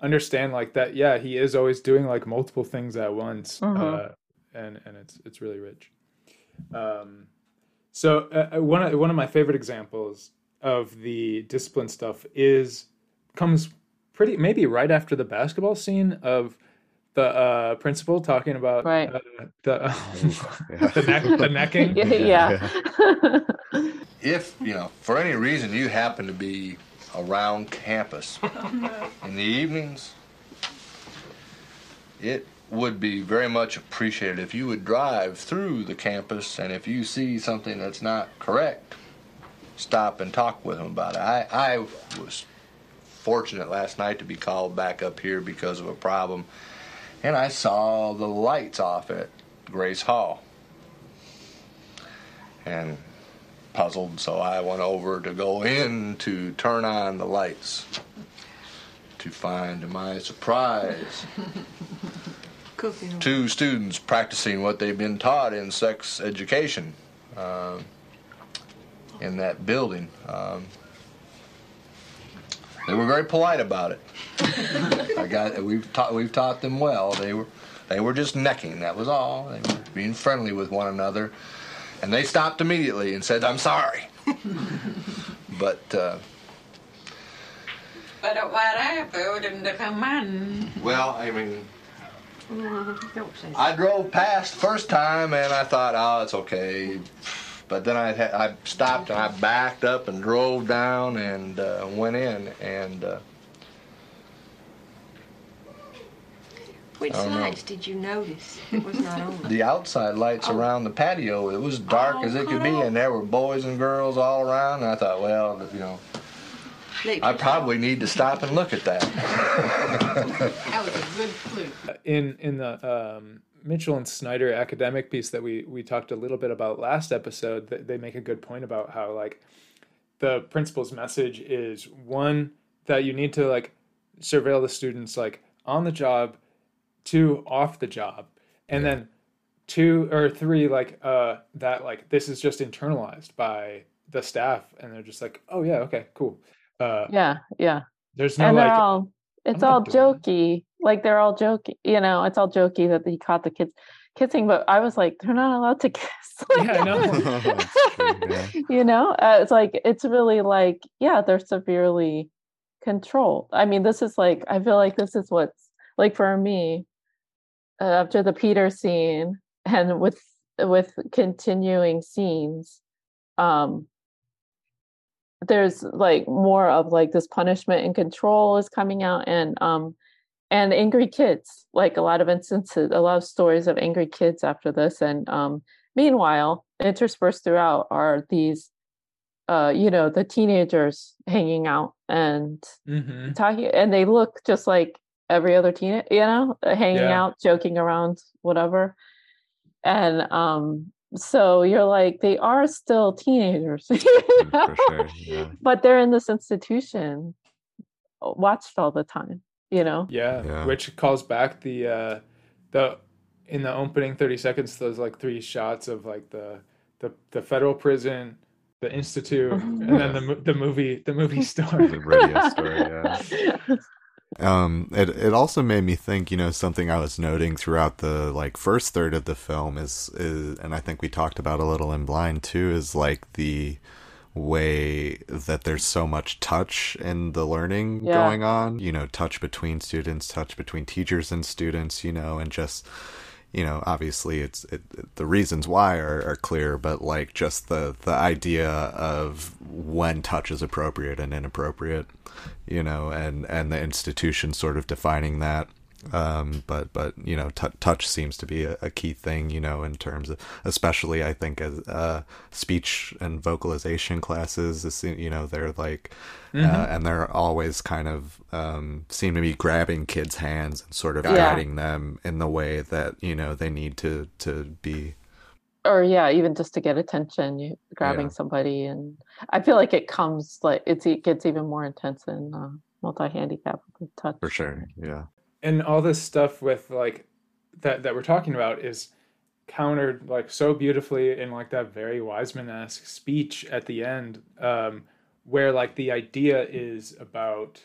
understand like that. Yeah, he is always doing like multiple things at once, Mhm. uh, and and it's it's really rich. Um, so uh, uh, one of one of my favorite examples of the discipline stuff is comes pretty maybe right after the basketball scene of the uh, principal talking about Right. uh, the [laughs] the, neck, the necking. [laughs] yeah, If, you know, for any reason you happen to be around campus [laughs] in the evenings, it would be very much appreciated if you would drive through the campus and if you see something that's not correct, stop and talk with them about it. I, I was fortunate last night to be called back up here because of a problem, and I saw the lights off at Grace Hall. And puzzled, so I went over to go in to turn on the lights. To find, to my surprise, two students practicing what they've been taught in sex education uh, in that building. Um, They were very polite about it. I got we've taught we've taught them well. They were they were just necking. That was all. They were being friendly with one another, and they stopped immediately and said, "I'm sorry." [laughs] but uh, But whatever wouldn't come on. well, I mean, [laughs] I drove past first time and I thought, oh, it's okay. But then I I stopped and I backed up and drove down and uh, went in and uh, Which I don't know. lights did you notice that was not on? the outside lights around the patio, it was dark Oh, as it could be, off. and there were boys and girls all around. And I thought, well, you know, Look, I probably need to stop and look at that. [laughs] That was a good clue. in in the um, Mitchell and Snyder academic piece that we we talked a little bit about last episode, they make a good point about how like the principal's message is one that you need to like surveil the students like on the job, two off the job, and then two or three like uh that like this is just internalized by the staff and they're just like oh yeah okay cool uh Yeah, yeah. there's no and they're like all it's all not doing jokey. Like they're all jokey, you know, it's all jokey that he caught the kids kissing, but I was like, they're not allowed to [laughs] kiss. yeah I know [laughs] [laughs] you know, uh, it's like it's really like, yeah, they're severely controlled. I mean, this is like I feel like this is what's like for me after the Peter scene and with with continuing scenes um there's like more of like this punishment and control is coming out and um and angry kids like a lot of instances a lot of stories of angry kids after this and um meanwhile interspersed throughout are these uh you know the teenagers hanging out and Mhm. talking and they look just like every other teen you know uh, hanging Yeah. out joking around whatever and um so you're like they are still teenagers [laughs] you know? sure, yeah. but they're in this institution uh, watched all the time you know Yeah, which calls back the uh the in the opening 30 seconds those like three shots of like the the the federal prison, the institute, and then the the movie the movie [laughs] store. The radio store, yeah. [laughs] Um, it it also made me think, you know, something I was noting throughout the like first third of the film is is, and I think we talked about a little in Blind too, is like the way that there's so much touch in the learning Yeah. going on. You know, touch between students, touch between teachers and students. You know, and just you know, obviously it's it, the reasons why are, are clear, but like just the the idea of when touch is appropriate and inappropriate, you know, and and the institution sort of defining that. Um, but but you know, t- touch seems to be a, a key thing, you know, in terms of, especially I think as uh, speech and vocalization classes, you know, they're like, uh, Mhm. and they're always kind of um, seem to be grabbing kids' hands and sort of Yeah. guiding them in the way that you know they need to to be. or yeah even just to get attention you grabbing Yeah. somebody and i feel like it comes like it's it gets even more intense in uh, multi-handicap with touch For sure, yeah. And all this stuff with like that that we're talking about is countered like so beautifully in like that very Wiseman-esque speech at the end, um, where like the idea is about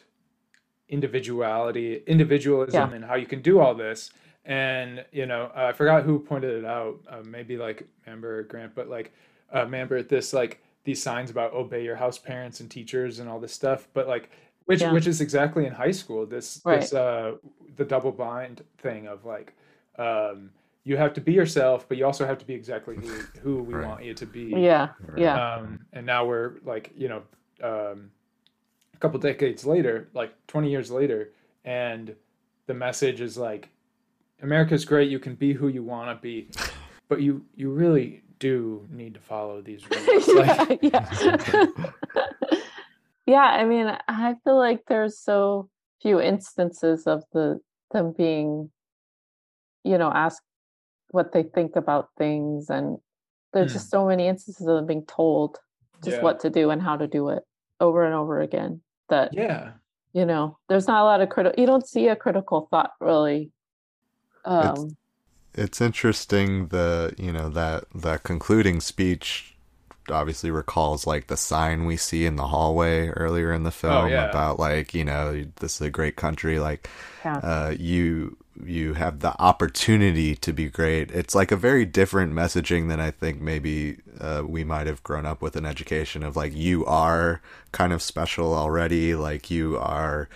individuality, individualism, Yeah. and how you can do all this. And you know, I forgot who pointed it out. Uh, maybe like Mamber or Grant, but like uh, Amber, this like these signs about obey your house parents and teachers and all this stuff. But like, which Yeah. which is exactly in high school. This Right. this uh, the double bind thing of like. Um, you have to be yourself, but you also have to be exactly who, who we Right. want you to be. Yeah, yeah. Um, and now we're like, you know, um, a couple decades later, like 20 years later, and the message is like, America's great. You can be who you want to be, but you you really do need to follow these rules. [laughs] Like, yeah. yeah, [laughs] [laughs] I mean, I feel like there's so few instances of the them being, you know, asked what they think about things, and there's Hmm. just so many instances of them being told just Yeah. what to do and how to do it over and over again. That yeah, you know, there's not a lot of critical. You don't see a critical thought really. It's- Um, It's interesting the you know that that concluding speech obviously recalls like the sign we see in the hallway earlier in the film yeah. about like you know this is a great country like Yeah. uh, you you have the opportunity to be great. It's like a very different messaging than I think maybe uh, we might have grown up with an education of like you are kind of special already, like you are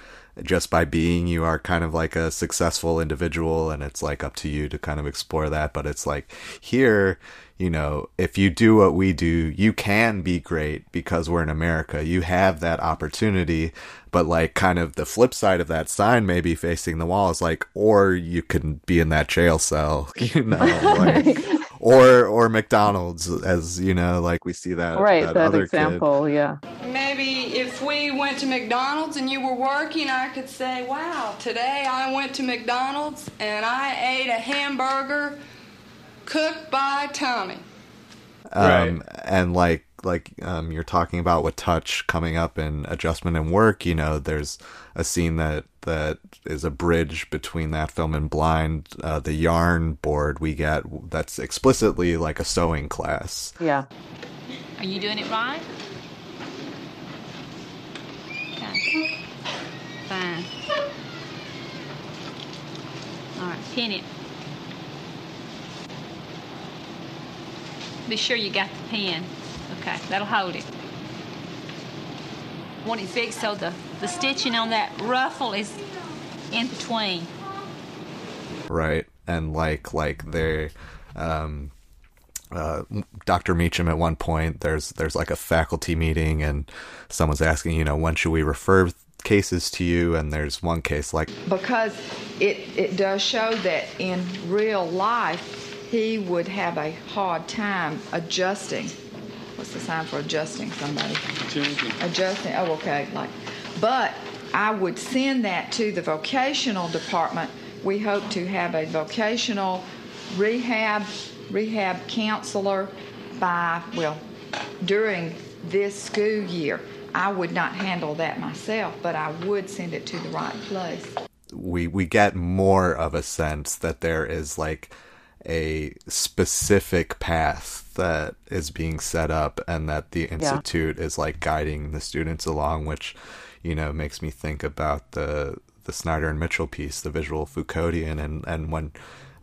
just by being you are kind of like a successful individual and it's like up to you to kind of explore that but it's like here you know if you do what we do you can be great because we're in america. You have that opportunity. But like kind of the flip side of that sign maybe facing the wall is like or you can be in that jail cell [laughs] you know like, [laughs] or or mcdonald's as you know like we see that right, that, that other example, yeah. Maybe if we went to McDonald's and you were working, I could say, wow, today I went to McDonald's and I ate a hamburger cooked by Tommy. um and like like um you're talking about with touch coming up in adjustment and work you know there's a scene that that is a bridge between that film and blind uh the yarn board we get that's explicitly like a sewing class Yeah. Are you doing it right? Okay. Fine. All right, pin it. Be sure you got the pin. Okay, that'll hold it. Want it fixed so the, the stitching on that ruffle is in between. right and like like they um uh, Dr. Meacham at one point there's there's like a faculty meeting and someone's asking you know when should we refer cases to you and there's one case like because it, it does show that in real life he would have a hard time adjusting. What's the sign for adjusting somebody? Adjusting. Oh, okay. Like, but I would send that to the vocational department. We hope to have a vocational rehab rehab counselor by well during this school year. I would not handle that myself, but I would send it to the right place. we we get more of a sense that there is like a specific path that is being set up and that the institute is like guiding the students along which you know makes me think about the the Snyder and Mitchell piece the visual Foucauldian and and when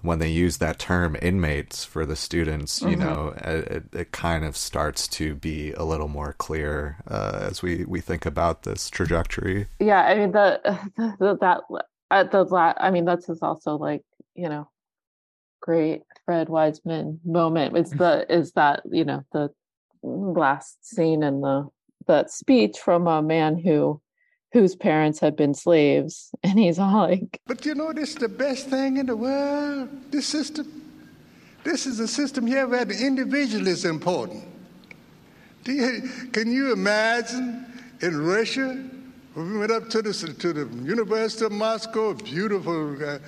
when they use that term inmates for the students you Mhm. know it, it kind of starts to be a little more clear uh, as we we think about this trajectory Yeah, I mean the, [laughs] the, that uh, the la- I mean that's is also like you know great Fred Wiseman moment is the is that you know the last scene in the that speech from a man who whose parents had been slaves and he's all like But you know, this is the best thing in the world. This system. This is a system here where the individual is important. Do you, can you imagine in Russia we went up to the to the University of Moscow, beautiful uh,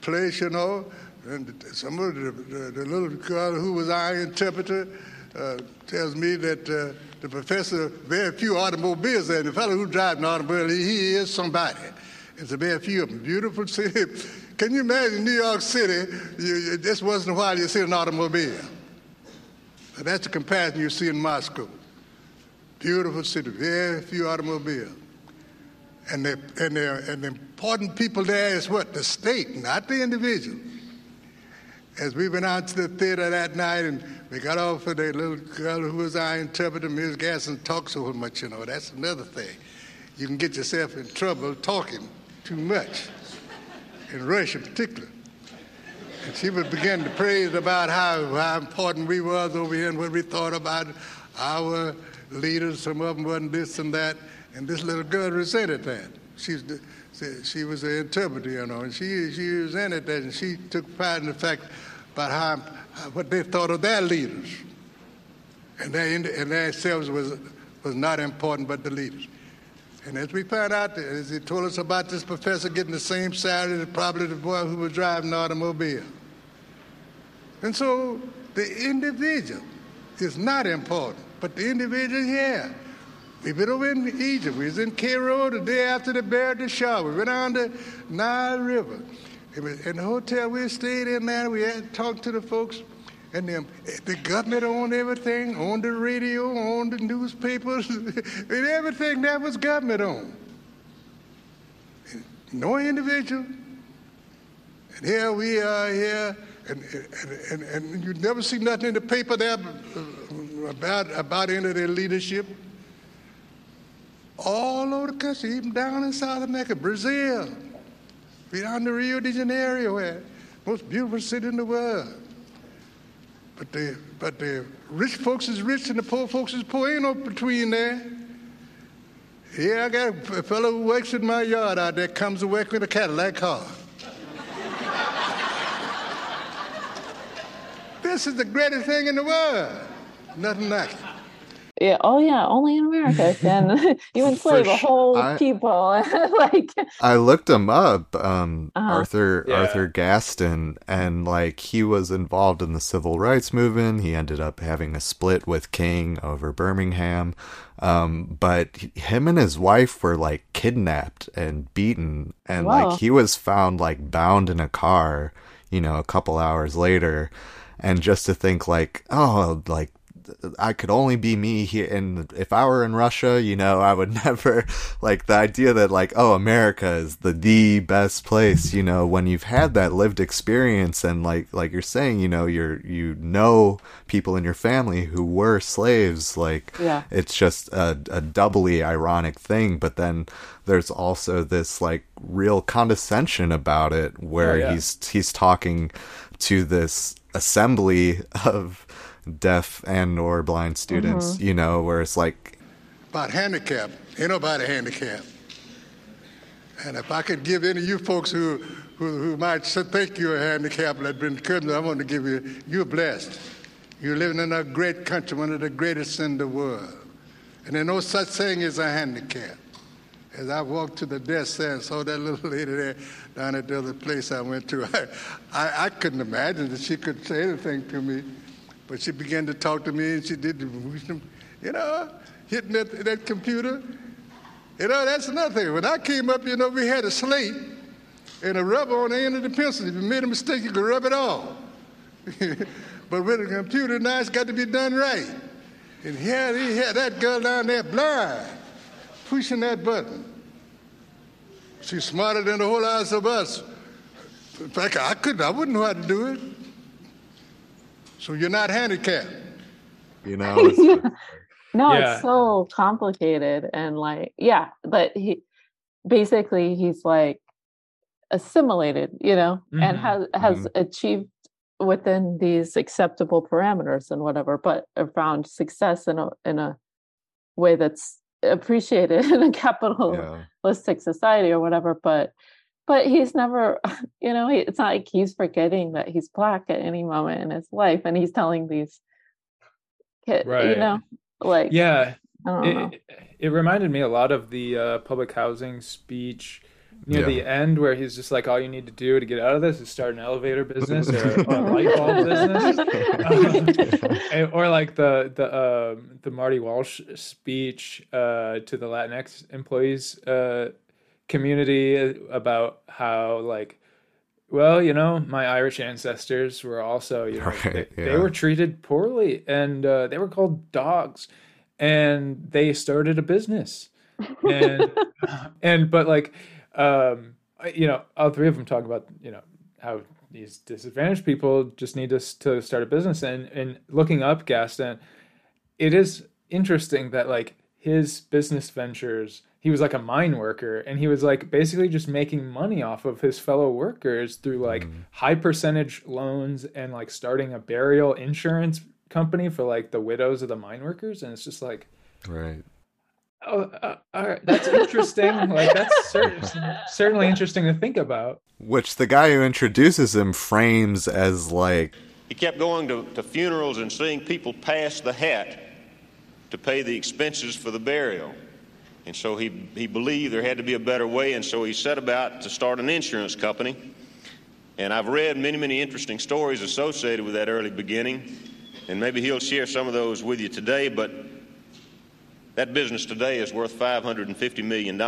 place, you know, and some of the, the, the little girl who was our interpreter uh, tells me that uh, the professor very few automobiles there. And the fellow who drives an automobile, he, is somebody. It's a very few of them. Beautiful city. [laughs] Can you imagine New York City? You, you, this a while you see an automobile. But that's the comparison you see in Moscow. Beautiful city, very few automobiles. And the, and, and the important people there is what? The state, not the individual. As we went out to the theater that night and we got off with a little girl who was our interpreter, Ms. Gaston, talked so much, you know. That's another thing. You can get yourself in trouble talking too much, in Russia in particular. And she would begin to praise about how, how important we was over here and what we thought about our leaders. Some of them wasn't this and that. And this little girl resented that. She's the, she was an interpreter, you know, and she, she resented that, and she took pride in the fact about how, what they thought of their leaders. And their, and their selves was, was not important, but the leaders. And as we found out, as he told us about this professor getting the same salary as probably the boy who was driving the automobile. And so the individual is not important, but the individual, yeah. We've been over in Egypt. We was in Cairo the day after they buried the Shah. We went down the Nile River. In the hotel we stayed in there. We had talked to the folks. And them, the government owned everything, owned the radio, owned the newspapers, [laughs] and everything that was government owned. No individual. And here we are here, and, and, and, and you never see nothing in the paper there about, about any of their leadership. All over the country, even down in South America, Brazil, beyond the Rio de Janeiro, where most beautiful city in the world. But the but the rich folks is rich and the poor folks is poor. Ain't no between there. Yeah, I got a fellow who works in my yard out there comes to work with a Cadillac car. [laughs] this is the greatest thing in the world. Nothing like it. Yeah. Oh, yeah. Only in America can [laughs] [laughs] you enslave a whole I- people. [laughs] like, I looked him up, um, Uh-huh. Arthur Yeah. Arthur Gaston, and like he was involved in the civil rights movement. He ended up having a split with King over Birmingham, um, but him and his wife were like kidnapped and beaten, and Wow. like he was found like bound in a car, you know, a couple hours later, and just to think like, oh, like I could only be me here. And if I were in Russia, you know, I would [laughs] never like the idea that like, oh, America is the the best place. You know, when you've had that lived experience and like like you're saying, you know, you're you know people in your family who were slaves. Like, Yeah. it's just a, a doubly ironic thing. But then there's also this like real condescension about it, where Oh, yeah. he's he's talking to this assembly [laughs] of deaf and or blind students Mhm. you know where it's like About handicap. Ain't nobody handicapped. And if I could give any of you folks who, who, who might s- think you're handicapped that been cursed, I want to give you, you're blessed. You're living in a great country, one of the greatest in the world. And there's no such thing as a handicap. As I walked to the desk there and saw that little [laughs] lady there down at the other place I went to, I, [laughs] I, I couldn't imagine that she could say anything to me. But she began to talk to me and she did the you know, hitting that, that computer. You know, that's nothing. When I came up, you know, we had a slate and a rubber on the end of the pencil. If you made a mistake, you could rub it off. [laughs] but with a computer now, it's got to be done right. And here he had that girl down there blind, pushing that button. She's smarter than the whole house of us. In fact, I couldn't, I wouldn't know how to do it. So you're not handicapped. you know [laughs] it's- no, Yeah. it's so complicated and like, yeah, but he basically he's like assimilated, you know, and Mhm. has has achieved within these acceptable parameters and whatever, but found success in a in a way that's appreciated [laughs] in a capitalistic society or whatever. But but he's never, [laughs] you know, it's not like he's forgetting that he's black at any moment in his life, and he's telling these kids, you know, like yeah I don't it, know. it- it reminded me a lot of the uh, public housing speech near Yeah. the end where he's just like all you need to do to get out of this is start an elevator business or, or [laughs] a light bulb business And- [laughs] or like the the um the Marty Walsh speech uh, to the Latinx employees uh, community about how like well you know my Irish ancestors were also you know Right, they, they were treated poorly and uh, they were called dogs and they started a business. And [laughs] [laughs] and but like um you know all three of them talk about you know how these disadvantaged people just need to, to start a business. And and looking up gaston it is interesting that like his business ventures he was like a mine worker and he was like basically just making money off of his fellow workers through like high percentage loans and like starting a burial insurance company for like the widows of the mine workers and it's just like right. oh uh, all right that's interesting. [laughs] Like that's cer- certainly interesting to think about. Which the guy who introduces him frames as like He kept going to, to funerals and seeing people pass the hat to pay the expenses for the burial. And so he, he believed there had to be a better way, and so he set about to start an insurance company. And I've read many, many interesting stories associated with that early beginning, and maybe he'll share some of those with you today, but that business today is worth $550 million.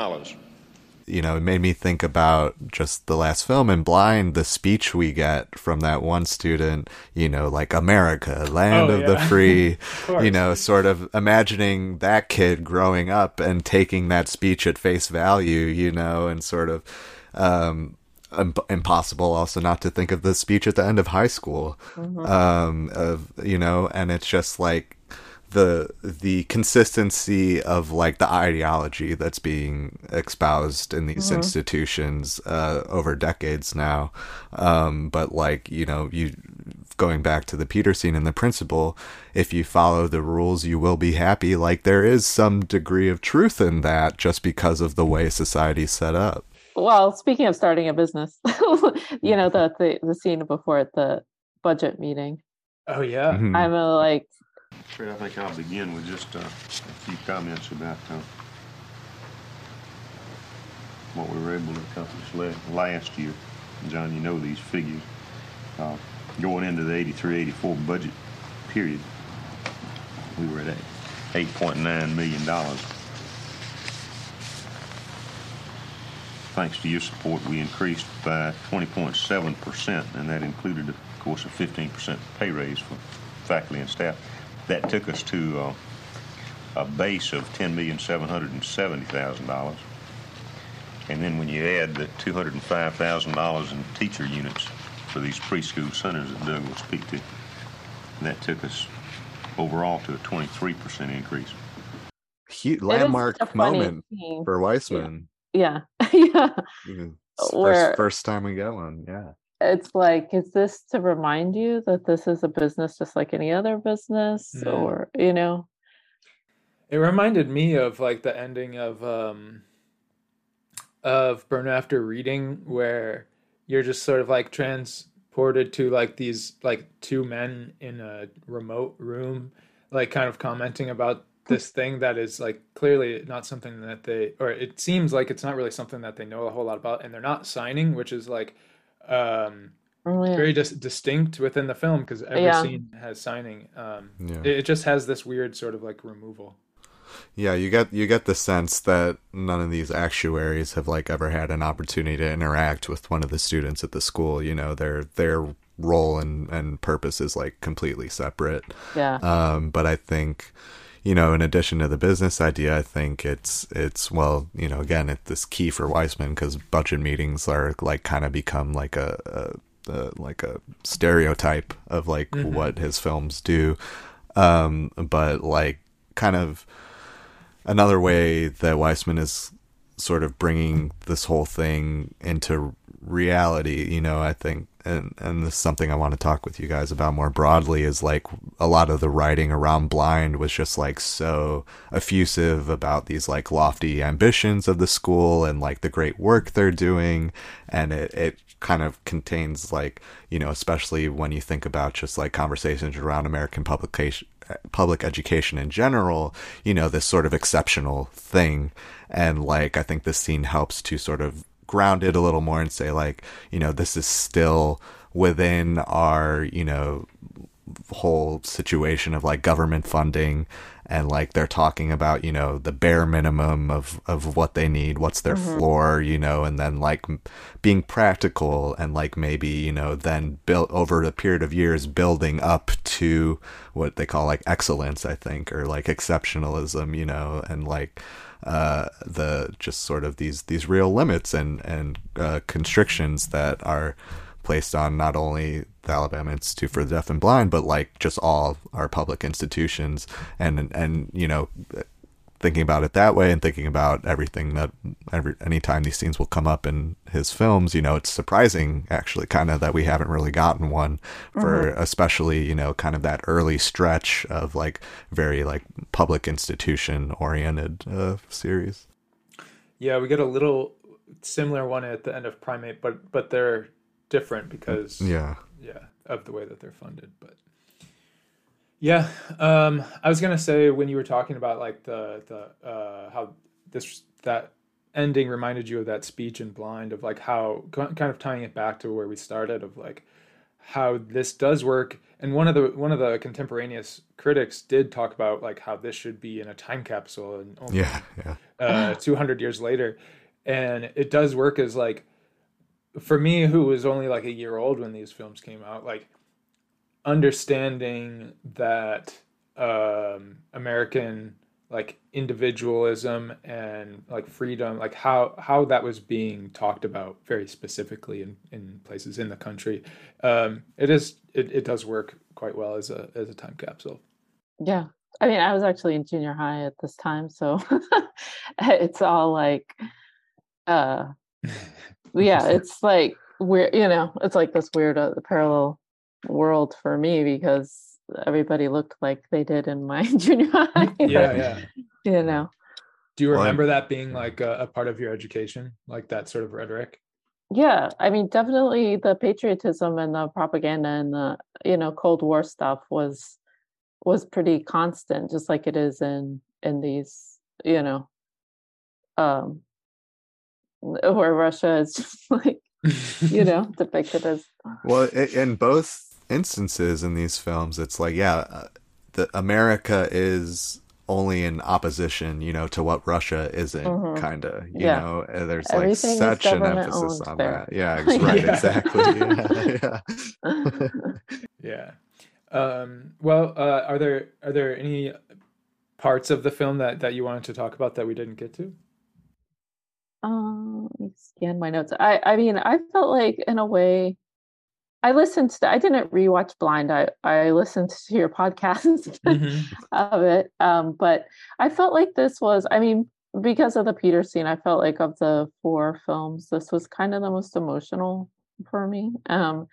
You know, it made me think about just the last film in Blind, the speech we get from that one student, you know, like America, land Oh, of the [laughs] free, Of you know, sort of imagining that kid growing up and taking that speech at face value, you know, and sort of, um, im- impossible also not to think of the speech at the end of high school Mhm. um of you know and it's just like the the consistency of like the ideology that's being espoused in these Mhm. institutions uh over decades now um but like you know you going back to the peter scene and the principle if you follow the rules you will be happy like there is some degree of truth in that just because of the way society's set up Well, speaking of starting a business, [laughs] you know the, the the scene before at the budget meeting. Oh yeah. Mm-hmm. I'm a, like, Fred, I think I'll begin with just uh, a few comments about uh, what we were able to accomplish last year. John, you know these figures. Uh, going into the 83-84 budget period, we were at $8.9 million. Thanks to your support, we increased by 20.7%, and that included, of course, a 15% pay raise for faculty and staff. That took us to uh, a base of $10,770,000. And then when you add the $205,000 in teacher units for these preschool centers that Doug will speak to, that took us overall to a 23% increase. Huge landmark moment scene. for Wiseman. yeah, [laughs] yeah. Where- First, first time we get one. Yeah. It's like, is this to remind you that this is a business just like any other business, Mm. or you know? It reminded me of like the ending of um of Burn After Reading where you're just sort of like transported to like these like two men in a remote room like kind of commenting about this thing that is like clearly not something that they or it seems like it's not really something that they know a whole lot about and they're not signing which is like um Oh, yeah. very dis- distinct within the film because every Yeah. scene has signing um Yeah. it, it just has this weird sort of like removal Yeah, you get you get the sense that none of these actuaries have like ever had an opportunity to interact with one of the students at the school. You know, their their role and and purpose is like completely separate. Yeah. Um, but I think, you know, in addition to the business idea, I think it's it's well, you know, again, it's this key for Wiseman because budget meetings are like kind of become like a, a, a like a stereotype of like Mhm. what his films do. Um, but like kind of another way that Wiseman is sort of bringing this whole thing into reality, you know, I think, and, and this is something I want to talk with you guys about more broadly is like a lot of the writing around Blind was just like so effusive about these like lofty ambitions of the school and like the great work they're doing. And it, it kind of contains like, you know, especially when you think about just like conversations around American publication, public education in general, you know, this sort of exceptional thing. And like, I think this scene helps to sort of ground it a little more and say, like, you know, this is still within our, you know, whole situation of like government funding and like they're talking about you know the bare minimum of of what they need what's their Mhm. floor you know and then like being practical and like maybe you know then built over a period of years building up to what they call like excellence i think or like exceptionalism you know and like uh the just sort of these these real limits and and uh constrictions that are placed on not only the Alabama Institute for the Deaf and Blind, but like just all our public institutions, and and you know, thinking about it that way, and thinking about everything that every anytime these scenes will come up in his films, you know, it's surprising actually, kind of that we haven't really gotten one for Mhm. especially you know kind of that early stretch of like very like public institution oriented uh, series. Yeah, we get a little similar one at the end of Primate, but but they're different because Yeah. yeah, of the way that they're funded. But yeah, um, I was gonna say when you were talking about like the the uh, how this that ending reminded you of that speech in Blind of like how kind of tying it back to where we started of like how this does work and one of the one of the contemporaneous critics did talk about like how this should be in a time capsule and only Yeah, yeah. uh 200 years later and it does work as like for me who was only like a year old when these films came out like understanding that um american like individualism and like freedom like how how that was being talked about very specifically in in places in the country um it is it, it does work quite well as a as a time capsule Yeah. I mean, I was actually in junior high at this time, so [laughs] it's all like uh [laughs] yeah, it's like weird, you know, it's like this weird uh, parallel world for me because everybody looked like they did in my [laughs] junior high. [laughs] yeah yeah You know. do you remember that being like a, a part of your education like that sort of rhetoric Yeah, I mean, definitely the patriotism and the propaganda and the, you know, Cold War stuff was was pretty constant, just like it is in in these, you know, um where Russia is [laughs] just like, you know, depicted as Well, i- in both instances in these films, it's like, yeah, uh, the America is only in opposition, you know, to what Russia isn't, Mhm. kind of. You Yeah. know, there's like Everything is such an emphasis on there. that. Yeah, [laughs] ex- right, Yeah. exactly. [laughs] Yeah, [laughs] Yeah. Um, well, uh, are there are there any parts of the film that that you wanted to talk about that we didn't get to? Um, let me scan my notes. I I mean, I felt like in a way, I listened to. I didn't rewatch Blind. I I listened to your podcast [laughs] of it. Um, but I felt like this was. I mean, because of the Peter scene, I felt like of the four films, this was kind of the most emotional for me. Um,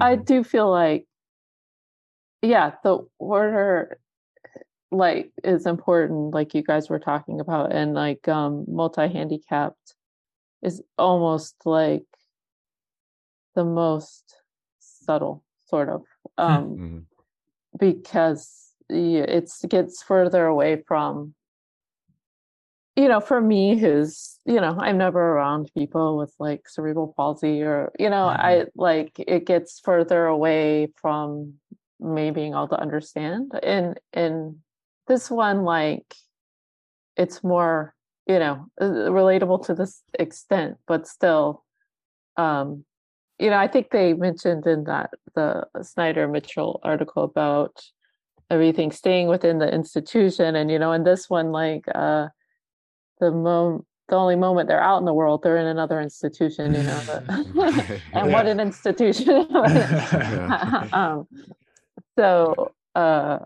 I do feel like, yeah, the order like is important like you guys were talking about and like um multi-handicapped is almost like the most subtle sort of um because yeah, it's gets further away from you know for me who's you know i'm never around people with like cerebral palsy or you know i like it gets further away from me being able to understand. And and this one like it's more you know uh, relatable to this extent but still um you know i think they mentioned in that the snyder mitchell article about everything staying within the institution and you know in this one like uh the mom the only moment they're out in the world they're in another institution you know [laughs] [laughs] and what an institution. [laughs] Um so uh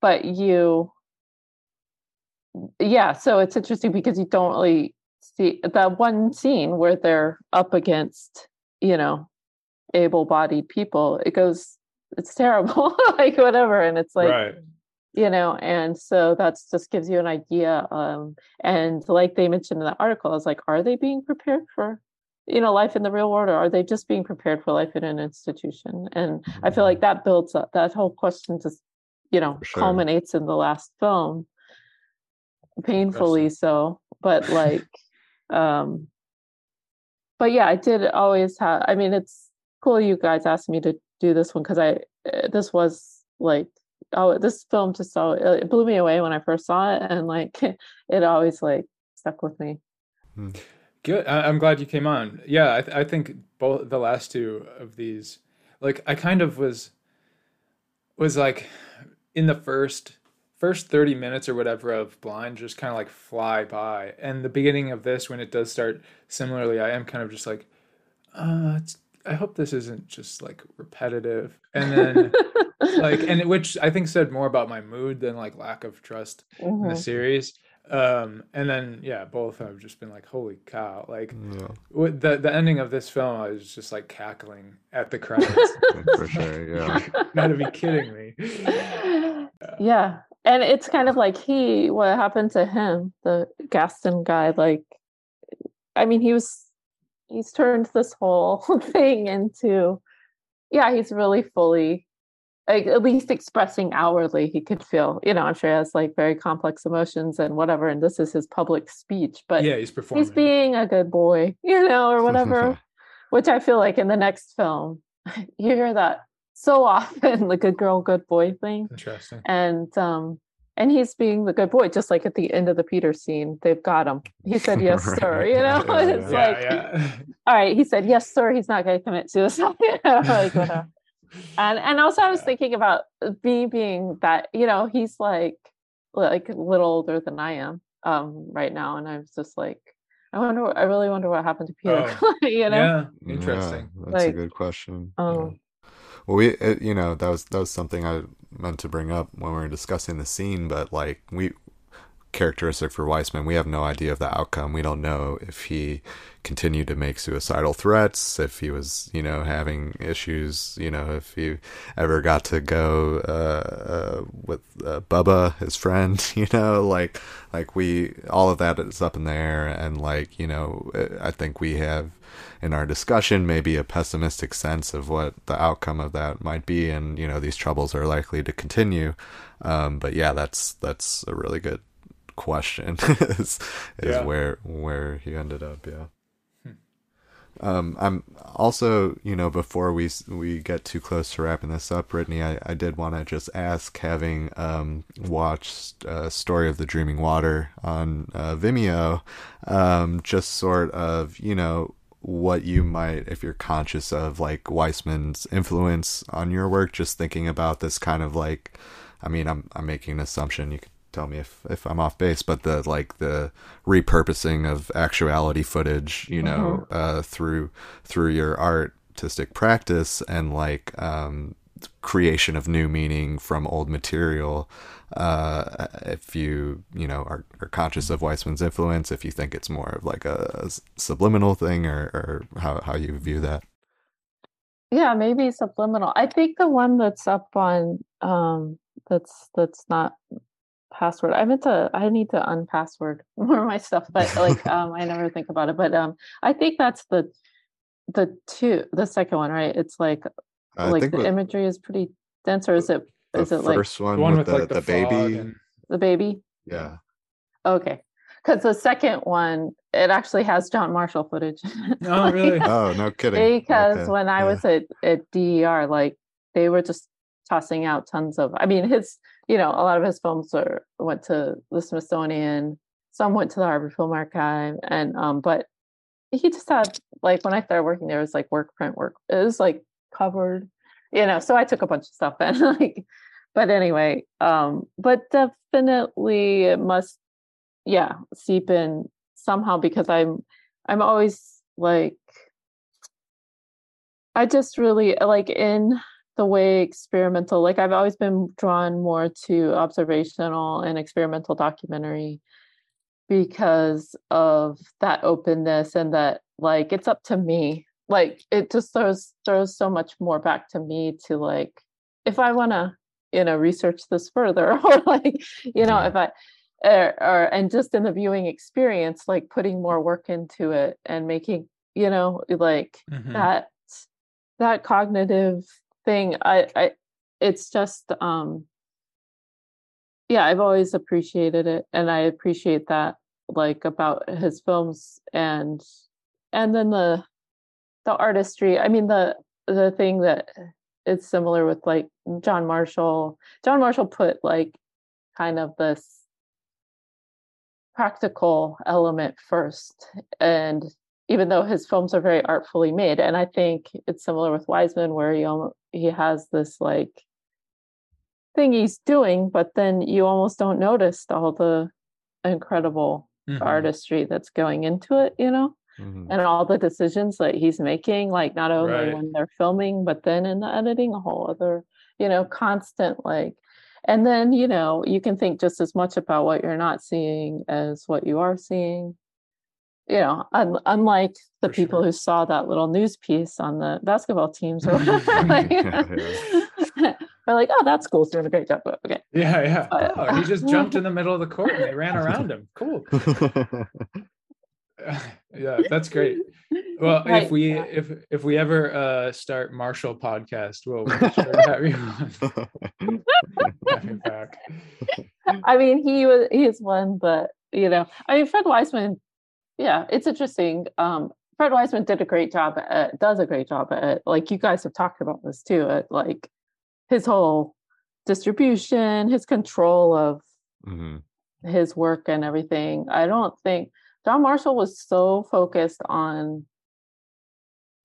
but you yeah so it's interesting because you don't really see that one scene where they're up against you know able-bodied people it goes it's terrible [laughs] like whatever and it's like right. you know and so that's just gives you an idea um and like they mentioned in the article is like are they being prepared for you know life in the real world or are they just being prepared for life in an institution and i feel like that builds up that whole question just you know sure. culminates in the last film painfully so but like [laughs] um but yeah i did always have i mean it's cool you guys asked me to do this one because i uh, this was like oh this film just so it blew me away when i first saw it and like [laughs] it always like stuck with me Good. I- I'm glad you came on. Yeah, I, th- I think both the last two of these, like I kind of was, was like, in the first first 30 minutes or whatever of blind just kind of like fly by and the beginning of this when it does start similarly i am kind of just like uh it's, i hope this isn't just like repetitive. And then like and [laughs] which i think said more about my mood than like lack of trust in Mhm. the series. Um and then yeah both have just been like holy cow. Like yeah. with the the ending of this film i was just like cackling at the credits [laughs] for sure yeah. [laughs] Gotta be kidding me. Yeah. And it's kind of like he what happened to him the gaston guy like i mean he was he's turned this whole [laughs] thing into yeah he's really fully like, at least expressing outwardly he could feel you know i'm sure he has like very complex emotions and whatever and this is his public speech but yeah he's performing. he's being a good boy [laughs] you know or whatever [laughs] which i feel like in the next film you hear that so often the good girl good boy thing. Interesting. And um and he's being the good boy, just like at the end of the Peter scene, they've got him. He [laughs] said, "Yes, Right. sir." You know, Yeah, [laughs] it's yeah. like, yeah. [laughs] all right. He said, "Yes, sir." He's not going to commit suicide. Like. And and also, I was thinking about me being that. You know, he's like like a little older than I am um right now, and I was just like, I wonder. what- I really wonder what happened to Peter. Oh, you know. Yeah, interesting. Yeah, that's Like, a good question. Oh. Well, we, it, you know, that was that was something I meant to bring up when we were discussing the scene, but like we characteristic for Wiseman, we have no idea of the outcome. We don't know if he continued to make suicidal threats, if he was, you know, having issues, you know, if he ever got to go uh, uh, with uh, Bubba, his friend, [laughs] you know, like like we all of that is up in the air, and like you know, I think we have in our discussion maybe a pessimistic sense of what the outcome of that might be. And you know these troubles are likely to continue. Um, but yeah that's that's a really good question [laughs] is, is Yeah. where where he ended up yeah um, I'm also, you know, before we we get too close to wrapping this up, Brittany, I, I did want to just ask, having um, watched uh, Story of the Dreaming Water on uh, Vimeo, um, just sort of, you know, what you might, if you're conscious of like Wiseman's influence on your work, just thinking about this kind of like, I mean, I'm I'm making an assumption. You could tell me if if I'm off base, but the like the repurposing of actuality footage, you know, uh, through through your artistic practice and like um, creation of new meaning from old material. Uh, if you you know are, are conscious of Wiseman's influence, if you think it's more of like a, s- subliminal thing, or, or how how you view that. Yeah, maybe subliminal. I think the one that's up on um that's that's not password. I meant to I need to unpassword [laughs] more of my stuff, but like [laughs] um I never think about it. But um I think that's the the two the second one, right? It's like I like think the imagery is pretty dense or is it The is it like first one, The one with, with, the, like, the, the baby, and- the baby? yeah. Okay. Because the second one, it actually has John Marshall footage. [laughs] Oh, really? Oh, no kidding. because Okay, when I yeah. was at, at DER, like they were just tossing out tons of. I mean, his you know a lot of his films went to the Smithsonian, some went to the Harvard Film Archive, and um, but he just had like when I started working there, it was like work print work. It was like covered, you know. So I took a bunch of stuff and [laughs] like, but anyway, um, but definitely it must, yeah, seep in somehow because I'm I'm always like I just really like in the way experimental, like I've always been drawn more to observational and experimental documentary because of that openness and that like it's up to me. Like it just throws throws so much more back to me to like if I want to, you know, research this further [laughs] or like, you know, if I or, or and just in the viewing experience, like putting more work into it and making, you know, like Mhm. that that cognitive thing i i it's just um yeah i've always appreciated it and i appreciate that like about his films and and then the the artistry i mean the the thing that it's similar with like john marshall john marshall put like kind of this practical element first and even though his films are very artfully made and i think it's similar with wiseman where he he has this like thing he's doing but then you almost don't notice all the incredible Mhm. artistry that's going into it you know Mhm. and all the decisions that he's making like not only Right. when they're filming but then in the editing a whole other you know constant like and then you know you can think just as much about what you're not seeing as what you are seeing you know un- unlike the people who saw that little news piece on the basketball teams or [laughs] whatever like, [laughs] they're like oh that's cool he's doing a great job okay Yeah, yeah. But- Oh, he just jumped in the middle of the court and they ran [laughs] around him. Cool. yeah, that's great. Well, Right, if we yeah. if if we ever uh start Marshall podcast, we'll make sure have you on. have you back. I mean, he was he's one, but you know, I mean, Fred Wiseman. Yeah, it's interesting. Um, Fred Wiseman did a great job at does a great job at. Like you guys have talked about this too. At like his whole distribution, his control of hmm his work and everything. I don't think John Marshall was so focused on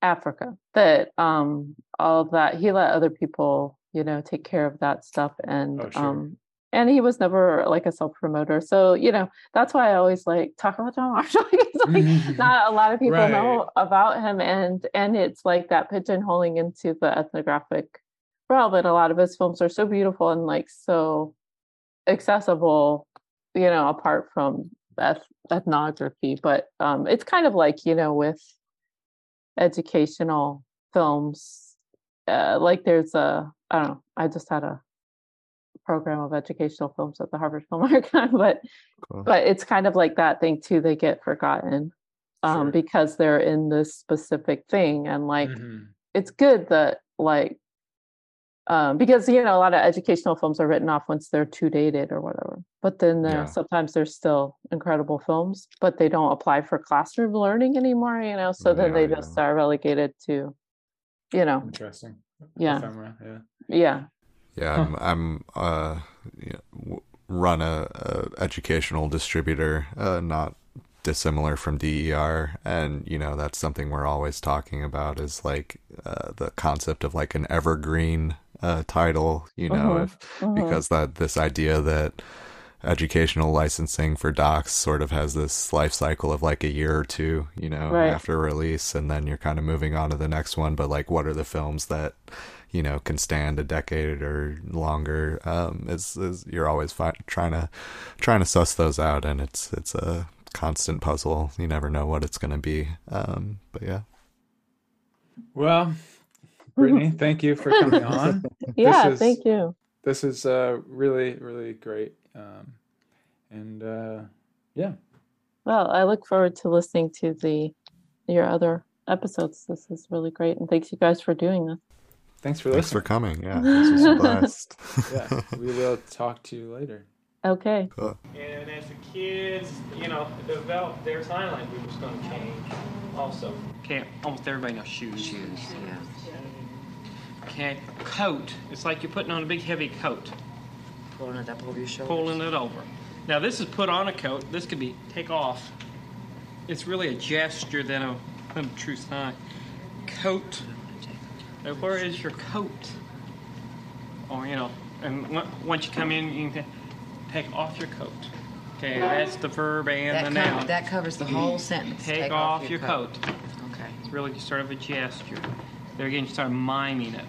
Africa that um all that he let other people, you know, take care of that stuff and Oh, sure. um and he was never like a self promoter. So, you know, that's why I always like talk about John Marshall [laughs] like [laughs] not a lot of people know about him. And and it's like that pigeonholing into the ethnographic realm. And a lot of his films are so beautiful and like so accessible you know apart from eth- ethnography. But um it's kind of like you know with educational films uh, like there's a i don't know i just had a program of educational films at the harvard [laughs] film archive but but it's kind of like that thing too they get forgotten um because they're in this specific thing and like Mm-hmm. it's good that like um, because you know a lot of educational films are written off once they're too dated or whatever but then there Yeah. sometimes they're still incredible films but they don't apply for classroom learning anymore you know so then they just are relegated to you know Interesting. Yeah. Ephemera, yeah. yeah Yeah, I'm, I'm uh, you know, run a, a educational distributor, uh, not dissimilar from DER, and you know that's something we're always talking about is like uh, the concept of like an evergreen uh, title. You know, Mhm, if mhm. because that this idea that educational licensing for docs sort of has this life cycle of like a year or two, you know, Right. after release, and then you're kind of moving on to the next one. But like, what are the films that you know can stand a decade or longer? Um, is is you're always fi- trying to trying to suss those out, and it's it's a constant puzzle. You never know what it's going to be. Um, but yeah. Well, Brittany, [laughs] thank you for coming on. [laughs] Yeah, is- thank you. This is uh, really, really great. Um, and uh, yeah, well i look forward to listening to the your other episodes this is really great and thanks you guys for doing this thanks for Thanks for coming. Yeah, [laughs] this was a blast. yeah, we will talk to you later. okay uh, And as the kids, you know, develop, their sign language is going to change also. Okay, almost everybody knows shoes. Shoes, yeah. Okay, coat. It's like you're putting on a big heavy coat. Pulling it up over your shoulders. Pulling it over. Now this is put on a coat. This could be take off. It's really a gesture than a, than [laughs] a true sign. Coat. Now, where is your coat? Or you know, and on- once you come in, you can take off your coat. Okay, that's the verb and That the co- noun. that covers the whole sentence. Take, Take off, off your your coat. coat. Okay. It's really sort of a gesture. There again, you start miming it.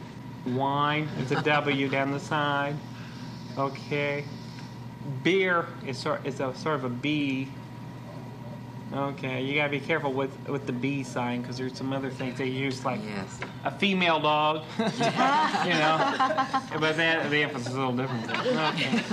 Wine is a W down the side. Okay. Beer is sort is a sort of a B. Okay, you gotta be careful with with the B sign because there's some other things they use like a female dog. [laughs] you know, but that the emphasis is a little different. [laughs] Okay.